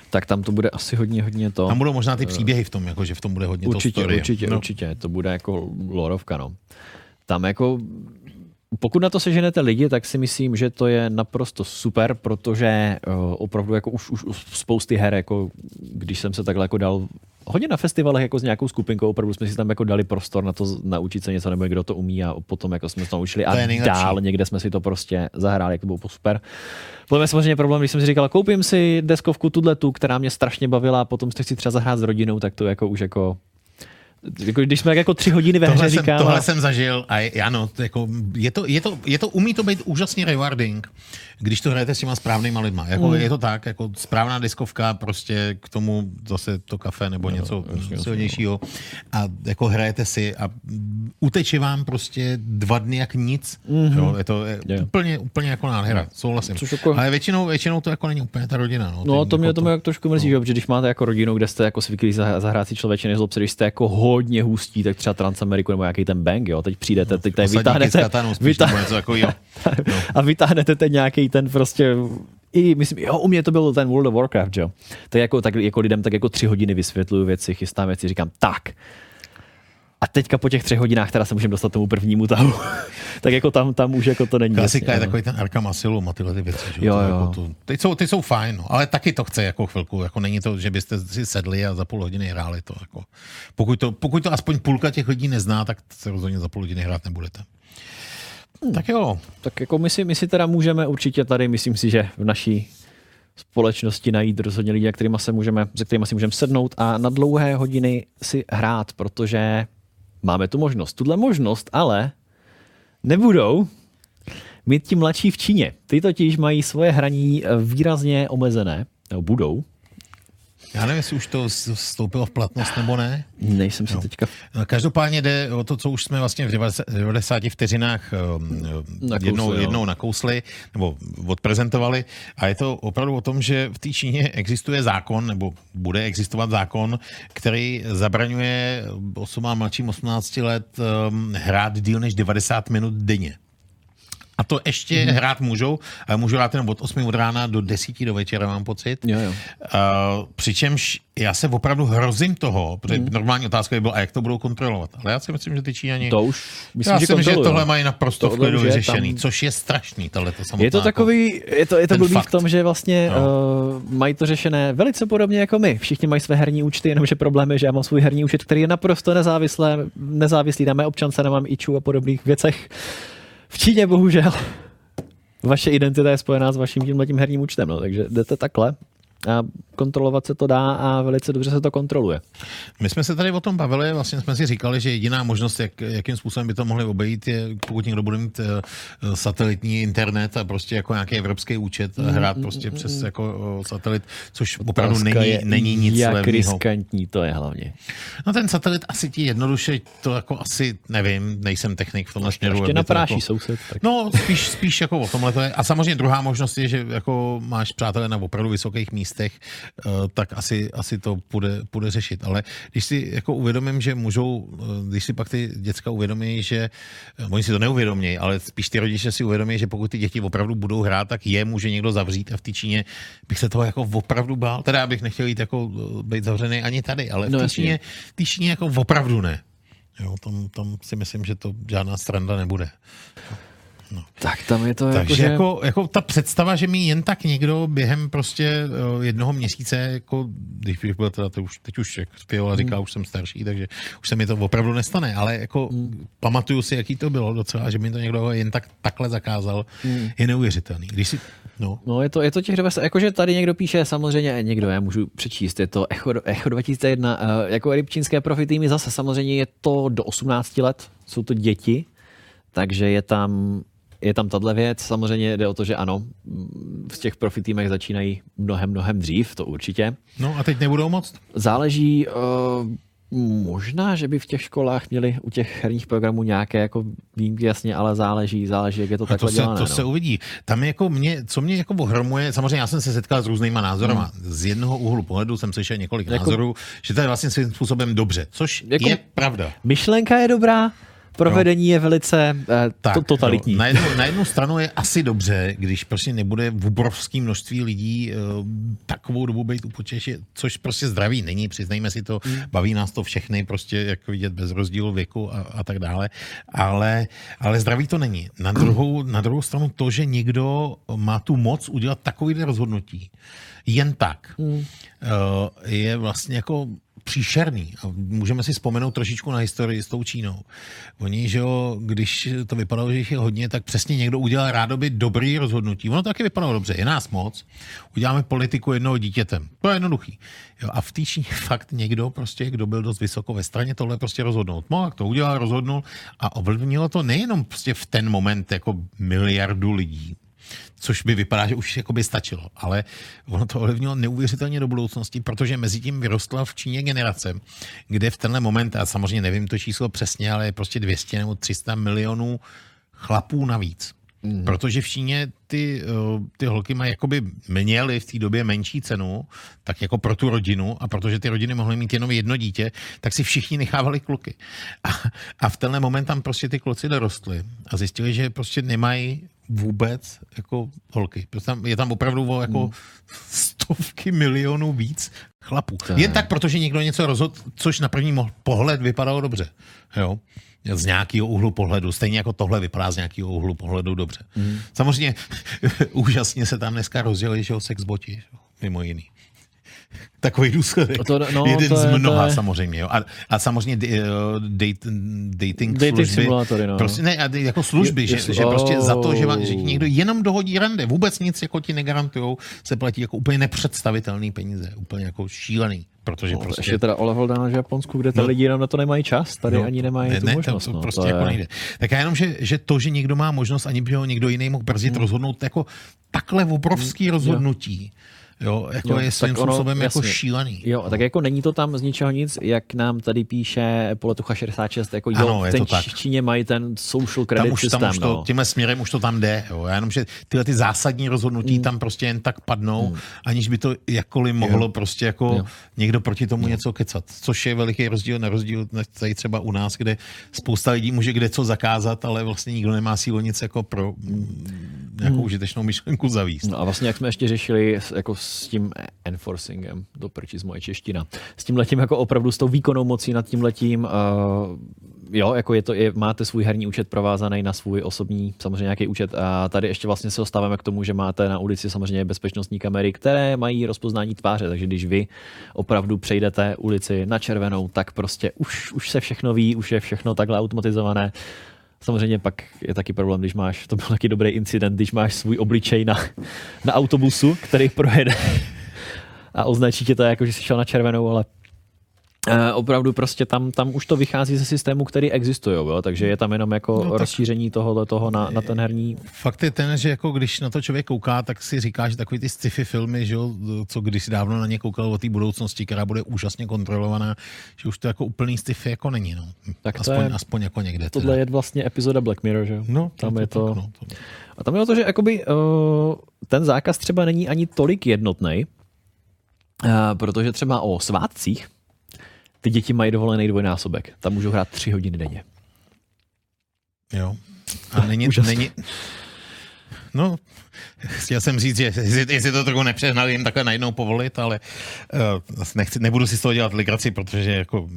tak tam to bude asi hodně, hodně to. Tam budou možná ty příběhy v tom, jako, že v tom bude hodně Určitě, to story. určitě, no. určitě. To bude jako lorovka, no. Tam jako, pokud na to seženete lidi, tak si myslím, že to je naprosto super, protože uh, opravdu jako už, už, už spousty her, jako když jsem se takhle jako dal hodně na festivalech jako s nějakou skupinkou, opravdu jsme si tam jako dali prostor na to naučit se něco, nebo kdo to umí a potom jako jsme se to naučili To a nejlepší. dál někde jsme si to prostě zahráli, jak to bylo super. Potom je samozřejmě problém, když jsem si říkal, koupím si deskovku tuhle tu, která mě strašně bavila a potom si chci třeba zahrát s rodinou, tak to jako už jako jako když jsme tak jako tři hodiny ve hře, Tohle, jsem, říkám. tohle a- jsem zažil a je- ano, jako, je, to, je, to, je to, umí to být úžasně rewarding, když to hrajete s těma správnýma lidma. Jako, Mm. Je to tak, jako správná diskovka, prostě k tomu zase to kafe nebo něco silnějšího a jako hrajete si a uteče vám prostě dva dny jak nic. Mm-hmm. Jo, je to je Jo. úplně, úplně jako nádhera, souhlasím. Což jako- Ale většinou, většinou to jako není úplně ta rodina. No, No, to mě, jako to mě jak trošku mrzí, no. že když máte jako rodinu, kde jste jako zvyklí za- zahrát si člověče nezlob se, když jste jako hodně hustí, tak třeba Transameriku nebo nějaký ten bang, jo, teď přijdete, teď tady vytáhnete, něco takového. a vytáhnete ten nějaký ten prostě i myslím, jo, u mě to byl ten World of Warcraft, jo. Tak jako, tak jako lidem tak jako tři hodiny vysvětluju věci, chystám věci, říkám tak. A teďka po těch třech hodinách teda se můžeme dostat tomu prvnímu tahu. tak jako tam, tam už jako to není. Klasika je jasně, takový ten Arkham Asylum a tyhle ty věci. Že? Jo, to jo. Jako to, ty, jsou, ty jsou fajn, no, ale taky to chce jako chvilku. Jako není to, že byste si sedli a za půl hodiny hráli to. Jako. Pokud, to pokud to aspoň půlka těch lidí nezná, tak se rozhodně za půl hodiny hrát nebudete. Hmm. Tak jo, Tak jako my si, my si teda můžeme určitě tady, myslím si, že v naší společnosti najít rozhodně lidi, kterýma se můžeme, se kterými si můžeme sednout a na dlouhé hodiny si hrát, protože máme tu možnost. Tuhle možnost ale nebudou mít ti mladší v Číně. Ty totiž mají svoje hraní výrazně omezené, nebo budou. Já nevím, jestli už to vstoupilo v platnost nebo ne. Nejsem si Jo. teďka... No, Každopádně jde o to, co už jsme vlastně v 90 90 vteřinách um, Nakousli, jednou, jo. jednou nakousli nebo odprezentovali. A je to opravdu o tom, že v té Číně existuje zákon, nebo bude existovat zákon, který zabraňuje osobám mladším 18 let um, hrát díl než 90 minut denně. A to ještě mm-hmm. hrát můžou, ale můžou hrát jenom od 8 od rána do 10 do večera, mám pocit. Jo, jo. Uh, přičemž já se opravdu hrozím toho, protože mm. normální otázka by byla, a jak to budou kontrolovat. Ale já si myslím, že ty Číňani... To už, myslím, já že si myslím, že tohle mají naprosto v klidu vyřešený, tam- což je strašný, tohle to samotná. Je to jako- takový, je to, je to blbý fakt. v tom, že vlastně No. uh, mají to řešené velice podobně jako my. Všichni mají své herní účty, jenomže problém je, že já mám svůj herní účet, který je naprosto nezávislé, nezávislý na mé občance, nemám iču a podobných věcech. V Číně bohužel. Vaše identita je spojená s vaším tímhletím herním účtem, no, takže jdete takhle a kontrolovat se to dá a velice dobře se to kontroluje. My jsme se tady o tom bavili, vlastně jsme si říkali, že jediná možnost, jak, jakým způsobem by to mohli obejít, je pokud někdo bude mít uh, satelitní internet a prostě jako nějaký evropský účet a hrát prostě přes jako uh, satelit, což opravdu Otázka není, je, není nic Jak levného. riskantní to je hlavně. No ten satelit asi ti jednoduše, to jako asi nevím, nejsem technik v tomhle směru. Ještě to napráší jako, soused. Tak. No, spíš, spíš jako o tomhle to je. A samozřejmě druhá možnost je, že jako máš přátelé na opravdu vysokých místech, eh, tak asi, asi to půjde, půjde řešit. Ale když si jako uvědomím, že můžou, eh, když si pak ty děcka uvědomí, že eh, oni si to neuvědomí, ale spíš ty rodiče si uvědomí, že pokud ty děti opravdu budou hrát, tak je může někdo zavřít a v té Číně bych se toho jako opravdu bál. Teda bych nechtěl jít jako být zavřený ani tady, ale No v té jasně. Číně, v té Číně jako opravdu ne. Jo, tam, tam si myslím, že to žádná stranda nebude. Tak tam je to Takže jako, jako, jako ta představa, že mi jen tak někdo během prostě eh, jednoho měsíce, jako, když bych byl teda, to už, teď už, jak Hmm. říká, už jsem starší, takže už se mi to opravdu nestane, ale jako Hmm. pamatuju si, jaký to bylo docela, že mi to někdo jen tak takhle zakázal, Hmm. je neuvěřitelný. Když si, no, No, je to, je to těch 90, jakože tady někdo píše, samozřejmě někdo, já můžu přečíst, je to Echo, Echo 2001, uh, jako rybčínské profi týmy zase samozřejmě je to do 18 let, jsou to děti, takže je tam, je tam tahle věc, samozřejmě jde o to, že ano, v těch profi týmech začínají mnohem, mnohem dřív, to určitě. no a teď nebudou moc? Záleží, uh, možná, že by v těch školách měli u těch herních programů nějaké jako výjimky, jasně, ale záleží, záleží, jak je to A takhle to se, dělané. to no. se uvidí. Tam jako mě, co mě jako ohromuje, samozřejmě já jsem se setkal s různýma názorama. Hmm. Z jednoho úhlu pohledu jsem slyšel několik Jako- názorů, že to je vlastně svým způsobem dobře, což jako, je pravda. Myšlenka je dobrá, provedení je velice uh, to, totalitní. Jo, na, jednu, na jednu stranu je asi dobře, když prostě nebude v obrovském množství lidí uh, takovou dobu být u počítače, což prostě zdraví není, přiznejme si to, Hmm. baví nás to všechny, prostě jak vidět bez rozdílu věku a, a tak dále, ale, ale zdraví to není. Na druhou, na druhou stranu to, že někdo má tu moc udělat takovýhle rozhodnutí, jen tak, Hmm. uh, je vlastně jako příšerný. A můžeme si vzpomenout trošičku na historii s tou Čínou. Oni, že jo, když to vypadalo, že jich je hodně, tak přesně někdo udělal rádoby dobrý rozhodnutí. Ono to taky vypadalo dobře, je nás moc. Uděláme politiku jednoho dítětem. To je jednoduchý. Jo, a v té Číně fakt někdo, prostě, kdo byl dost vysoko ve straně, tohle prostě rozhodnout. No, jak to udělal, rozhodnul a ovlivnilo to nejenom prostě v ten moment jako miliardu lidí, což by vypadá, že už jako by stačilo. Ale ono to ovlivnilo neuvěřitelně do budoucnosti, protože mezi tím vyrostla v Číně generace, kde v tenhle moment, a samozřejmě nevím to číslo přesně, ale je prostě 200 nebo 300 milionů chlapů navíc. Mm. Protože v Číně ty, eh, ty holky mají jakoby měly v té době menší cenu, tak jako pro tu rodinu a protože ty rodiny mohly mít jenom jedno dítě, tak si všichni nechávali kluky. A, a v tenhle moment tam prostě ty kluci dorostli a zjistili, že prostě nemají vůbec jako holky. Prostě tam, je tam opravdu o jako stovky milionů víc chlapů. Jen tak, protože někdo něco rozhodl, což na první pohled vypadalo dobře. Jo? Z nějakého úhlu pohledu. Stejně jako tohle vypadá z nějakého úhlu pohledu dobře. Mm. Samozřejmě úžasně se tam dneska rozdělili, že jo, sexboti, že jo, mimo jiný. Takový důsledek. To- no, Jeden to je- z to mnoha je- samozřejmě. Jo. A, a samozřejmě d- date, dating, Dating služby. simulátory, no. Prostě ne, jako služby, Je- že, jestli- že prostě za to, že, Oh. že ti někdo jenom dohodí rande, vůbec nic jako ti negarantujou, se platí jako úplně nepředstavitelný peníze. Úplně jako šílený. Protože No, prostě... Ještě teda o level down, že v Japonsku, kde ty No. lidi jenom na to nemají čas, tady ani nemají ne, tu ne, možnost. To, to no, prostě to jako je- nejde. Tak já jenom, že, že to, že někdo má možnost, ani by ho někdo jiný mohl brzdit, hmm. rozhodnout jako takhle obrovský rozhodnutí, Jo, jako Jo, je svým tak ono, způsobem jako šílený. Jo, tak jako není to tam z ničeho nic, jak nám tady píše Poletucha 66, jako jo, Ano, v to tak. Číně mají ten social credit tam už, systém, tam už to, no. tímhle směrem už to tam jde. Jo. Já jenom, že tyhle ty zásadní rozhodnutí Hmm. tam prostě jen tak padnou, aniž by to jakkoliv mohlo prostě jako Jo. někdo proti tomu něco kecat. Což je veliký rozdíl na rozdíl tady třeba u nás, kde spousta lidí může kde co zakázat, ale vlastně nikdo nemá sílu nic jako pro nějakou užitečnou myšlenku zavíst. No a vlastně, jak jsme ještě řešili s, jako s tím enforcingem, do prčic moje čeština, s tím letím jako opravdu s tou výkonnou mocí nad tím letím, uh, jo, jako je to, je, máte svůj herní účet provázaný na svůj osobní, samozřejmě nějaký účet a tady ještě vlastně se dostáváme k tomu, že máte na ulici samozřejmě bezpečnostní kamery, které mají rozpoznání tváře, takže když vy opravdu přejdete ulici na červenou, tak prostě už, už se všechno ví, už je všechno takhle automatizované. Samozřejmě pak je taky problém, když máš, to byl taky dobrý incident, když máš svůj obličej na, na autobusu, který projede a označí tě to jako, že jsi šel na červenou, ale opravdu prostě tam, tam už to vychází ze systému, který existují, jo? takže je tam jenom jako No, rozšíření tohohle toho na, na ten herní. Fakt je ten, že jako když na to člověk kouká, tak si říká, že takový ty sci-fi filmy, že jo, co když dávno na ně koukal o té budoucnosti, která bude úžasně kontrolovaná, že už to jako úplný sci-fi jako není. No. Tak aspoň, je- aspoň jako někde. Tohle teda. je vlastně epizoda Black Mirror, že jo? No, tam to- je to tak, no, to- A tam je to, že jakoby, uh, ten zákaz třeba není ani tolik jednotný, uh, protože třeba o svátcích ty děti mají dovolený dvojnásobek. Tam můžou hrát tři hodiny denně. Jo. A není, není, no, chtěl jsem říct, že jestli, to trochu nepřehnali jim takhle najednou povolit, ale uh, nechci, nebudu si z toho dělat legraci, protože jako,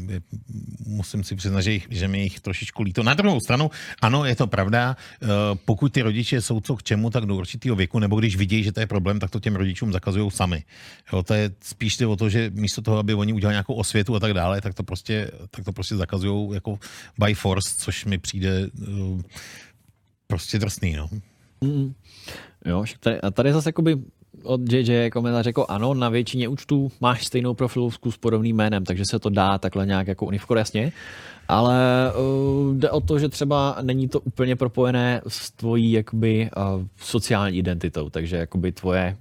musím si přiznat, že, jich, že mi jich trošičku líto. Na druhou stranu, ano, je to pravda, uh, pokud ty rodiče jsou co k čemu, tak do určitého věku, nebo když vidějí, že to je problém, tak to těm rodičům zakazují sami. Jo, to je spíš o to, že místo toho, aby oni udělali nějakou osvětu a tak dále, tak to prostě, tak to prostě zakazují jako by force, což mi přijde uh, prostě drsný, no. Jo, však tady, a tady zase jakoby od JJ komentář jako ano, na většině účtů máš stejnou profilovku s podobným jménem, takže se to dá takhle nějak jako unifikovat jasně, ale uh, jde o to, že třeba není to úplně propojené s tvojí jakoby uh, sociální identitou, takže jakoby tvoje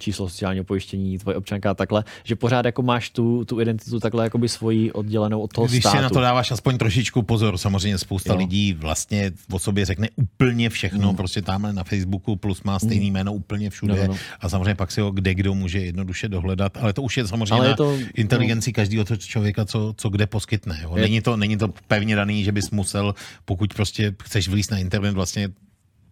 číslo sociálního pojištění, tvoje občanka a takhle, že pořád jako máš tu, tu identitu takhle jakoby svoji oddělenou od toho Když státu. si na to dáváš aspoň trošičku pozor, samozřejmě spousta Jo. lidí vlastně o sobě řekne úplně všechno, mm. prostě tamhle na Facebooku plus má stejný jméno úplně všude No, no, no. a samozřejmě pak si ho kde kdo může jednoduše dohledat, ale to už je samozřejmě Ale je na to- inteligenci každého toho člověka, co, co kde poskytne. Jo. Není, to, není to pevně daný, že bys musel, pokud prostě chceš vlíst na internet, vlastně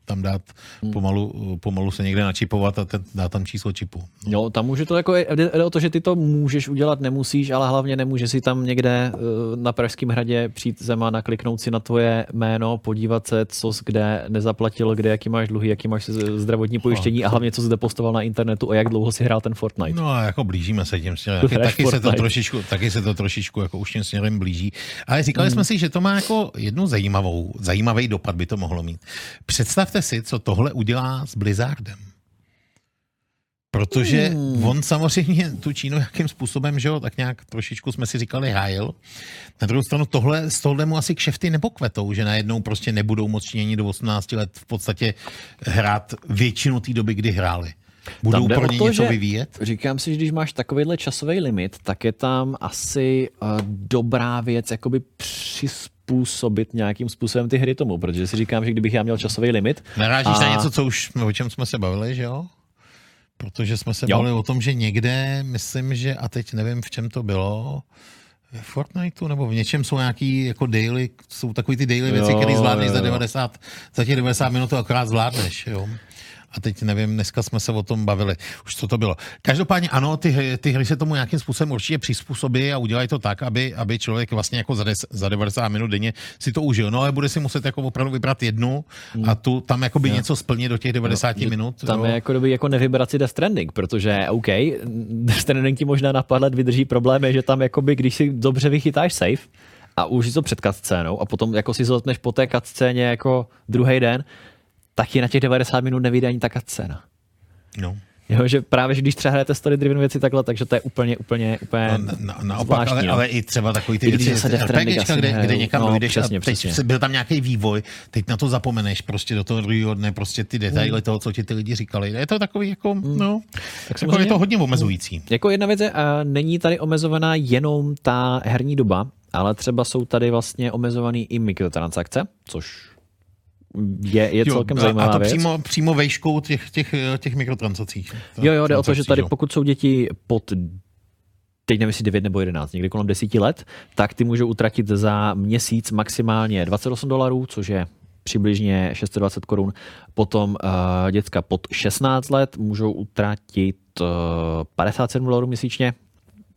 tam dát Hmm. pomalu, pomalu se někde načipovat a ten, dát tam číslo čipu. Jo, tam může to jako, jde o to, že ty to můžeš udělat, nemusíš, ale hlavně nemůže si tam někde eh, na Pražském hradě přijít zema, nakliknout si na tvoje jméno, podívat se, co jsi kde nezaplatil, kde, jaký máš dluhy, jaký máš zdravotní pojištění a hlavně, co jsi zde postoval na internetu a jak dlouho si hrál ten Fortnite. No a jako blížíme se tím směrem. Taky, taky, se to trošičku, taky se to trošičku jako už tím směrem blíží. Ale říkali Hmm. jsme si, že to má jako jednu zajímavou, zajímavý dopad by to mohlo mít. Představte si, co tohle udělá s Blizzardem. Protože hmm. on samozřejmě tu Čínu jakým způsobem, že jo, tak nějak trošičku jsme si říkali hájil. Na druhou stranu tohle, z tohle mu asi kšefty nepokvetou, že najednou prostě nebudou moc Číněni do 18 let v podstatě hrát většinu té doby, kdy hráli. Budou pro ně to, něco vyvíjet? Říkám si, že když máš takovýhle časový limit, tak je tam asi uh, dobrá věc jakoby přizpůsobit nějakým způsobem ty hry tomu, protože si říkám, že kdybych já měl časový limit, Narážíš A- na něco, co už, o čem jsme se bavili, že jo? Protože jsme se Jo. bavili o tom, že někde, myslím, že, a teď nevím, v čem to bylo, v Fortniteu nebo v něčem jsou nějaký jako daily, jsou takový ty daily věci, které zvládneš jo, za jo. 90, za těch 90 minut to akorát zvládneš, jo. A teď nevím, dneska jsme se o tom bavili. Už co to bylo. Každopádně ano, ty, hry- ty hry se tomu nějakým způsobem určitě přizpůsobí a udělají to tak, aby, aby člověk vlastně jako za, des, za 90 minut denně si to užil. No ale bude si muset jako opravdu vybrat jednu a tu tam jakoby něco splnit do těch 90 že minut. Tam jo. je jako doby jako nevybrat si Death Stranding, protože OK, Death Stranding ti možná na pár let vydrží problém, je, že tam jakoby, když si dobře vychytáš safe a už to před cutscénou a potom jako si zotneš po té cutscéně jako druhý den, tak ti na těch 90 minut nevyjde ani ta cutscéna. No. Jo, že právě, že když třeba hrajete story driven věci takhle, takže to je úplně, úplně, úplně No, na, na, naopak, ale, no. ale, i třeba takový ty I věci, Stranding RPGčka, kde, kde někam No, dojdeš přesně, a teď přesně. byl tam nějaký vývoj, teď na to zapomeneš prostě do toho druhého dne, prostě ty detaily Hmm. toho, co ti ty lidi říkali. Je to takový jako, no, jako je to hodně omezující. Jako jedna věc je, a není tady omezovaná jenom ta herní doba, ale třeba jsou tady vlastně omezovaný i mikrotransakce, což je, je celkem a, zajímavá a to věc. přímo, přímo vejškou těch, těch, těch mikrotransakcí. Jo, jo, jde o to, že tady jo. pokud jsou děti pod teď nevím, jestli 9 nebo 11, někdy kolem 10 let, tak ty můžou utratit za měsíc maximálně 28 dolarů, což je přibližně 620 korun. Potom uh, děcka pod 16 let můžou utratit uh, 57 dolarů měsíčně,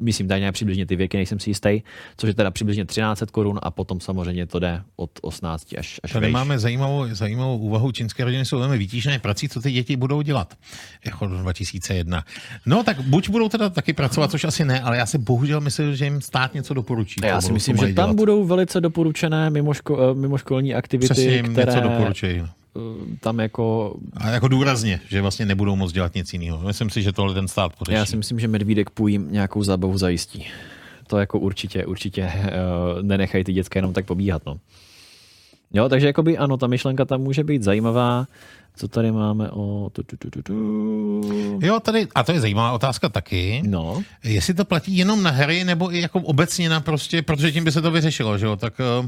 myslím tady nějak přibližně ty věky, nejsem si jistý, což je teda přibližně 13 korun a potom samozřejmě to jde od 18 až, až Tady vejš. máme zajímavou, zajímavou úvahu. Čínské rodiny jsou velmi vytížené prací, co ty děti budou dělat. Jako do 2001. No tak buď budou teda taky pracovat, což asi ne, ale já si bohužel myslím, že jim stát něco doporučí. Já si myslím, že tam dělat. budou velice doporučené mimoško, eh, mimoškolní aktivity, Přesně jim které něco doporučují. Eh, tam jako A jako důrazně, že vlastně nebudou moc dělat nic jiného. Myslím si, že tohle ten stát pořeší. Já si myslím, že Medvídek půj jim nějakou zábavu zajistí. To jako určitě, určitě uh, nenechají ty dětské jenom tak pobíhat. No. Jo, takže jakoby ano, ta myšlenka tam může být zajímavá. Co tady máme o... Tu, tu, tu, tu, tu. Jo, tady, a to je zajímavá otázka taky. No, Jestli to platí jenom na hry, nebo i jako obecně na prostě, protože tím by se to vyřešilo, že jo, tak uh,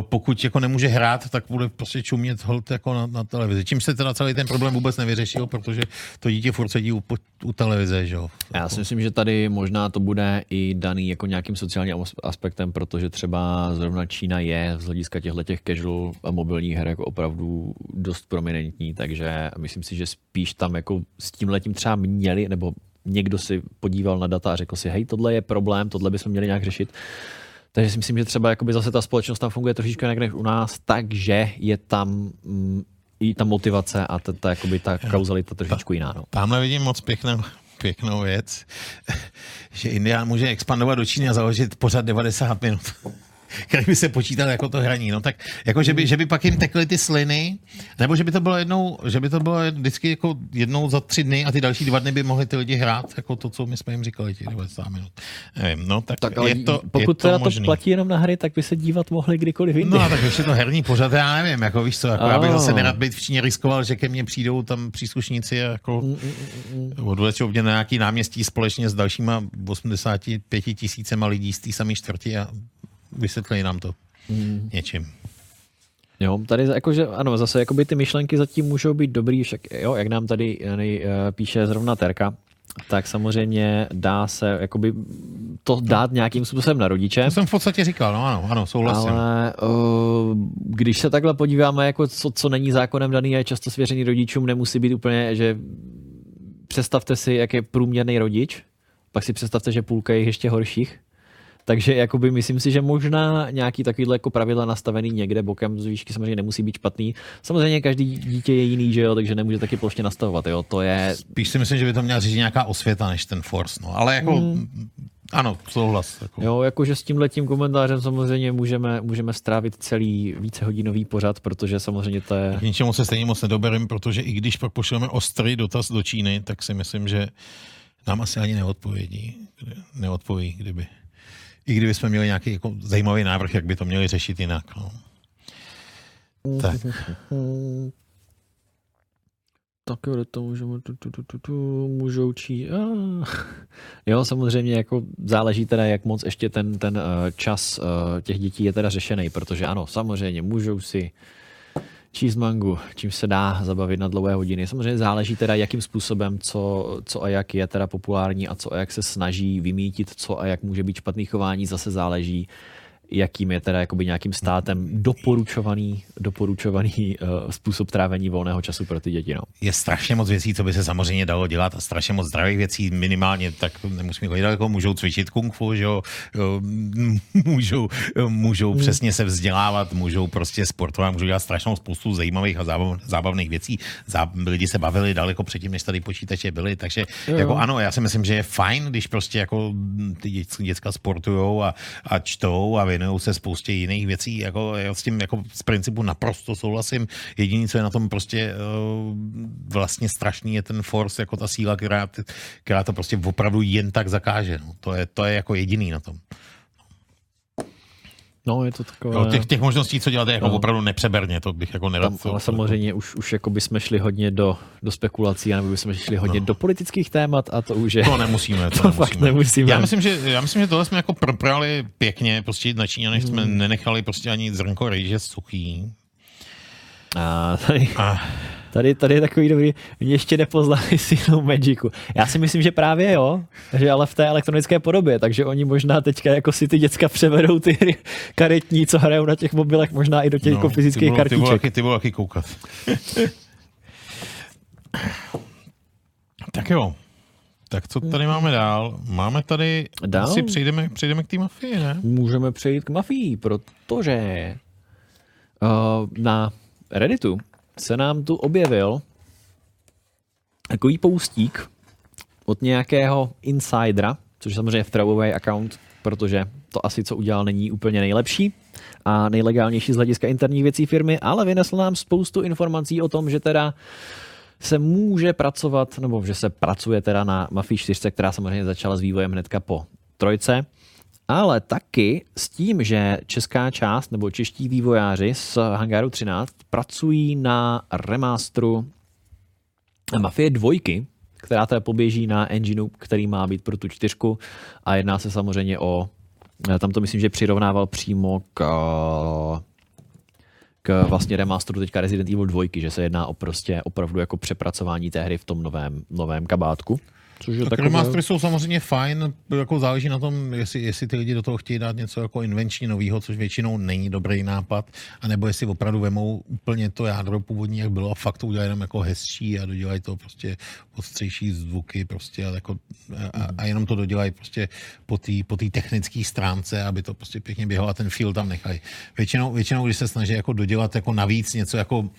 pokud jako nemůže hrát, tak bude prostě čumět hold jako na, na televizi. Čím se teda celý ten problém vůbec nevyřešil, protože to dítě furt sedí u, u televize, že jo. já si myslím, že tady možná to bude i daný jako nějakým sociálním as- aspektem, protože třeba zrovna Čína je z hlediska těchto těch casual a mobilních her jako opravdu dost prominentní, takže myslím si, že spíš tam jako s tím letím třeba měli, nebo někdo si podíval na data a řekl si, hej, tohle je problém, tohle bychom měli nějak řešit. Takže si myslím, že třeba jakoby zase ta společnost tam funguje trošičku jinak než u nás, takže je tam mm, i ta motivace a ta, ta, jakoby ta kauzalita trošičku jiná. No. Tamhle vidím moc pěknou, pěknou věc, že Indián může expandovat do Číny a založit pořád 90 minut který by se počítal jako to hraní. No tak jako, že by, že by pak jim tekly ty sliny, nebo že by to bylo jednou, že by to bylo vždycky jako jednou za tři dny a ty další dva dny by mohli ty lidi hrát, jako to, co my jsme jim říkali, těch 90 minut. Nevím, no tak, Tak ale je to, pokud je to teda možný. to platí jenom na hry, tak by se dívat mohli kdykoliv jinde. No a tak ještě to herní pořad, já nevím, jako víš co, jako já bych Oh. zase nerad být v Číně riskoval, že ke mně přijdou tam příslušníci a jako odvlečou mě na nějaký náměstí společně s dalšíma 85 tisícema lidí z té samé čtvrti a vysvětlí nám to něčím. Jo, tady jakože, ano, zase jakoby ty myšlenky zatím můžou být dobrý, však jo, jak nám tady Jany, eh, píše zrovna Terka, tak samozřejmě dá se jakoby to dát nějakým způsobem na rodiče. To jsem v podstatě říkal, no ano, ano, souhlasím. Ale uh, když se takhle podíváme, jako co, co není zákonem daný a je často svěřený rodičům, nemusí být úplně, že představte si, jak je průměrný rodič, pak si představte, že půlka je ještě horších. Takže jakoby myslím si, že možná nějaký takovýhle jako pravidla nastavený někde bokem z výšky samozřejmě nemusí být špatný. Samozřejmě každý dítě je jiný, že jo, takže nemůže taky plošně nastavovat, jo. To je Spíš si myslím, že by to měla říct nějaká osvěta než ten Force, no. Ale jako, ano, souhlas. Jako. Jo, jakože s tímhletím komentářem samozřejmě můžeme, můžeme strávit celý vícehodinový pořad, protože samozřejmě to je... K ničemu se stejně moc nedoberem, protože i když pak pošleme ostrý dotaz do Číny, tak si myslím, že nám asi ani neodpovědí, neodpoví, kdyby. I kdyby jsme měli nějaký jako zajímavý návrh, jak by to měli řešit jinak. No. Tak, Tak jo, to můžeme, tu, tu, tu, tu, tu, můžou číst. Ah. Jo, samozřejmě jako záleží teda, jak moc ještě ten, ten uh, čas uh, těch dětí je teda řešený, protože ano, samozřejmě můžou si číst mangu, čím se dá zabavit na dlouhé hodiny. Samozřejmě záleží teda, jakým způsobem, co, co a jak je teda populární a co a jak se snaží vymítit, co a jak může být špatný chování, zase záleží, jakým je teda jakoby nějakým státem doporučovaný, doporučovaný uh, způsob trávení volného času pro ty děti. No. je strašně moc věcí, co by se samozřejmě dalo dělat a strašně moc zdravých věcí minimálně, tak nemusíme chodit daleko, můžou cvičit kung fu, že jo, jo, můžou, můžou Hmm. přesně se vzdělávat, můžou prostě sportovat, můžou dělat strašnou spoustu zajímavých a zábav, zábavných věcí. Zá, lidi se bavili daleko předtím, než tady počítače byly, takže Jo, jako ano, já si myslím, že je fajn, když prostě jako ty děcka sportujou a, a čtou a věnují se spoustě jiných věcí, jako já s tím jako z principu naprosto souhlasím. Jediné, co je na tom prostě uh, vlastně strašný, je ten force, jako ta síla, která, která to prostě opravdu jen tak zakáže. No. To, je, to je jako jediný na tom. No, je to takové... Jo, těch, těch možností, co dělat, je jako No. opravdu nepřeberně, to bych jako nerad. Tam, ale samozřejmě už, už jako bychom šli hodně do, do spekulací, nebo bychom šli hodně No. do politických témat a to už je... To nemusíme. To, To fakt nemusíme. Já myslím, že, já myslím, že tohle jsme jako proprali pěkně, prostě na Číňanech jsme Hmm. nenechali prostě ani zrnko rejže suchý. A tady, A tady, tady je takový dobrý, mě ještě nepoznali sílu Magicu. Já si myslím, že právě jo, že ale v té elektronické podobě, takže oni možná teďka jako si ty děcka převedou ty hry karetní, co hrajou na těch mobilech, možná i do těch jako fyzických ty bylo, ty bylo, kartiček. taky, ty bylo taky koukat. tak jo. Tak co tady máme dál? Máme tady, Dál? asi přejdeme, přejdeme k té mafii, ne? Můžeme přejít k mafii, protože uh, na Redditu se nám tu objevil takový poustík od nějakého insidera, což je samozřejmě throwaway account, protože to asi, co udělal, není úplně nejlepší a nejlegálnější z hlediska interních věcí firmy, ale vynesl nám spoustu informací o tom, že teda se může pracovat, nebo že se pracuje teda na Mafii 4, která samozřejmě začala s vývojem hnedka po trojce, ale taky s tím, že česká část nebo čeští vývojáři z Hangaru 13 pracují na remasteru Mafie 2, která teda poběží na engineu, který má být pro tu čtyřku a jedná se samozřejmě o, tam to myslím, že přirovnával přímo k, k vlastně remasteru teďka Resident Evil 2, že se jedná o prostě opravdu jako přepracování té hry v tom novém, novém kabátku. Což je Tak takové- remastery jsou samozřejmě fajn, jako záleží na tom, jestli, jestli ty lidi do toho chtějí dát něco jako invenční novýho, což většinou není dobrý nápad, anebo jestli opravdu vemou úplně to jádro původní, jak bylo a fakt to udělají jenom jako hezčí a dodělají to prostě ostřejší zvuky prostě a, jako, a, a jenom to dodělají prostě po té po technické stránce, aby to prostě pěkně běhalo a ten feel tam nechají. Většinou, většinou když se snaží jako dodělat jako navíc něco jako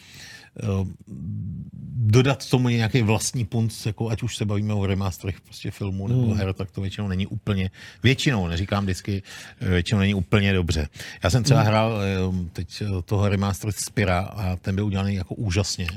dodat tomu nějaký vlastní punc, jako ať už se bavíme o remasterech prostě filmů nebo her, tak to většinou není úplně, většinou, neříkám vždycky, eh, většinou není úplně dobře. Já jsem třeba hrál eh, teď eh, toho remaster Spira a ten byl udělaný jako úžasně.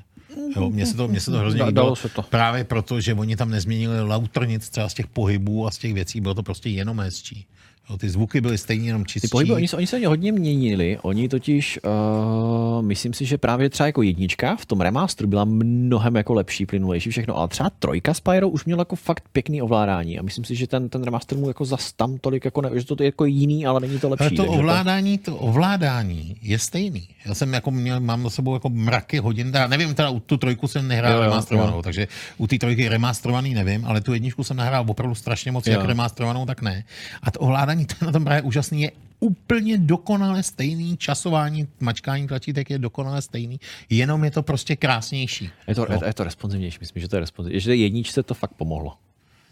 Jo, mně se to, mně se to hrozně líbilo, dalo se to. právě proto, že oni tam nezměnili lauter nic třeba z těch pohybů a z těch věcí, bylo to prostě jenom hezčí. Jo, ty zvuky byly stejně jenom čistší. Ty pohyby, oni se, oni se hodně měnili, oni totiž, uh, myslím si, že právě třeba jako jednička v tom remasteru byla mnohem jako lepší, plynulejší všechno, ale třeba trojka Spyro už měla jako fakt pěkný ovládání a myslím si, že ten, ten remaster mu jako zas tam tolik jako ne, že to je jako jiný, ale není to lepší. Ale to ovládání, to ovládání je stejný. Já jsem jako měl, mám za sebou jako mraky hodin, já nevím, teda u tu trojku jsem nehrál jo, remasterovanou, jo. takže u té trojky remasterovaný nevím, ale tu jedničku jsem nahrál opravdu strašně moc, Jo. jak remasterovanou, tak ne. A to ovládání, to je na tom právě úžasný, je úplně dokonale stejný, časování, mačkání tlačítek je dokonale stejný, jenom je to prostě krásnější. Je to, Jo. je, je to responsivnější, myslím, že to je responsivnější. Že jedničce to fakt pomohlo.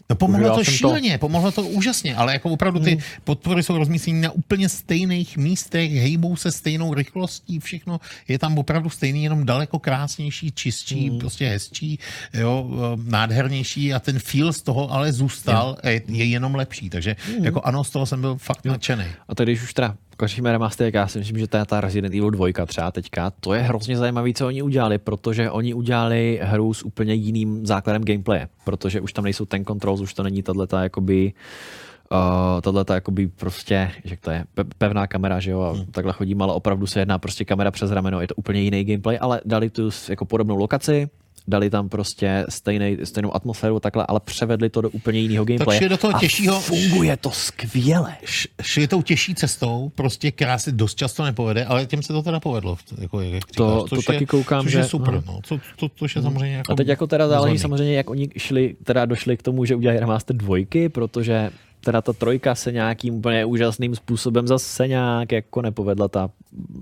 No pomohlo to jsem to. šíleně, pomohlo to úžasně, ale jako opravdu ty podpory jsou rozmístěny na úplně stejných místech, hejbou se stejnou rychlostí, všechno je tam opravdu stejný, jenom daleko krásnější, čistší, prostě hezčí, jo, eh, nádhernější a ten feel z toho ale zůstal, je, je jenom lepší, takže jako ano, z toho jsem byl fakt nadšený. A tak když už teda končíme remaster, tak já si myslím, že ta, ta Resident Evil 2 třeba teďka, to je hrozně zajímavé, co oni udělali, protože oni udělali hru s úplně jiným základem gameplaye, protože už tam nejsou ten controls, už to není tato jakoby Uh, tohle to jakoby prostě, že to je pe- pevná kamera, že jo, a takhle chodím, ale opravdu se jedná prostě kamera přes rameno, je to úplně jiný gameplay, ale dali tu jako podobnou lokaci, dali tam prostě stejnej, stejnou atmosféru takhle, ale převedli to do úplně jiného gameplaye. šli do toho těžšího- funguje to skvěle. Šli tou těžší cestou, prostě která se dost často nepovede, ale těm se to teda povedlo. Jako, jak říkáš, To- to je, taky koukám, což že- je super, aha. no. Co, to, to, je samozřejmě jako A teď jako teda záleží samozřejmě, jak oni šli, teda došli k tomu, že udělají remaster dvojky, protože teda ta trojka se nějakým úplně úžasným způsobem zase nějak jako nepovedla. Ta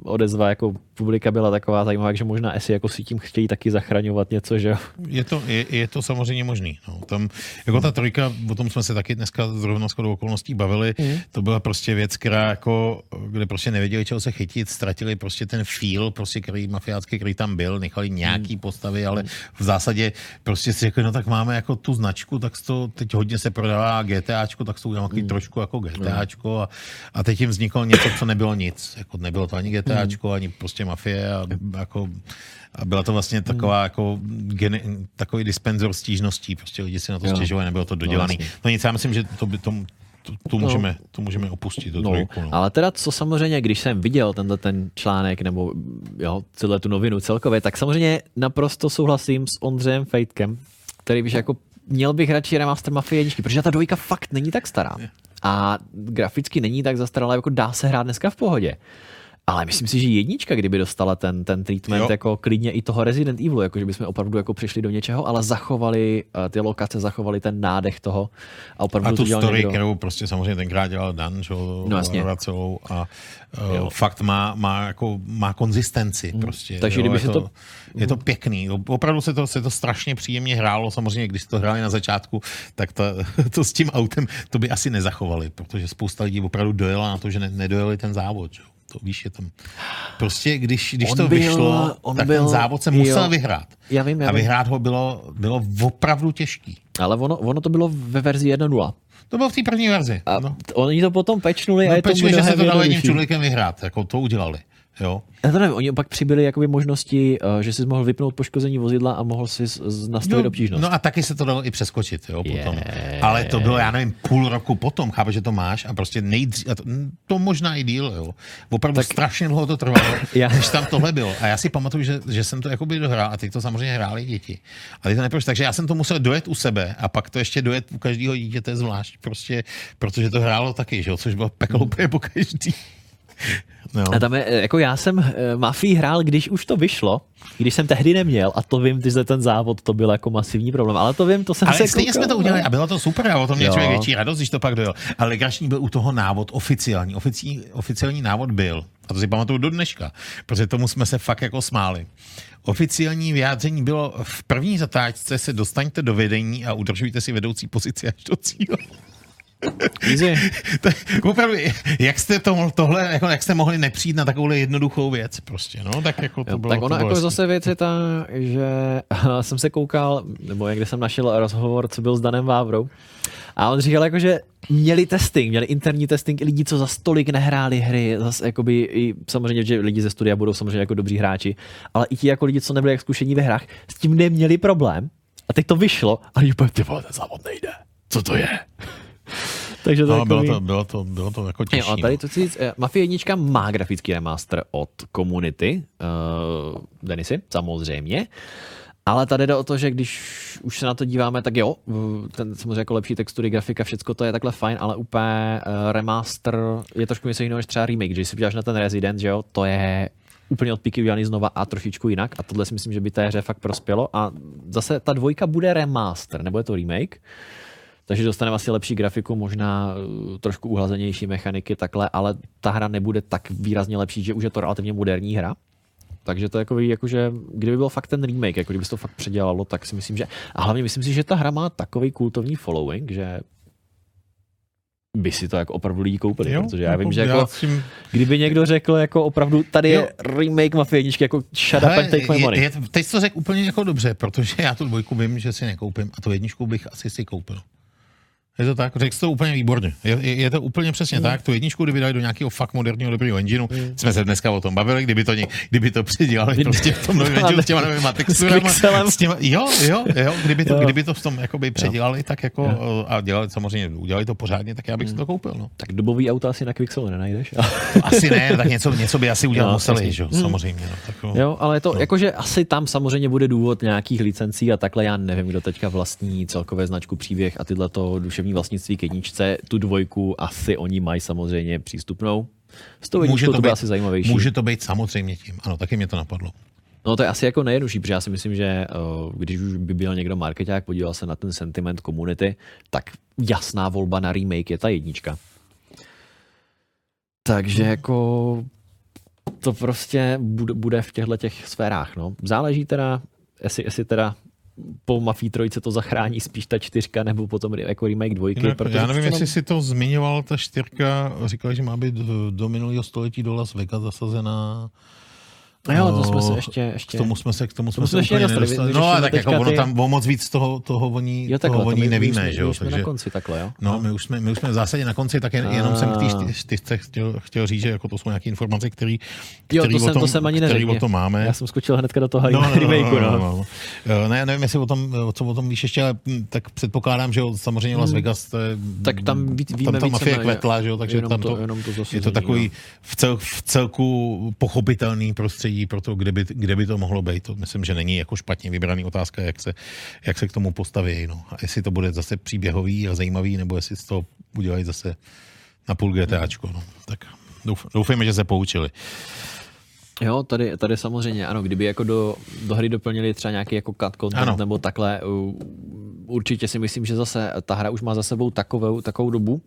odezva jako publika byla taková zajímavá, že možná asi jako si tím chtějí taky zachraňovat něco, že jo. Je to, je, je to samozřejmě možný. No. Tam, jako ta trojka, o tom jsme se taky dneska zrovna shodou okolností bavili, mm. to byla prostě věc, která jako, kde prostě nevěděli, čeho se chytit, ztratili prostě ten feel, prostě, který mafiácký, který tam byl, nechali nějaký mm. postavy, ale v zásadě prostě si řekli, no tak máme jako tu značku, tak to teď hodně se prodává GTAčko, tak to to udělal takový trošku jako GTAčko a, a teď jim vzniklo něco, co nebylo nic. Jako nebylo to ani GTAčko, ani prostě mafie a, jako, a byla to vlastně taková jako geni, takový dispenzor stížností, prostě lidi si na to stěžovali, nebylo to dodělaný. No, No nic, já myslím, že to by tom, to, to, můžeme, to můžeme opustit, to No, trojku. No. ale teda co samozřejmě, když jsem viděl tenhle ten článek nebo jo, celé tu novinu celkově, tak samozřejmě naprosto souhlasím s Ondřejem Fejtkem, který bych jako měl bych radši remaster Mafie 1, protože ta dvojka fakt není tak stará. A graficky není tak zastaralá, jako dá se hrát dneska v pohodě. Ale myslím si, že jednička, kdyby dostala ten, ten treatment Jo. jako klidně i toho Resident Evilu, jako že bychom opravdu jako přišli do něčeho, ale zachovali eh, ty lokace, zachovali ten nádech toho a opravdu A to tu story, někdo. kterou prostě samozřejmě tenkrát dělal Dan, že jo, No, jasně. Celou a uh, fakt má, má, jako, má konzistenci prostě. Takže jo, kdyby je se to, to- je to pěkný. Opravdu se to, se to strašně příjemně hrálo. Samozřejmě, když to hráli na začátku, tak to, to s tím autem to by asi nezachovali, protože spousta lidí opravdu dojela na to, že ne, nedojeli ten závod. Že? To víš, je tam... Prostě když, když On to byl- vyšlo, on tak byl- ten závod se musel jo. vyhrát. Já vím, já a vím. vyhrát ho bylo, bylo opravdu těžký. Ale ono, ono to bylo ve verzi 1.0. To bylo v té první verzi. A no. oni to potom pečnuli a No, je to pečli, že se to dalo jedním člověkem vyhrát, jako to udělali. Jo. Já to nevím, oni pak přibyli jakoby možnosti, eh, že jsi mohl vypnout poškození vozidla a mohl si nastavit obtížnost. no a taky se to dalo i přeskočit, jo, potom. Je. Ale to bylo, já nevím, půl roku potom, chápeš, že to máš a prostě nejdřív, a to, to možná i díl, jo. Opravdu tak, strašně dlouho to trvalo, Já- než tam tohle bylo. A já si pamatuju, že, že jsem to jakoby dohrál a teď to samozřejmě hráli děti. A ty to neproč, takže já jsem to musel dojet u sebe a pak to ještě dojet u každého dítěte zvlášť, prostě, protože to hrálo taky, že jo, což bylo peklo úplně po každý. No. A tam je, eh, jako já jsem uh, Mafii hrál, když už to vyšlo, když jsem tehdy neměl a to vím, že ten závod to byl jako masivní problém, ale to vím, to jsem Ale se stejně koukal, jsme to udělali no. a bylo to super a o tom měl Jo. člověk větší radost, když to pak dojel. Ale legrační byl u toho návod oficiální. Oficí, oficiální návod byl, a to si pamatuju do dneška, protože tomu jsme se fakt jako smáli. Oficiální vyjádření bylo, v první zatáčce se dostaňte do vedení a udržujte si vedoucí pozici až do cíle. Easy. To, opravdu, jak jste to, tohle, jako, jak jste mohli nepřijít na takovouhle jednoduchou věc prostě, no, tak jako to Jo, bylo. tak ona jako zase věc je ta, že jsem se koukal, nebo někde jsem našel rozhovor, co byl s Danem Vávrou. A on říkal jako, že měli testing, měli interní testing i lidi, co za stolik nehráli hry, zase jakoby i, samozřejmě, že lidi ze studia budou samozřejmě jako dobří hráči, ale i ti jako lidi, co nebyli jak zkušení ve hrách, s tím neměli problém. A teď to vyšlo a lidi úplně, ty vole, ten závod nejde. Co to je? Takže to, No, bylo, to, bylo, to, bylo to jako Jo, těžší. a tady no. to chci říct, eh, Mafia 1 má grafický remaster od Community, uh, Denisy, samozřejmě, ale tady jde o to, že když už se na to díváme, tak jo, ten samozřejmě jako lepší textury, grafika, všecko to je takhle fajn, ale úplně uh, remaster je trošku něco jiného než třeba remake, když si podíváš na ten Resident, že jo, to je úplně od píky udělaný znova a trošičku jinak a tohle si myslím, že by té hře fakt prospělo a zase ta dvojka bude remaster, nebo je to remake, takže dostaneme asi lepší grafiku, možná uh, trošku uhlazenější mechaniky, takhle, ale ta hra nebude tak výrazně lepší, že už je to relativně moderní hra. Takže to je jako, jakože, kdyby byl fakt ten remake, jako kdyby se to fakt předělalo, tak si myslím, že... A hlavně myslím si, že ta hra má takový kultovní following, že by si to jako opravdu lidi koupili, jo, protože já vím, že jako, tím, kdyby někdo řekl jako opravdu, tady Jo. je remake Mafia 1, jako shut up and take my je, money. je, teď jsi to řekl úplně jako dobře, protože já tu dvojku vím, že si nekoupím a tu jedničku bych asi si koupil. Je to tak? Řekl jsi to úplně výborně. Je, je, je to úplně přesně tak. Tu jedničku, kdyby dali do nějakého fakt moderního dobrého engineu, jsme se dneska o tom bavili, kdyby to, kdyby to předělali prostě v tom novém engineu s těma novýma texturama. S těma, jo, jo, jo, kdyby to, Jo. kdyby to v tom jakoby předělali, tak jako a dělali samozřejmě, udělali to pořádně, tak já bych si to koupil. No. Tak dobový auta asi na Quixelu nenajdeš. Asi ne, tak něco, něco by asi udělat Jo, museli, že jo, samozřejmě. No, tak, jo. Jo, ale je to, No. jakože asi tam samozřejmě bude důvod nějakých licencí a takhle já nevím, kdo teďka vlastní celkové značku příběh a tyhle to duševní vlastnictví k jedničce, tu dvojku asi oni mají samozřejmě přístupnou. S tou jedničkou to, to bude asi zajímavější. Může to být samozřejmě tím. Ano, taky mě to napadlo. No to je asi jako nejjednodušší, protože já si myslím, že uh, když už by byl někdo marketák, podíval se na ten sentiment komunity, tak jasná volba na remake je ta jednička. Takže jako to prostě bude, bude v těchto těch sférách. No. Záleží teda, jestli, jestli teda po Mafii trojce to zachrání spíš ta čtyřka, nebo potom jako remake dvojky. Jinak, protože já nevím, jestli si to zmiňoval, ta čtyřka, říkali, že má být do minulého století do Las Vegas zasazená No jo, to jsme se O, ještě, ještě... K tomu jsme se, k tomu jsme jsme se ještě úplně nedostali. nedostali. Vy- No a tak jako ono ty- tam o moc víc toho, toho oni, Jo, takhle, toho to oni my, nevíme, my, že jo. my jsme Takže, na konci takhle, jo? no, my už, jsme, my už jsme v zásadě na konci, tak jen, jenom jsem k té A. čty- čtyřce chtěl, chtěl říct, že jako to jsou nějaké informace, které Jo, to jsem, tom, to jsem ani který neřekl. o tom máme. Já jsem skočil hnedka do toho No, no, no, remakeu, no, no. no, no. Ne, nevím, jestli o tom, co o tom víš ještě, ale hm, tak předpokládám, že jo, samozřejmě Las Vegas, to je, Hmm. Tak tam víme tam ta mafie kvetla, že jo, takže tam to- to, to je to takový no. v celku pochopitelný prostředí pro to, kde by, kde by to mohlo být. To myslím, že není jako špatně vybraný otázka, jak se, jak se k tomu postaví. No. A jestli to bude zase příběhový a zajímavý, nebo jestli z toho udělají zase na půl GTAčko. No. Tak douf, doufejme, že se poučili. Jo, tady, tady samozřejmě, ano, kdyby jako do, do hry doplnili třeba nějaký jako cut content Ano. nebo takhle, určitě si myslím, že zase ta hra už má za sebou takovou, takovou dobu,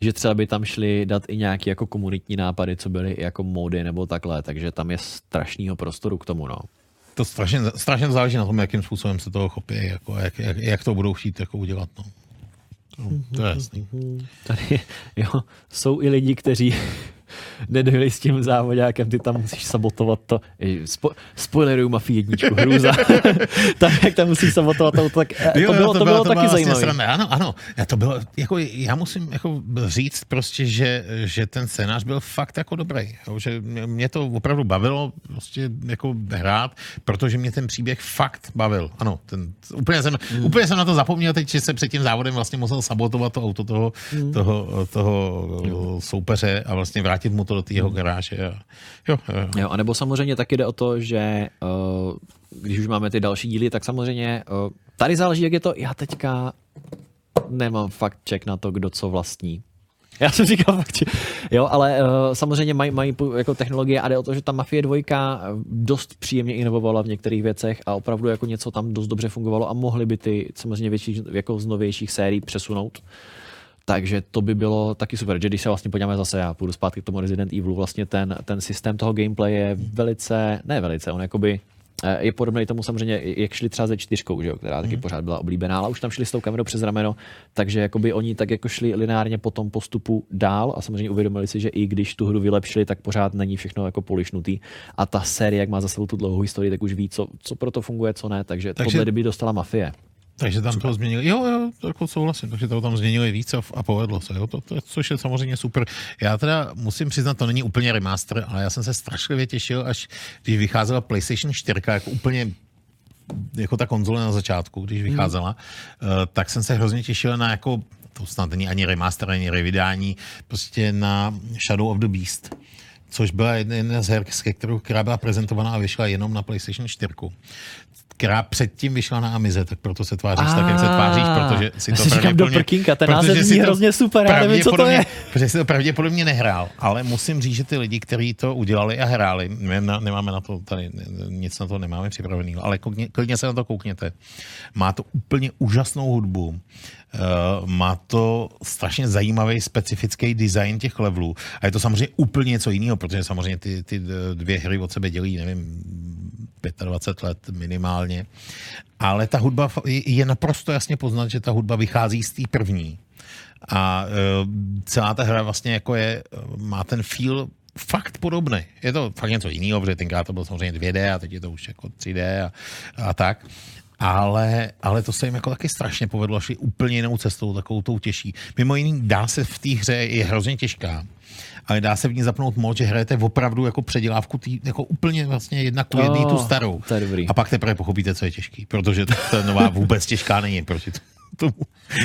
že třeba by tam šli dát i nějaký jako komunitní nápady, co byly jako mody nebo takhle, takže tam je strašného prostoru k tomu, no. To strašně, strašně záleží na tom, jakým způsobem se toho chopí, jako, jak, jak, jak, to budou chtít jako udělat. No. To, to je jasný. Tady, jo, jsou i lidi, kteří nedojeli s tím závodňákem, ty tam musíš sabotovat to. Spo, spoileruju Mafii jedničku, hrůza. tam, jak tam musíš sabotovat to, tak eh, to, bylo, to, bylo, taky vlastně zajímavé. Sranda. Ano, ano. Já, to bylo, jako, já musím jako říct prostě, že, že ten scénář byl fakt jako dobrý. Jo, že mě- to opravdu bavilo prostě jako hrát, protože mě ten příběh fakt bavil. Ano, ten, úplně, jsem, Hmm. úplně jsem na to zapomněl teď, že se před tím závodem vlastně musel sabotovat to auto toho, Hmm. toho, toho soupeře a vlastně vrátit mu to do té jeho garáže. A, jo, jo, jo. Jo, anebo samozřejmě taky jde o to, že uh, když už máme ty další díly, tak samozřejmě uh, tady záleží, jak je to. Já teďka nemám fakt check na to, kdo co vlastní. Já jsem říkal fakt, jo, ale uh, samozřejmě mají, mají jako technologie a jde o to, že ta Mafie 2 eh, dost příjemně inovovala v některých věcech a opravdu jako něco tam dost dobře fungovalo a mohli by ty samozřejmě větší, jako z novějších sérií přesunout. Takže to by bylo taky super, že když se vlastně podíváme zase, já půjdu zpátky k tomu Resident Evilu, vlastně ten, ten systém toho gameplay je velice, ne velice, on jakoby eh, je podobný tomu samozřejmě, jak šli třeba ze čtyřkou, že jo, která taky pořád byla oblíbená, ale už tam šli s tou kamerou přes rameno, takže jakoby oni tak jako šli lineárně po tom postupu dál a samozřejmě uvědomili si, že i když tu hru vylepšili, tak pořád není všechno jako polišnutý a ta série, jak má za sebou tu dlouhou historii, tak už ví, co, co pro to funguje, co ne, takže, takže Takže- tohle kdyby dostala Mafie. Takže tam to změnili. Jo, jo, jako souhlasím, takže to tam změnili víc a, a povedlo se, jo, to, to, což je samozřejmě super. Já teda musím přiznat, to není úplně remaster, ale já jsem se strašlivě těšil, až když vycházela PlayStation 4, jako úplně jako ta konzole na začátku, když vycházela, hmm. tak jsem se hrozně těšil na jako, to snad není ani remaster, ani revydání, prostě na Shadow of the Beast což byla jedna, z her, která byla prezentovaná a vyšla jenom na PlayStation 4 která předtím vyšla na Amize, tak proto se tváříš tak, jak se tváříš, protože si to říkám, do prkínka, ten protože název si zní to hrozně super, já nevím, co to je. Protože si to pravděpodobně nehrál, ale musím říct, že ty lidi, kteří to udělali a hráli, nemáme na to tady, nic na to nemáme připravený, ale klidně, klidně se na to koukněte. Má to úplně úžasnou hudbu, má to strašně zajímavý specifický design těch levelů a je to samozřejmě úplně něco jiného, protože samozřejmě ty, ty dvě hry od sebe dělí, nevím, 25 let minimálně. Ale ta hudba je- naprosto jasně poznat, že ta hudba vychází z té první. A uh, celá ta hra vlastně jako je, eh, má ten feel fakt podobný. Je to fakt něco jiného, protože tenkrát to bylo samozřejmě 2D a teď je to už jako 3D a, a tak. Ale, ale to se jim jako taky strašně povedlo, šli úplně jinou cestou, takovou tou těžší. Mimo jiný dá se v té hře, je hrozně těžká, ale dá se v ní zapnout mod, že hrajete opravdu jako předělávku, tý, jako úplně vlastně jedna ku jedný tu Oh, starou. to je dobrý. A pak teprve pochopíte, co je těžký, protože ta nová vůbec těžká není proti tomu.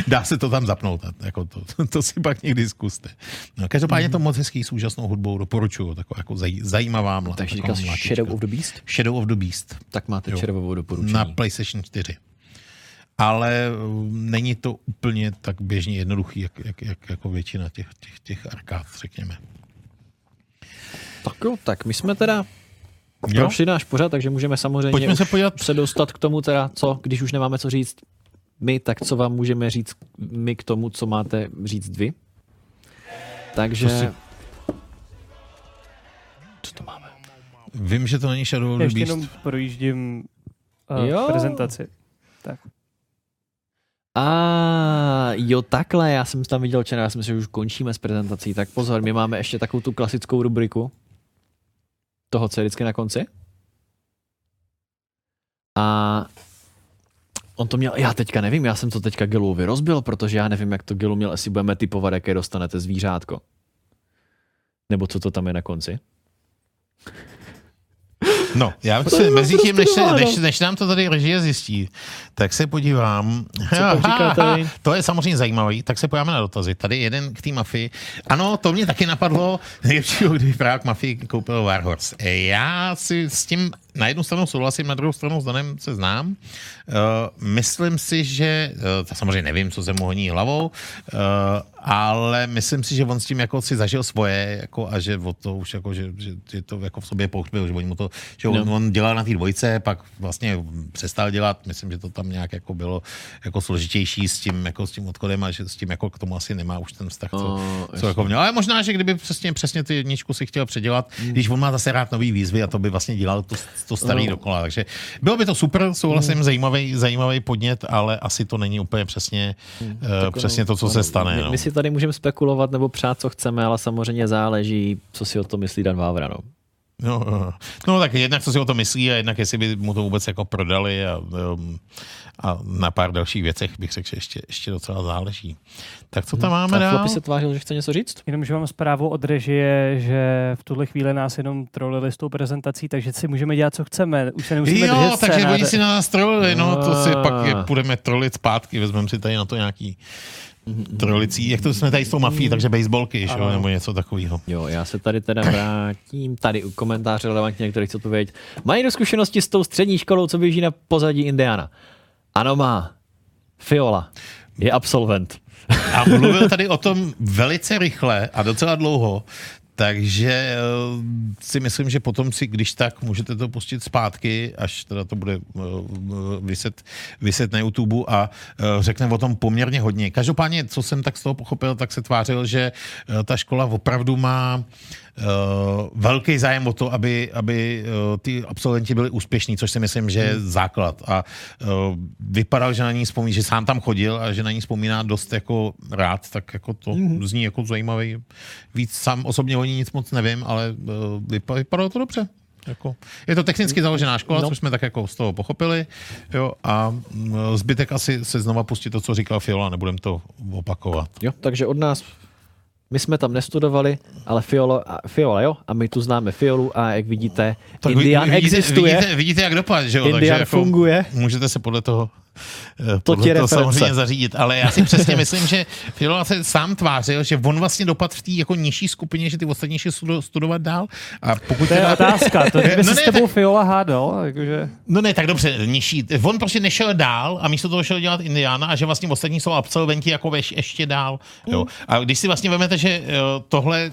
Dá se to tam zapnout, jako to, to si pak někdy zkuste. No, každopádně to moc hezký s úžasnou hudbou, doporučuju, taková jako zaj, zajímavá mla. Takže mlátička. Shadow of the Beast? Shadow of the Beast. Tak máte Jo. červovou doporučení. Na PlayStation 4. Ale um, není to úplně tak běžně jednoduchý, jak, jak, jak jako většina těch, těch, těch arkád, řekněme. Tak jo, tak my jsme teda Jo? prošli náš pořad, takže můžeme samozřejmě Pojďme se podívat. se dostat k tomu teda, co, když už nemáme co říct my, tak co vám můžeme říct my k tomu, co máte říct vy. Takže... Co si- Co to máme? Vím, že to není Shadow of Já the ještě Beast. jenom projíždím uh, Jo. prezentaci. Tak. A jo, takhle, já jsem tam viděl černá, já jsem si, že už končíme s prezentací, tak pozor, my máme ještě takovou tu klasickou rubriku. toho, co je vždycky na konci. A on to měl, já teďka nevím, já jsem to teďka Giluovi rozbil, protože já nevím, jak to Gilu měl, jestli budeme typovat, jaké dostanete zvířátko. Nebo co to tam je na konci. No, já bych se mezi tím, než, se, než, než nám to tady režie zjistí, tak se podívám. vy? to je samozřejmě zajímavý, tak se podíváme na dotazy. Tady jeden k té mafii. Ano, to mě taky napadlo, nejlepšího, když právě k mafii koupil Warhorse. Já si s tím na jednu stranu souhlasím, na druhou stranu s Danem se znám. Uh, myslím si, že, uh, samozřejmě nevím, co se mu honí hlavou, uh, ale myslím si, že on s tím jako si zažil svoje jako, a že o to už jako, že, že, že to jako v sobě pohřbil, že mu to, že on, No. on dělal na té dvojce, pak vlastně přestal dělat, myslím, že to tam nějak jako bylo jako složitější s tím, jako s tím odchodem a že s tím jako k tomu asi nemá už ten vztah, co, O, co jako měl. Ale možná, že kdyby přesně, přesně ty jedničku si chtěl předělat, hmm. když on má zase rád nový výzvy a to by vlastně dělal to, to starý No. dokola. Takže bylo by to super, souhlasím, Hmm. zajímavý, zajímavý podnět, ale asi to není úplně přesně, Hmm. uh, přesně to, co se stane. My, No. my si tady můžeme spekulovat nebo přát, co chceme, ale samozřejmě záleží, co si o to myslí Dan Vávra. No. No, no. no, tak jednak co si o to myslí a jednak jestli by mu to vůbec jako prodali a, a na pár dalších věcech bych řekl, že ještě, ještě docela záleží. Tak co tam máme A dál? Se tvářil, že chce něco říct? Jenom, že mám zprávu od režie, že v tuhle chvíli nás jenom trolili s tou prezentací, takže si můžeme dělat, co chceme. Už se nemusíme Jo, držet takže oni si na nás trolili, no, to si Ah. pak je, budeme trolit zpátky, vezmeme si tady na to nějaký trolicí, jak to jsme tady s tou mafií, takže baseballky, jo, nebo něco takového. Jo, já se tady teda vrátím. Tady u komentáře relevantně, některý chce odpovědět. Mají do zkušenosti s tou střední školou, co běží na pozadí Indiana? Ano, má. Fiola. Je absolvent. A mluvil tady o tom velice rychle a docela dlouho, takže eh, si myslím, že potom si, když tak, můžete to pustit zpátky, až teda to bude eh, vyset, vyset na YouTube a eh, řekne o tom poměrně hodně. Každopádně, co jsem tak z toho pochopil, tak se tvářil, že ta škola opravdu má eh, velký zájem o to, aby, aby eh, ty absolventi byli úspěšní, což si myslím, že je základ. A eh, vypadal, že na ní vzpomíná, že sám tam chodil a že na ní vzpomíná dost jako rád, tak jako to zní jako zajímavý. Víc sám osobně o ní nic moc nevím, ale eh, vypa- vypadalo to dobře. Jako, je to technicky založená škola, No. což jsme tak jako z toho pochopili. Jo, a mm, zbytek asi se znova pustit to, co říkal Fiola, nebudem to opakovat. Jo, takže od nás my jsme tam nestudovali, ale Fiola, a- Fiola jo, a my tu známe Fiolu a jak vidíte, Tak Indian vidíte, existuje. Vidíte, vidíte, jak dopad, že jo? Indian Takže jako funguje. Můžete se podle toho, To podle ti toho reference. samozřejmě zařídit. Ale já si přesně myslím, že Filola se sám tvářil, že on vlastně dopad v té jako nižší skupině, že ty ostatní šli studo- studovat dál. A pokud To je teda- otázka, to by No ne, s tebou tak- Fiola hádal, jakože... No ne, tak dobře, nižší. On prostě nešel dál a místo toho šel dělat Indiana a že vlastně ostatní jsou absolventi jako veš, ještě dál. Jo. A když si vlastně vezmete, že eh, tohle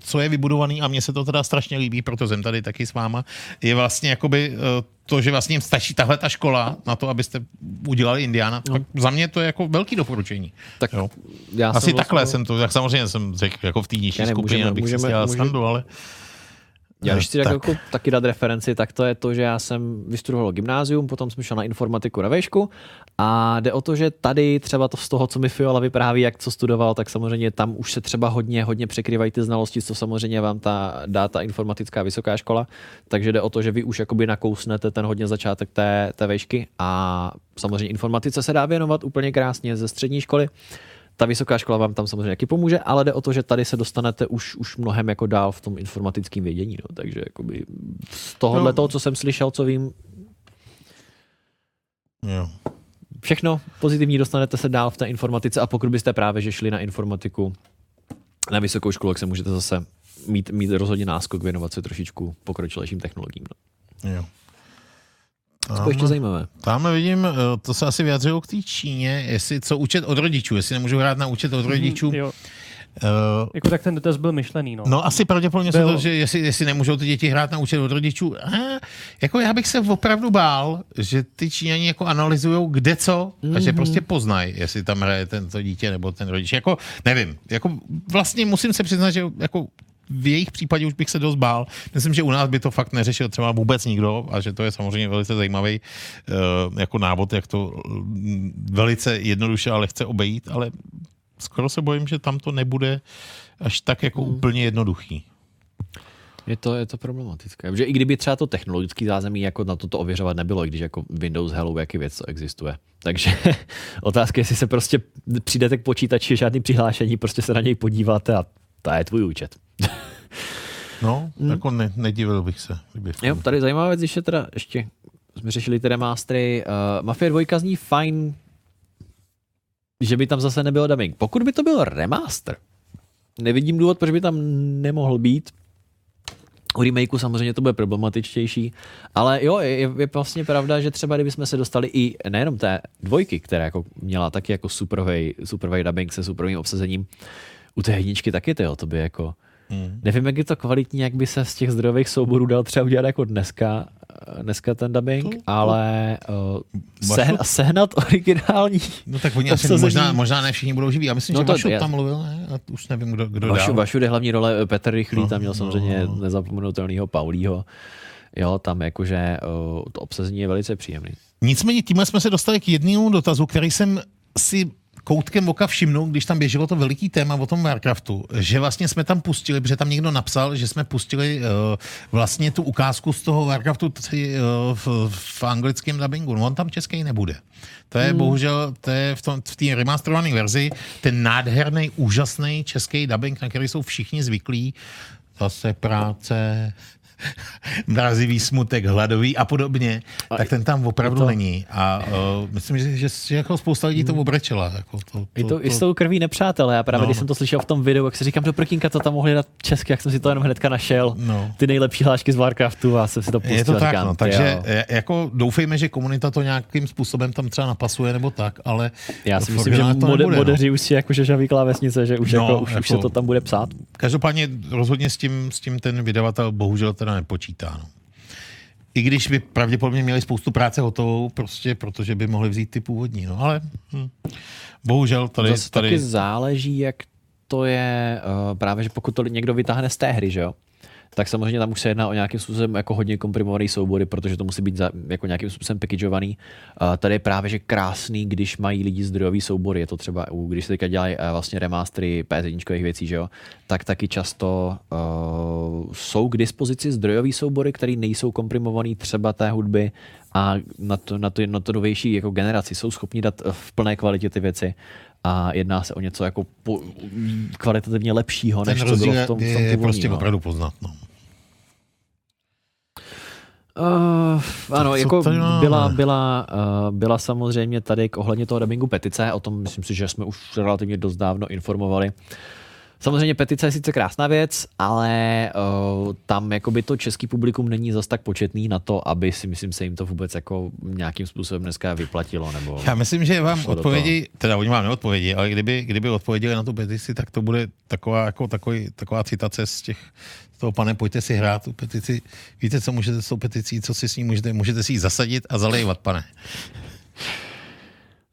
co je vybudovaný a mně se to teda strašně líbí, proto jsem tady taky s váma, je vlastně jakoby eh, to, že vlastně stačí tahle ta škola na to, abyste udělali Indiana. No. Tak za mě to je jako velký doporučení. Tak Jo. já Asi jsem takhle vlastně- jsem to, tak samozřejmě jsem řekl jako v té nižší skupině, abych můžeme- si dělal můžeme- ale... Já když si tak. Jako, taky dát referenci, tak to je to, že já jsem vystudoval gymnázium, potom jsem šel na informatiku na výšku a jde o to, že tady třeba to z toho, co mi Fiola vypráví, jak co studoval, tak samozřejmě tam už se třeba hodně, hodně překrývají ty znalosti, co samozřejmě vám ta dá ta informatická vysoká škola, takže jde o to, že vy už jakoby nakousnete ten hodně začátek té, té výšky a samozřejmě informatice se dá věnovat úplně krásně ze střední školy. Ta vysoká škola vám tam samozřejmě taky pomůže, ale jde o to, že tady se dostanete už, už mnohem jako dál v tom informatickém vědění. No. Takže jakoby z tohohle No. toho, co jsem slyšel, co vím, Jo. všechno pozitivní dostanete se dál v té informatice a pokud byste právě že šli na informatiku na vysokou školu, tak se můžete zase mít, mít rozhodně náskok, věnovat se trošičku pokročilejším technologiím. No. Jo. Co je ještě zajímavé? Tamhle vidím, eh, to se asi vyjadřují k té Číně, jestli co učit od rodičů, jestli nemůžu hrát na účet od rodičů. Jo, Eh, jako tak ten dotaz byl myšlený, no. No asi pravděpodobně se to, že jestli, jestli nemůžou ty děti hrát na účet od rodičů. A, jako já bych se opravdu bál, že ty Číňani jako analyzují kde co a že prostě poznají, jestli tam hraje tento dítě nebo ten rodič. Jako nevím. Jako vlastně musím se přiznat, že jako v jejich případě už bych se dost bál. Myslím, že u nás by to fakt neřešil třeba vůbec nikdo a že to je samozřejmě velice zajímavý uh, jako návod, jak to mm, velice jednoduše a lehce obejít, ale skoro se bojím, že tam to nebude až tak jako úplně jednoduchý. Je to, je to problematické. Protože i kdyby třeba to technologické zázemí jako na toto ověřovat nebylo, i když jako Windows Hello jaký věc to existuje. Takže otázka je, jestli se prostě přijdete k počítači, žádný přihlášení, prostě se na něj podíváte a to je tvůj účet. No, jako ne, nedivil bych se. Jo, tady zajímavá věc, ještě teda, ještě jsme řešili ty remastery. Uh, Mafia 2 zní fajn, že by tam zase nebyl dubbing. Pokud by to byl remaster, nevidím důvod, proč by tam nemohl být. U remakeu samozřejmě to bude problematičtější, ale jo, je, je je vlastně pravda, že třeba kdybychom se dostali i nejenom té dvojky, která jako měla taky jako supervej, supervej dubbing se superovým obsazením, u té jedničky taky to, to by jako Hmm. Nevím, jak je to kvalitní, jak by se z těch zdrojových souborů dal třeba udělat jako dneska, eh, dneska ten dubbing, To- to, to- ale uh, sehna, sehnat originální. No tak oni asi možná, možná ne všichni budou živí. Já myslím, No že to je- tam mluvil, ne? A už nevím, kdo, kdo Vašu, dál. vašu jde hlavní role eh, Petr Rychlý, No, tam měl no, samozřejmě no. nezapomenutelného Paulího. Jo, tam jakože uh, to obsazení je velice příjemný. Nicméně tímhle jsme se dostali k jednému dotazu, který jsem si koutkem oka všimnul, když tam běželo to veliký téma o tom Warcraftu, že vlastně jsme tam pustili, protože tam někdo napsal, že jsme pustili uh, vlastně tu ukázku z toho Warcraftu 3 uh, v, v anglickém dubbingu. No on tam český nebude. To je hmm. bohužel, to je v, tom, v té remasterované verzi ten nádherný, úžasný český dubbing, na který jsou všichni zvyklí. Zase práce, mrazivý smutek, hladový a podobně, a tak ten tam opravdu to... není. A uh, myslím, že, že, že jako spousta lidí to obrečela. Jako to, to, I, to, I s tou krví nepřátelé. Já právě, No. no. když jsem to slyšel v tom videu, jak si říkám, do prkínka to tam mohli dát česky, jak jsem si to jenom hnedka našel. No. Ty nejlepší hlášky z Warcraftu a jsem si to pustil. Je to tak, říkám, no, takže jo. e, jako doufejme, že komunita to nějakým způsobem tam třeba napasuje nebo tak, ale Já si myslím, že to mode, nebude, no. modeři už si jako žaví klávesnice, že už, No, no, jako, už, jako... už se to tam bude psát. Každopádně rozhodně s tím, s tím ten vydavatel bohužel teda nepočítá. No. I když by pravděpodobně měli spoustu práce hotovou, prostě protože by mohli vzít ty původní. No ale hm. bohužel tady, Zase tady taky záleží, jak to je uh, právě, že pokud to někdo vytáhne z té hry, že jo, tak samozřejmě tam už se jedná o nějakým způsobem jako hodně komprimovaný soubory, protože to musí být za, jako nějakým způsobem packageovaný. Tady je právě, že krásný, když mají lidi zdrojový soubory, je to třeba, když se teďka dělají uh, vlastně remastery PS1 věcí, že jo, tak taky často uh, jsou k dispozici zdrojový soubory, které nejsou komprimovaný třeba té hudby a na to, na to, na to novější jako generaci jsou schopni dát eh, v plné kvalitě ty věci a jedná se o něco jako po, kvalitativně lepšího, ten než co bylo je, v tom, v tom je prostě no. opravdu poznat. No. Uh, ano, co jako byla, byla, uh, byla samozřejmě tady k ohledně toho dubbingu petice, o tom myslím si, že jsme už relativně dost dávno informovali. Samozřejmě petice je sice krásná věc, ale uh, tam jakoby to český publikum není zas tak početný na to, aby si myslím se jim to vůbec jako nějakým způsobem dneska vyplatilo. Nebo... Já myslím, že vám odpovědi, teda oni vám neodpovědi, ale kdyby, kdyby odpověděli na tu petici, tak to bude taková, jako takový, taková citace z těch toho, pane, pojďte si hrát tu petici. Víte, co můžete s tou peticí, co si s ní můžete, můžete si ji zasadit a zalejvat, pane.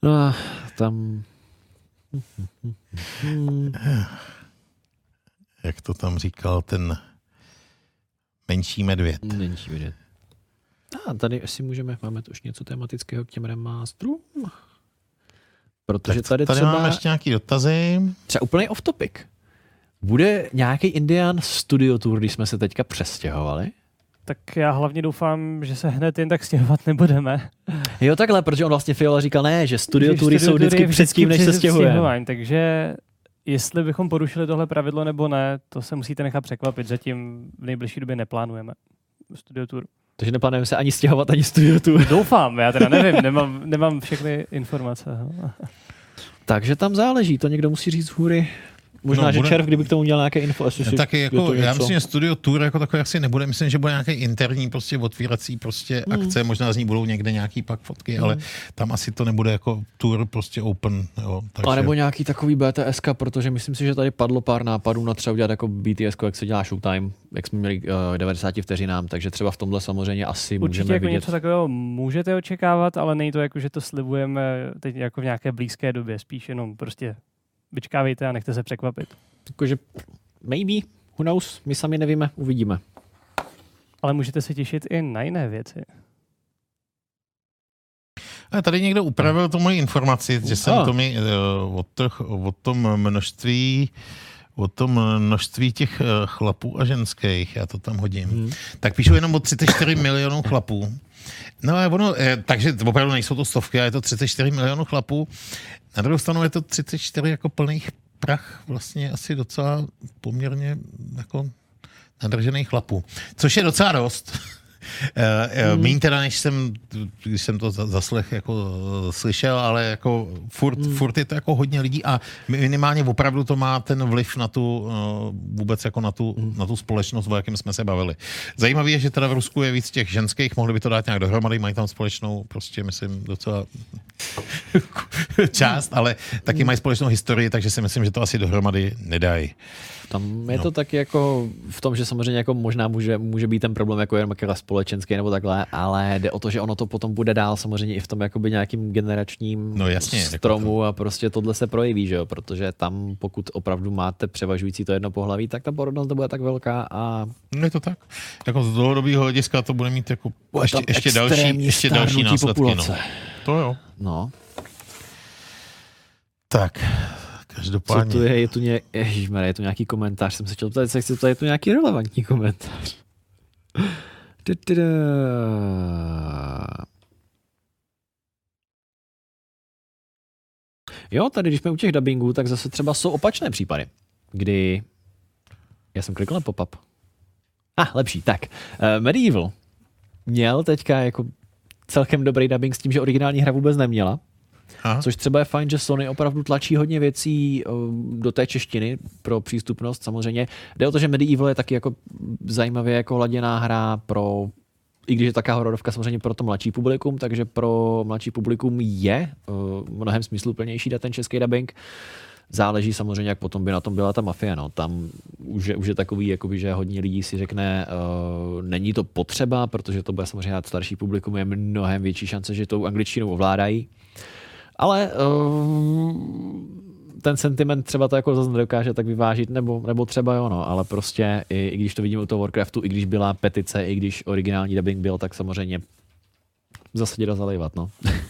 No, tam Jak to tam říkal ten menší medvěd. není vidět. A tady asi můžeme, máme tu už něco tematického k těm remasterům. Protože Tak tady, tady třeba, máme ještě nějaký dotazy. třeba úplně off topic. Bude nějaký Indian Studio Tour, když jsme se teďka přestěhovali? Tak já hlavně doufám, že se hned jen tak stěhovat nebudeme. Jo, takhle, protože on vlastně Fiola říkal, ne, že studio tury jsou vždycky je předtím, než se stěhujeme. Takže jestli bychom porušili tohle pravidlo nebo ne, to se musíte nechat překvapit. Zatím v nejbližší době neplánujeme studio tour. Takže neplánujeme se ani stěhovat, ani studio tour. Doufám, já teda nevím, nemám, nemám všechny informace. Takže tam záleží, to někdo musí říct z hůry. Možná, No, že bude- červ, kdyby k tomu měl nějaké info. Jestli si- Taky je jako, to já něco. myslím, že Studio Tour jako takový asi nebude. Myslím, že bude nějaký interní prostě otvírací prostě Hmm. akce, možná z ní budou někde nějaký pak fotky, ale tam asi to nebude jako tour prostě open. Jo, takže... A nebo nějaký takový BTSK, protože myslím si, že tady padlo pár nápadů na třeba udělat jako BTS, jak se dělá Showtime, jak jsme měli uh, 90 vteřinám, takže třeba v tomhle samozřejmě asi Určitě můžeme jako vidět. něco takového můžete očekávat, ale není to jako, že to slibujeme teď jako v nějaké blízké době. Spíš jenom prostě vyčkávejte a nechte se překvapit. Jakože maybe, who knows, my sami nevíme, uvidíme. Ale můžete se těšit i na jiné věci. A tady někdo upravil tu moji informaci, že jsem to mi uh, o, to, o tom množství o tom množství těch eh, chlapů a ženských, já to tam hodím, hmm. tak píšu jenom o 34 milionů chlapů. No a ono, eh, takže opravdu nejsou to stovky, ale je to 34 milionů chlapů. Na druhou stranu je to 34 jako plných prach, vlastně asi docela poměrně jako nadržených chlapů. Což je docela dost. Hmm. Méně teda, než jsem, když jsem to zaslech jako slyšel, ale jako furt, hmm. furt je to jako hodně lidí a minimálně opravdu to má ten vliv na tu, vůbec jako na tu, hmm. na tu společnost, o jakém jsme se bavili. Zajímavé je, že teda v Rusku je víc těch ženských, mohli by to dát nějak dohromady, mají tam společnou, prostě myslím, docela část, ale taky hmm. mají společnou historii, takže si myslím, že to asi dohromady nedají. Tam je no. to taky jako v tom, že samozřejmě jako možná může, může být ten problém jako jen společenský nebo takhle, ale jde o to, že ono to potom bude dál samozřejmě i v tom jakoby nějakým generačním no, jasně, jako stromu to... a prostě tohle se projeví, že jo? protože tam pokud opravdu máte převažující to jedno pohlaví, tak ta porodnost to bude tak velká a... No je to tak. Jako z dlouhodobého hlediska to bude mít jako ještě, ještě další, ještě další následky. No. To jo. No. Tak, Každopádně. Co tu je? Je tu, ně... Ježišmarja, je tu nějaký komentář. Jsem se chtěl ptát, jestli to je tu nějaký relevantní komentář. Jo, tady, když jsme u těch dubbingů, tak zase třeba jsou opačné případy, kdy... Já jsem klikl na pop-up. Ah, lepší, tak. Uh, Medieval měl teďka jako celkem dobrý dubbing s tím, že originální hra vůbec neměla. Aha. Což třeba je fajn, že Sony opravdu tlačí hodně věcí do té češtiny pro přístupnost samozřejmě. Jde o to, že Medieval je taky jako zajímavě jako hladěná hra pro i když je taká hororovka samozřejmě pro to mladší publikum, takže pro mladší publikum je uh, mnohem smysluplnější dát ten český dubbing. Záleží samozřejmě, jak potom by na tom byla ta mafie. No. Tam už je, už je takový, jakoby, že hodně lidí si řekne, uh, není to potřeba, protože to bude samozřejmě starší publikum, je mnohem větší šance, že tou angličtinou ovládají. Ale uh, ten sentiment třeba to jako zase nedokáže tak vyvážit, nebo, nebo třeba jo, no, ale prostě i, i když to vidíme u toho Warcraftu, i když byla petice, i když originální dubbing byl, tak samozřejmě zase jde zalejvat, no.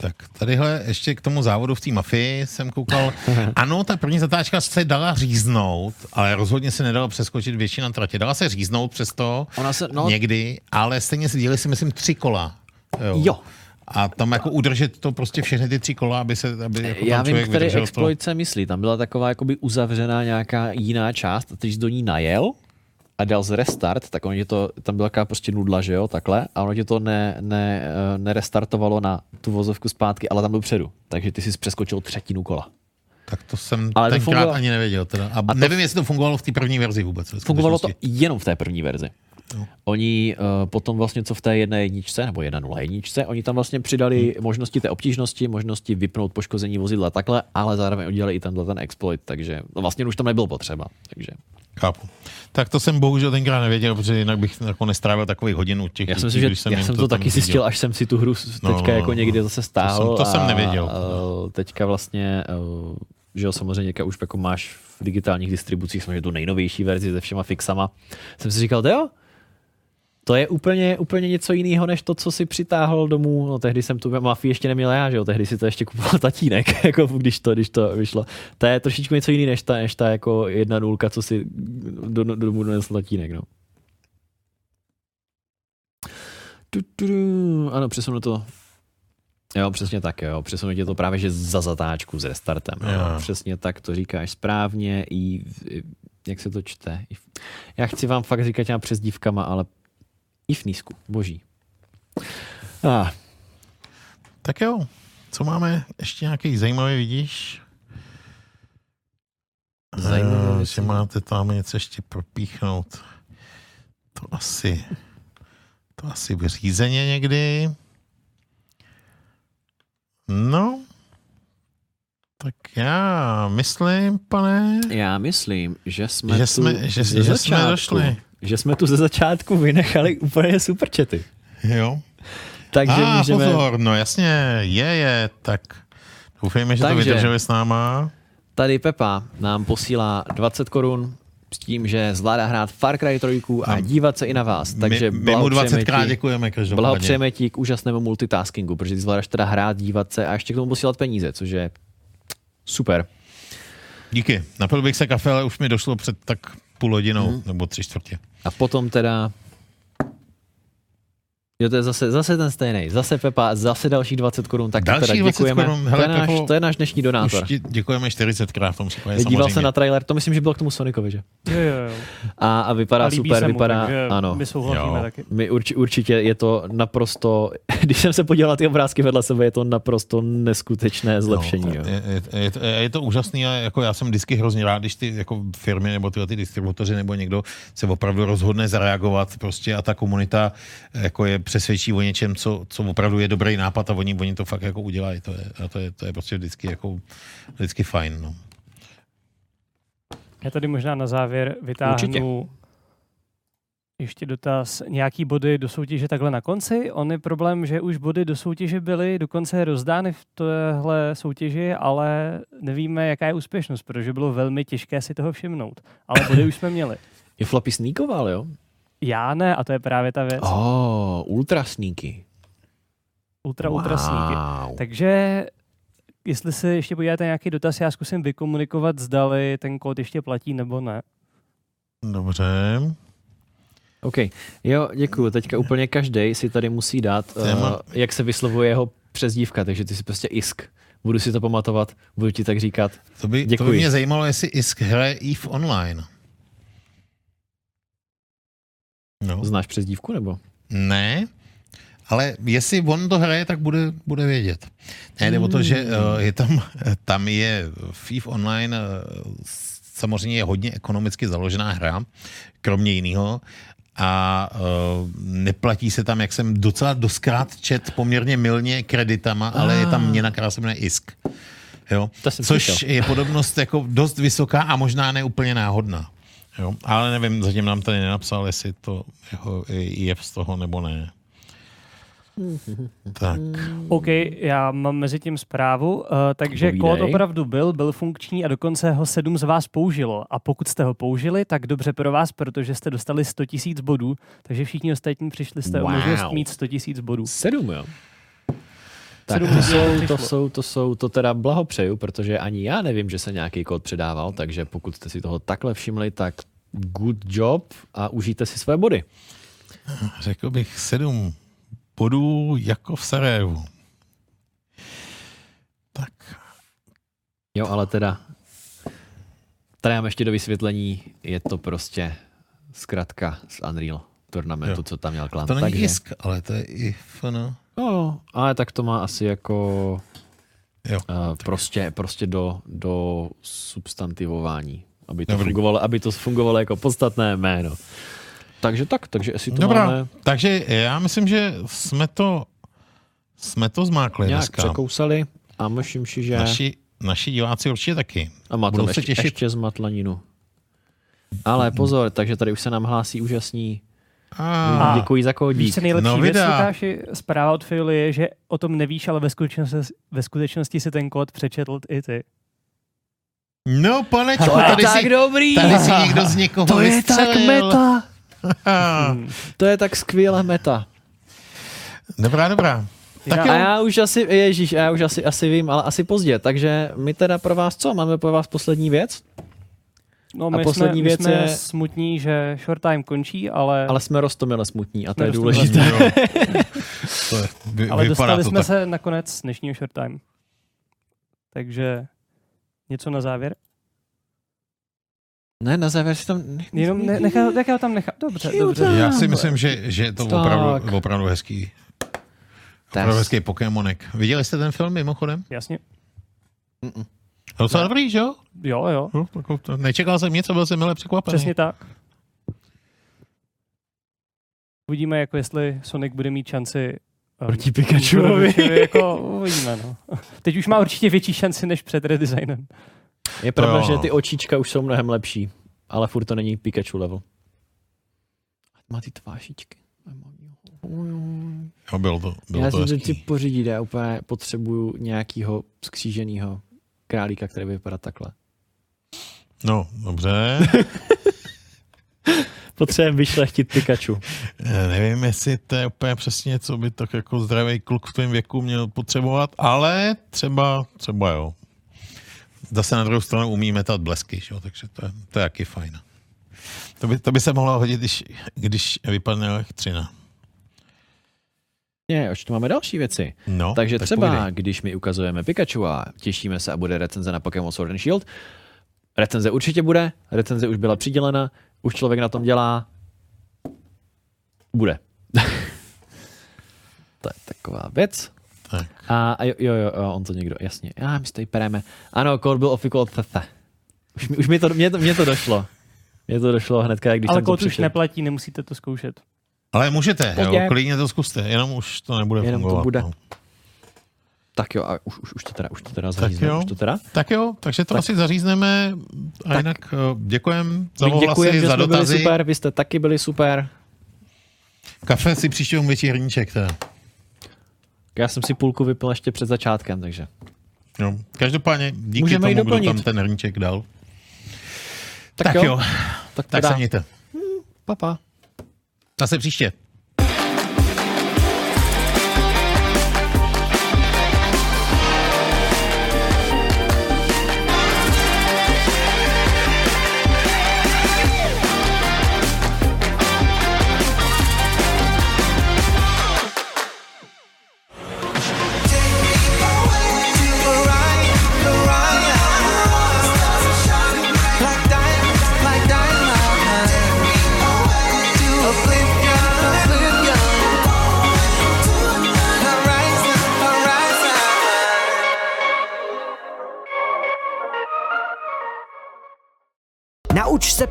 Tak tadyhle ještě k tomu závodu v té mafii jsem koukal. Ano, ta první zatáčka se dala říznout, ale rozhodně se nedala přeskočit většina tratě. Dala se říznout přesto Ona se, no... někdy, ale stejně se díly si myslím tři kola. Jo. jo. A tam jako udržet to prostě všechny ty tři kola, aby se aby jako Já vím, který exploit to... se myslí. Tam byla taková jakoby uzavřená nějaká jiná část a jsi do ní najel a dal z restart, tak ono to, tam byla taková prostě nudla, že jo, takhle, a ono ti to ne, ne, eh, nerestartovalo na tu vozovku zpátky, ale tam dopředu. Takže ty jsi přeskočil třetinu kola. Tak to jsem ale tenkrát to fungovalo... ani nevěděl. Teda. A, a to... nevím, jestli to fungovalo v té první verzi vůbec. Fungovalo to jenom v té první verzi. No. Oni uh, potom vlastně, co v té jedné jedničce, nebo jedna nula jedničce, oni tam vlastně přidali hmm. možnosti té obtížnosti, možnosti vypnout poškození vozidla takhle, ale zároveň udělali i tenhle ten exploit, takže no vlastně už tam nebyl potřeba. Takže. Chápu. Tak to jsem bohužel tenkrát nevěděl, protože jinak bych jako nestrávil takových hodin u těch. Já jsem si, že jsem, já jsem to, to taky zjistil, až jsem si tu hru teďka no, no, jako někdy zase stáhl. To jsem, to jsem nevěděl. A, a teďka vlastně, že jo, samozřejmě už jako máš v digitálních distribucích samozřejmě tu nejnovější verzi se všema fixama. Jsem si říkal, jo, to je úplně, úplně něco jiného, než to, co si přitáhl domů. No, tehdy jsem tu mafii ještě neměl já, že jo? Tehdy si to ještě kupoval tatínek, jako když to, když to vyšlo. To je trošičku něco jiného, než ta, než ta jako jedna nulka, co si do, do, domů donesl tatínek, no. Tu, tu, tu. Ano, přesunu to. Jo, přesně tak, jo. Přesunu tě to právě, že za zatáčku s restartem. Jo. Přesně tak to říkáš správně i, jak se to čte. Já chci vám fakt říkat těma přezdívkama, ale i v nízku. Boží. Ah. Tak jo, co máme? Ještě nějaký zajímavý, vidíš? Zajímavé, uh, že máte tam něco ještě propíchnout. To asi, to asi v řízeně někdy. No, tak já myslím, pane... Já myslím, že jsme že jsme, že, že jsme došli že jsme tu ze začátku vynechali úplně super čety. Jo. Takže A, můžeme... pozor, no jasně, je, je, tak doufejme, že Takže, to vydrželi s náma. Tady Pepa nám posílá 20 korun s tím, že zvládá hrát Far Cry 3 a dívat se i na vás. Takže my, my mu 20 krát děkujeme každopádně. Blahopřejeme ti k úžasnému multitaskingu, protože ty zvládáš teda hrát, dívat se a ještě k tomu posílat peníze, což je super. Díky. Napil bych se kafe, ale už mi došlo před tak půl hodinou, hmm. nebo tři čtvrtě. A potom teda... Jo, to je zase, zase ten stejný. Zase Pepa, zase dalších 20 korun. Tak Další teda 20 děkujeme. korun. to, Hele, je náš, Pepo, to je náš dnešní donátor. Už děkujeme 40krát v tom případě, Díval se na trailer, to myslím, že bylo k tomu Sonicovi, že? Jo, jo, jo. A, a vypadá A super, mu, vypadá, takže ano. My souhlasíme taky. My urči, určitě je to naprosto, když jsem se podíval na ty obrázky vedle sebe, je to naprosto neskutečné zlepšení. No, jo. je, je, je, to- je, to úžasný a jako já jsem vždycky hrozně rád, když ty jako firmy nebo tyhle ty distributoři nebo někdo se opravdu rozhodne zareagovat prostě a ta komunita jako je přesvědčí o něčem, co, co opravdu je dobrý nápad a oni, oni to fakt jako udělají. To je, a to je, to je prostě vždycky jako vždycky fajn. No. Já tady možná na závěr vytáhnu Určitě. ještě dotaz. Nějaký body do soutěže takhle na konci? On je problém, že už body do soutěže byly dokonce rozdány v téhle soutěži, ale nevíme, jaká je úspěšnost, protože bylo velmi těžké si toho všimnout. Ale body už jsme měli. Je Floppy sníkoval, jo? Já ne, a to je právě ta věc. Oh, ultra sníky. Ultra. Wow. Takže jestli se ještě podíváte nějaký dotaz, já zkusím vykomunikovat, zdali ten kód ještě platí nebo ne. Dobře. OK. Jo, děkuju. Teďka úplně každý si tady musí dát, uh, jak se vyslovuje jeho přezdívka, takže ty si prostě ISK. Budu si to pamatovat, budu ti tak říkat. To by, to Děkuji. by mě zajímalo, jestli ISK hraje EVE Online. No. Znáš přezdívku nebo? Ne, ale jestli on to hraje, tak bude, bude vědět. Ne, jde o to, že uh, je tam, tam je FIF Online uh, samozřejmě je hodně ekonomicky založená hra, kromě jiného, a uh, neplatí se tam, jak jsem docela doskrát čet, poměrně milně kreditama, ale je tam měna, která se jmenuje ISK. Jo? Což slyšel. je podobnost jako dost vysoká a možná ne úplně náhodná. Jo? Ale nevím, zatím nám tady nenapsal, jestli to jeho je z toho nebo ne. Tak. OK, já mám mezi tím zprávu, uh, takže Povídej. kód opravdu byl, byl funkční a dokonce ho sedm z vás použilo. A pokud jste ho použili, tak dobře pro vás, protože jste dostali 100 000 bodů, takže všichni ostatní přišli jste Wow. o možnost mít 100 000 bodů. Sedm, jo. Tak to jsou, to jsou, to jsou, to teda blahopřeju, protože ani já nevím, že se nějaký kód předával, takže pokud jste si toho takhle všimli, tak good job a užijte si své body. Řekl bych sedm bodů jako v Sarajevu. Tak. Jo, ale teda, tady mám ještě do vysvětlení, je to prostě zkratka z Unreal turnamentu, Jo. co tam měl klan. To není Takže, ISK, ale to je IFN. No, ale tak to má asi jako Jo. uh, prostě, prostě do, do substantivování, aby to, Dobrý. fungovalo, aby to fungovalo jako podstatné jméno. Takže tak, takže jestli to Dobrá, máme takže já myslím, že jsme to, jsme to zmákli nějak dneska. překousali a myslím si, že... Naši, naši diváci určitě taky. A má budou tam se ještě, těšit. ještě zmatlaninu. Ale pozor, takže tady už se nám hlásí úžasní. A, Děkuji za Víš, kódík. co nejlepší No, věc. Lukáši, zpráva od Fioli je, že o tom nevíš, ale ve skutečnosti, ve skutečnosti si ten kód přečetl i ty. no, panečku, To je tady, tak si, dobrý! tady si někdo z někoho To je tak vystřelil. meta! Hmm. To je tak skvělá meta. Dobrá, dobrá. Tak Já-. A já už asi, ježíš, já už asi, asi vím, ale asi pozdě. Takže my teda pro vás co? Máme pro vás poslední věc? No, my poslední jsme, věc my jsme je- smutní, že short time končí, ale, Ale jsme roztomile smutní a to Jsme je důležité. To je, vy, ale dostali to jsme tak. se nakonec z dnešního short time. Takže něco na závěr? Ne, na závěr si tam... Jenom ne, nechal ho tam nechat. Dobře, dobře. Já si myslím, že, že je to Tak. opravdu, opravdu hezký. Opravdu hezký Pokémonek. Viděli jste ten film mimochodem? Jasně. Docela dobrý, že jo? Jo, jo. No, jako to- Nečekal jsem nic a byl jsem milé překvapený. Přesně tak. Uvidíme, jako jestli Sonic bude mít šanci um, Proti Pikachuovi. Jako uvidíme, no. Teď už má určitě větší šanci než před redesignem. Je pravda, že ty očička už jsou mnohem lepší, ale furt to není Pikachu level. Má ty tvářičky. Jo, bylo to, bylo Já to si to chci pořídit, já úplně potřebuju nějakého skříženého králíka, který vypadá takhle. No, dobře. Potřebujeme vyšlechtit Pikachu. Já nevím, jestli to je úplně přesně, co by tak jako zdravý kluk v tvém věku měl potřebovat, ale třeba, třeba jo. zase na druhou stranu umí metat blesky, že? jo, takže to je, to je jaký fajn. To by, to by se mohlo hodit, když, když vypadne elektřina. Ne, už tu máme další věci. No, Takže tak třeba, povídej. když mi ukazujeme Pikachu a těšíme se a bude recenze na Pokémon Sword and Shield, recenze určitě bude, recenze už byla přidělena, už člověk na tom dělá, bude. to je taková věc. Tak. A, a jo, jo, jo, jo, on to někdo, jasně. Já, my si pereme. Ano, kód byl ofikol tete. Už, mi- už mi to, mě to, mě to došlo. Mě to došlo hnedka, když Ale jsem to kód už přišel. neplatí, nemusíte to zkoušet. Ale můžete, jo, klidně to zkuste, jenom už to nebude Jenom to fungovat. bude. No. Tak jo, a už, už, už to teda, už to teda Tak zařízneme, jo. už to teda. Tak jo, takže to Tak. asi zařízneme a Tak. jinak eh, děkujem za děkujeme, že za jsme byli dotazy. super, vy jste taky byli super. Kafe si příště větší hrníček teda. Já jsem si půlku vypil ještě před začátkem, takže. Jo. Každopádně díky Můžeme tomu, kdo tam ten hrníček dal. Tak, Tak jo, jo, tak, tak se mějte. pa, pa. Zase příště.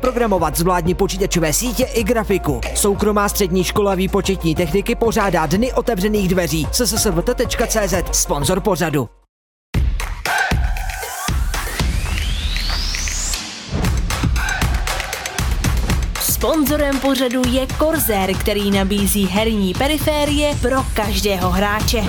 Programovat, zvládni počítačové sítě i grafiku. Soukromá střední škola výpočetní techniky pořádá dny otevřených dveří. ssvt.cz, sponzor pořadu. Sponzorem pořadu je Corsair, který nabízí herní periférie pro každého hráče.